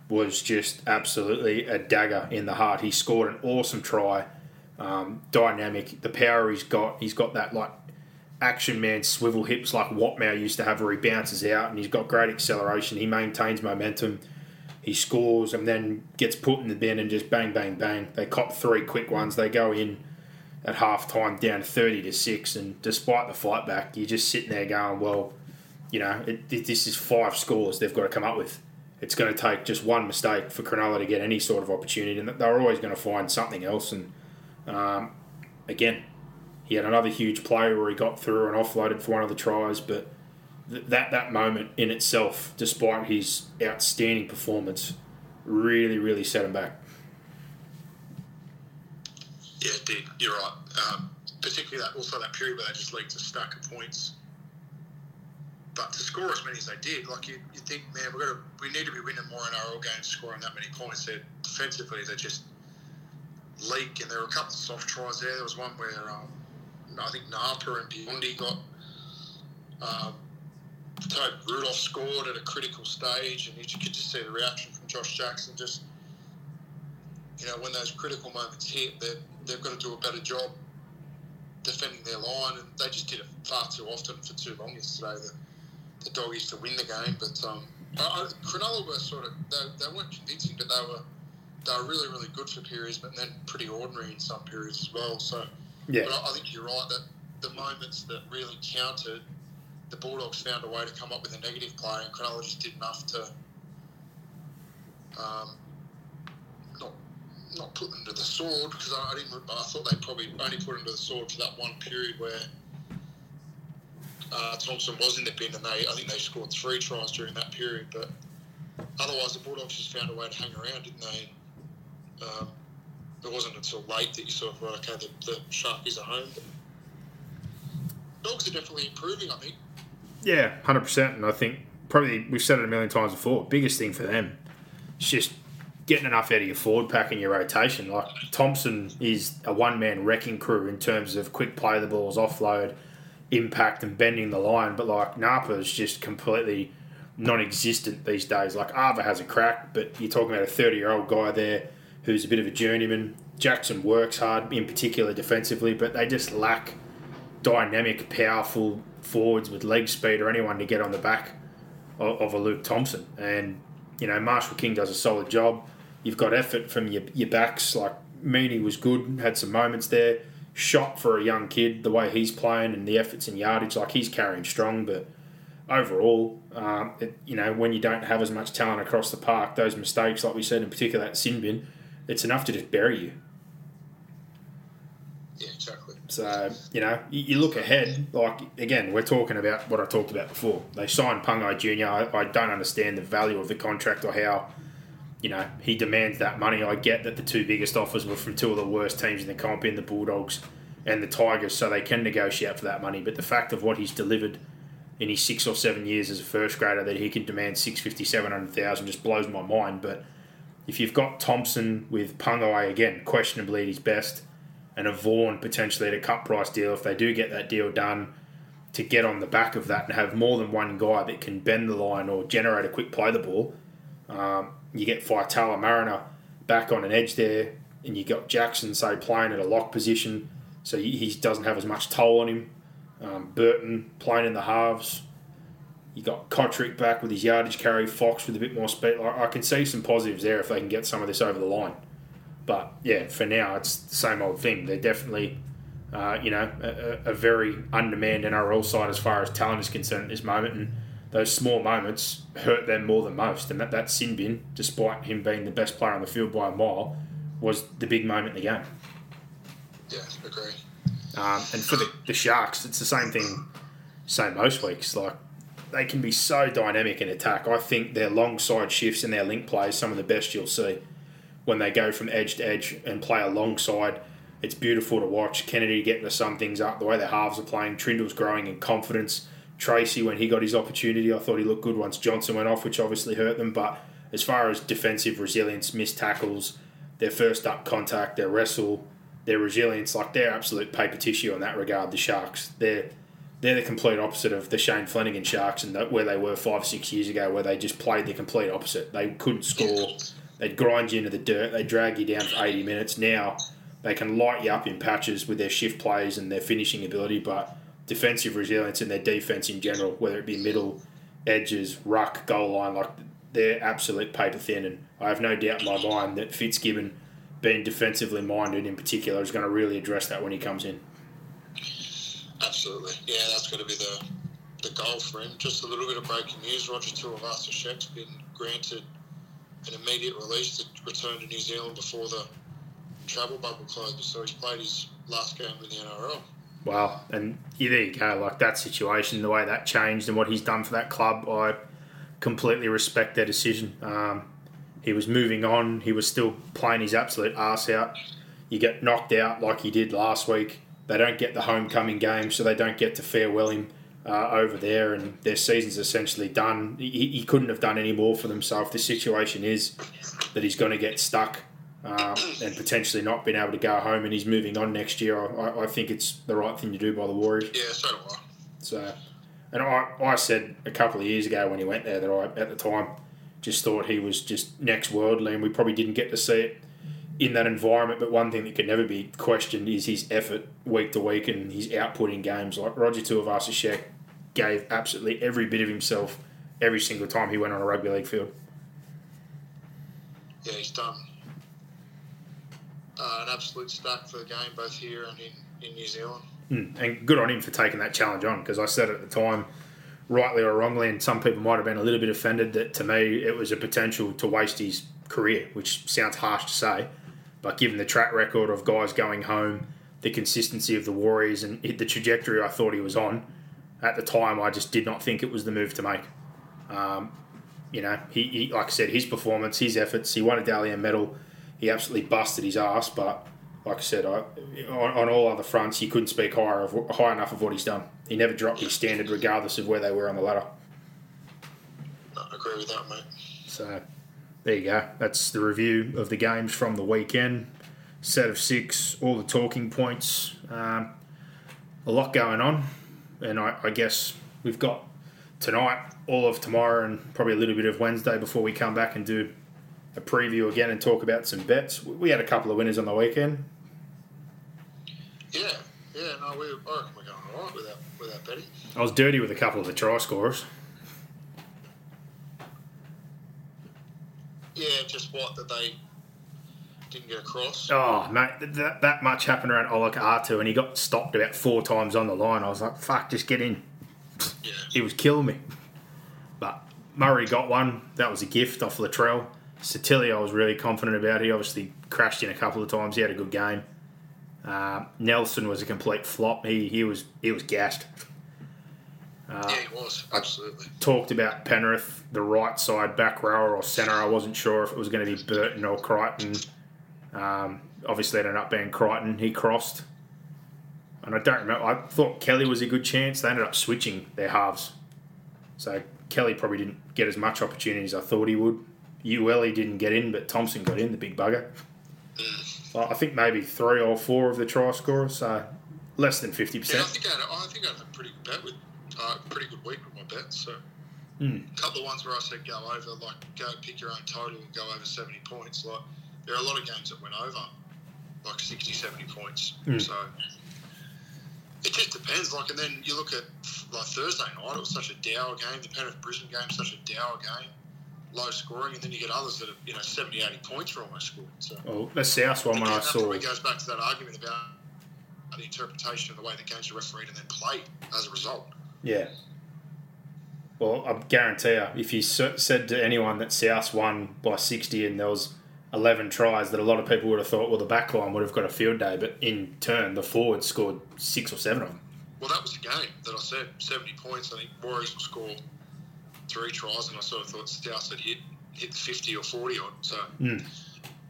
was just absolutely a dagger in the heart. He scored an awesome try, um, dynamic. The power he's got, he's got that like action man swivel hips like Watmough used to have, where he bounces out and he's got great acceleration. He maintains momentum. He scores and then gets put in the bin and just bang, bang, bang. They cop three quick ones. They go in at half time down 30 to 6. And despite the fight back, you're just sitting there going, well, you know, it, this is five scores they've got to come up with. It's going to take just one mistake for Cronulla to get any sort of opportunity, and they're always going to find something else. And um, again, he had another huge play where he got through and offloaded for one of the tries, but that that moment in itself, despite his outstanding performance, really really set him back. Yeah, it did. You're right. Um, particularly that also that period where they just leaked a stack of points. But to score as many as they did, like you, you think, man, we got to, we need to be winning more in our all games, scoring that many points. They're defensively, they just leak, and there were a couple of soft tries there. There was one where um, I think Napa and Biondi got um, Rudolph scored at a critical stage, and you could just see the reaction from Josh Jackson. Just you know, when those critical moments hit, they've got to do a better job defending their line, and they just did it far too often for too long yesterday. The, the doggies to win the game, but um, I, I, Cronulla were sort of they, they weren't convincing, but they were they were really really good for periods, but then pretty ordinary in some periods as well. So yeah, but I, I think you're right that the moments that really counted the Bulldogs found a way to come up with a negative play, and Cronulla just did enough to um, not not put them to the sword because I, I, didn't. I thought they probably only put them to the sword for that one period where uh, Thompson was in the bin, and they I think they scored three tries during that period. But otherwise, the Bulldogs just found a way to hang around, didn't they? Um, it wasn't until late that you sort of okay, the, the Sharkies are home. But Dogs are definitely improving, I think. Yeah, hundred percent. And I think probably we've said it a million times before. Biggest thing for them is just getting enough out of your forward pack and your rotation. Like Thompson is a one man wrecking crew in terms of quick play the balls, offload, impact, and bending the line. But like Napa is just completely non-existent these days. Like Arva has a crack, but you're talking about a 30 year old guy there who's a bit of a journeyman. Jackson works hard, in particular defensively, but they just lack dynamic, powerful forwards with leg speed or anyone to get on the back of, of a Luke Thompson. And, you know, Marshall King does a solid job. You've got effort from your, your backs. Like, Meaney was good, had some moments there. Shot for a young kid, the way he's playing and the efforts and yardage, like he's carrying strong. But overall, um, it, you know, when you don't have as much talent across the park, those mistakes, like we said, in particular that sin bin, it's enough to just bury you. Yeah, exactly. So, you know, you, you, look ahead, like, again, we're talking about what I talked about before. They signed Pangai Jr. I, I don't understand the value of the contract or how, you know, he demands that money. I get that the two biggest offers were from two of the worst teams in the comp in the Bulldogs and the Tigers, so they can negotiate for that money. But the fact of what he's delivered in his six or seven years as a first grader that he can demand 650, 700,000 just blows my mind. But if you've got Thompson with Pangai again, questionably at his best, and a Vaughan potentially at a cut price deal, if they do get that deal done, to get on the back of that and have more than one guy that can bend the line or generate a quick play the ball. Um, you get Faitala Mariner back on an edge there, and you got Jackson, say, playing at a lock position, so he doesn't have as much toll on him. Um, Burton playing in the halves. You got Kotrick back with his yardage carry, Fox with a bit more speed. Like, I can see some positives there if they can get some of this over the line. But yeah, for now, it's the same old thing. They're definitely, uh, you know, a, a very undermanned NRL side as far as talent is concerned at this moment. And those small moments hurt them more than most. And that, that sin bin, despite him being the best player on the field by a mile, was the big moment in the game. Yeah, agree. Um, and for the, the Sharks, it's the same thing, same most weeks. Like, they can be so dynamic in attack. I think their long side shifts and their link plays some of the best you'll see when they go from edge to edge and play alongside. It's beautiful to watch. Kennedy getting to sum things up, the way the halves are playing. Trindall's growing in confidence. Tracey, when he got his opportunity, I thought he looked good once Johnson went off, which obviously hurt them. But as far as defensive resilience, missed tackles, their first up contact, their wrestle, their resilience, like they're absolute paper tissue in that regard. The Sharks, they're they're the complete opposite of the Shane Flanagan Sharks and where they were five six years ago, where they just played the complete opposite. They couldn't score. They'd grind you into the dirt. They drag you down for eighty minutes. Now they can light you up in patches with their shift plays and their finishing ability, but defensive resilience and their defense in general, whether it be middle, edges, ruck, goal line, like they're absolute paper thin. And I have no doubt in my mind that Fitzgibbon, being defensively minded in particular, is going to really address that when he comes in. Absolutely. Yeah, that's going to be the the goal for him. Just a little bit of breaking news. Roger Tuivasa-Sheck's been granted an immediate release to return to New Zealand before the travel bubble closes. So he's played his last game in the NRL. Wow. And yeah, there you go. Like that situation, the way that changed and what he's done for that club, I completely respect their decision. Um, he was moving on. He was still playing his absolute ass out. You get knocked out like he did last week. They don't get the homecoming game, so they don't get to farewell him uh, over there, and their season's essentially done. He, he couldn't have done any more for them. So if the situation is that he's going to get stuck um, and potentially not being able to go home, and he's moving on next year, I, I think it's the right thing to do by the Warriors. Yeah, so do I. So, and I, I said a couple of years ago when he went there that I at the time just thought he was just next worldly, and we probably didn't get to see it in that environment. But one thing that could never be questioned is his effort week to week and his output in games. Like Roger Tuivasa-Sheck gave absolutely every bit of himself every single time he went on a rugby league field. Yeah, he's done uh, an absolute stack for the game, both here and in, in New Zealand. Mm, and good on him for taking that challenge on because I said at the time, rightly or wrongly, and some people might have been a little bit offended that to me it was a potential to waste his career, which sounds harsh to say, but given the track record of guys going home, the consistency of the Warriors, and the trajectory I thought he was on, at the time I just did not think it was the move to make. Um, you know, he, he, like I said, his performance, his efforts, he won a Dally M medal. He absolutely busted his ass, but like I said, I, on, on all other fronts, he couldn't speak higher of, high enough of what he's done. He never dropped his standard, regardless of where they were on the ladder. I agree with that, mate. So there you go. That's the review of the games from the weekend. Set of six, all the talking points. Um, a lot going on, and I, I guess we've got tonight, all of tomorrow, and probably a little bit of Wednesday before we come back and do a preview again and talk about some bets. We had a couple of winners on the weekend. Yeah, yeah, no, we, I reckon we're going all right with that, with that. I was dirty with a couple of the try scorers. Yeah, just what that they didn't get across. Oh, mate, that, that much happened around Olakau'atu and he got stopped about four times on the line. I was like, fuck, just get in. Yeah. *laughs* He was killing me. But Murray got one. That was a gift off Latrell. Satilia, I was really confident about. He obviously crashed in a couple of times. He had a good game. Uh, Nelson was a complete flop. He he was he was gassed. Uh, yeah, he was absolutely. Talked about Penrith, the right side back rower or centre. I wasn't sure if it was going to be Burton or Crichton. Um, obviously, it ended up being Crichton. He crossed, and I don't remember. I thought Kelly was a good chance. They ended up switching their halves, so Kelly probably didn't get as much opportunity as I thought he would. Ueli didn't get in, but Thompson got in, the big bugger. I think maybe three or four of the try scorers. So less than fifty Yeah, I percent. think I had, a- I think I had a pretty good bet with, uh, pretty good week with my bets. So Mm. a couple of ones where I said go over, like go pick your own total and go over seventy points. Like there are a lot of games that went over, like 60, 70 points. Mm. So it just depends. Like, and then you look at like Thursday night, it was such a dour game. The Penrith Brisbane game, such a dour game, low scoring, and then you get others that are you know 70, 80 points for almost scored. So. Well, the South one when I saw. probably goes back to that argument about the interpretation of the way the games are refereed and then played as a result. Yeah. Well, I guarantee you, if you said to anyone that South won by 60 and there was 11 tries, that a lot of people would have thought, well, the back line would have got a field day, but in turn, the forwards scored six or seven of them. Well, that was the game that I said 70 points. I think Warriors will score three tries, and I sort of thought South had hit hit 50 or 40 odd. So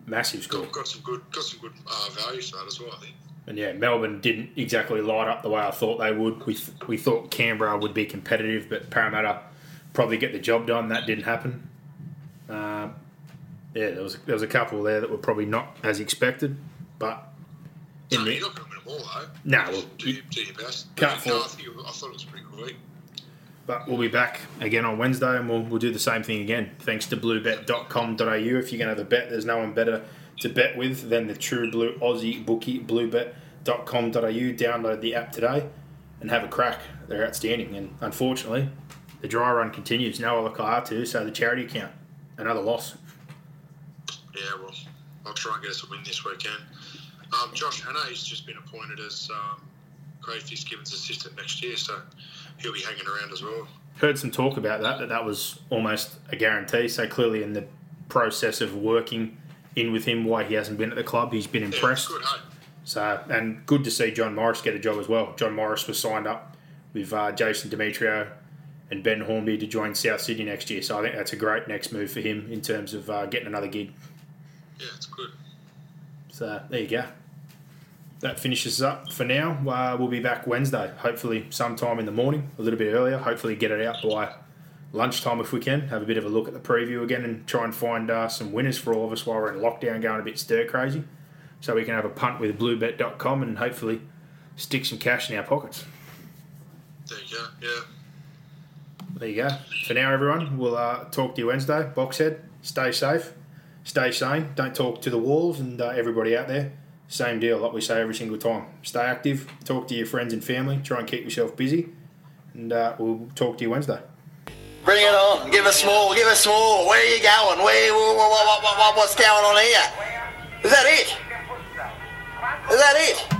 Massive score. got, got some good got some good uh, value for that as well. I think. And yeah, Melbourne didn't exactly light up the way I thought they would. We, th- we thought Canberra would be competitive, but Parramatta probably get the job done. That didn't happen. Um, yeah, there was there was a couple there that were probably not as expected, but in No, the, you're not going to win them all though. No, well, do, do your best. Can't no, I, think I thought it was pretty good week. But we'll be back again on Wednesday and we'll, we'll do the same thing again. Thanks to bluebet.com.au. If you're going to have a bet, there's no one better to bet with than the true blue Aussie bookie, bluebet.com.au. Download the app today and have a crack. They're outstanding. And unfortunately, the dry run continues. No Olakau'atu, so the charity account. Another loss. Yeah, well, I'll try and get us a win this weekend. Um, Josh Hannay's just been appointed as um, Craig Fitzgibbon's assistant next year, so he'll be hanging around as well. Heard some talk about that, that that was almost a guarantee. So clearly in the process of working in with him, why he hasn't been at the club, he's been Yeah, impressed. good, hey? So, and good to see John Morris get a job as well. John Morris was signed up with uh, Jason Demetriou and Ben Hornby to join South Sydney next year. So I think that's a great next move for him in terms of uh, getting another gig. Yeah, it's good. So there you go. That finishes up for now. Uh, we'll be back Wednesday, hopefully sometime in the morning, a little bit earlier. Hopefully get it out by lunchtime if we can. Have a bit of a look at the preview again and try and find uh, some winners for all of us while we're in lockdown, going a bit stir crazy. So we can have a punt with bluebet.com and hopefully stick some cash in our pockets. There you go. Yeah. There you go. For now, everyone, we'll uh, talk to you Wednesday. Boxhead, stay safe, stay sane, don't talk to the walls, and uh, everybody out there, same deal, like we say every single time. Stay active, talk to your friends and family, try and keep yourself busy, and uh, we'll talk to you Wednesday. Bring it on. Give us more. Give us more. Where are you going? Where? What, what, what, what's going on here? Is that it? Is that it?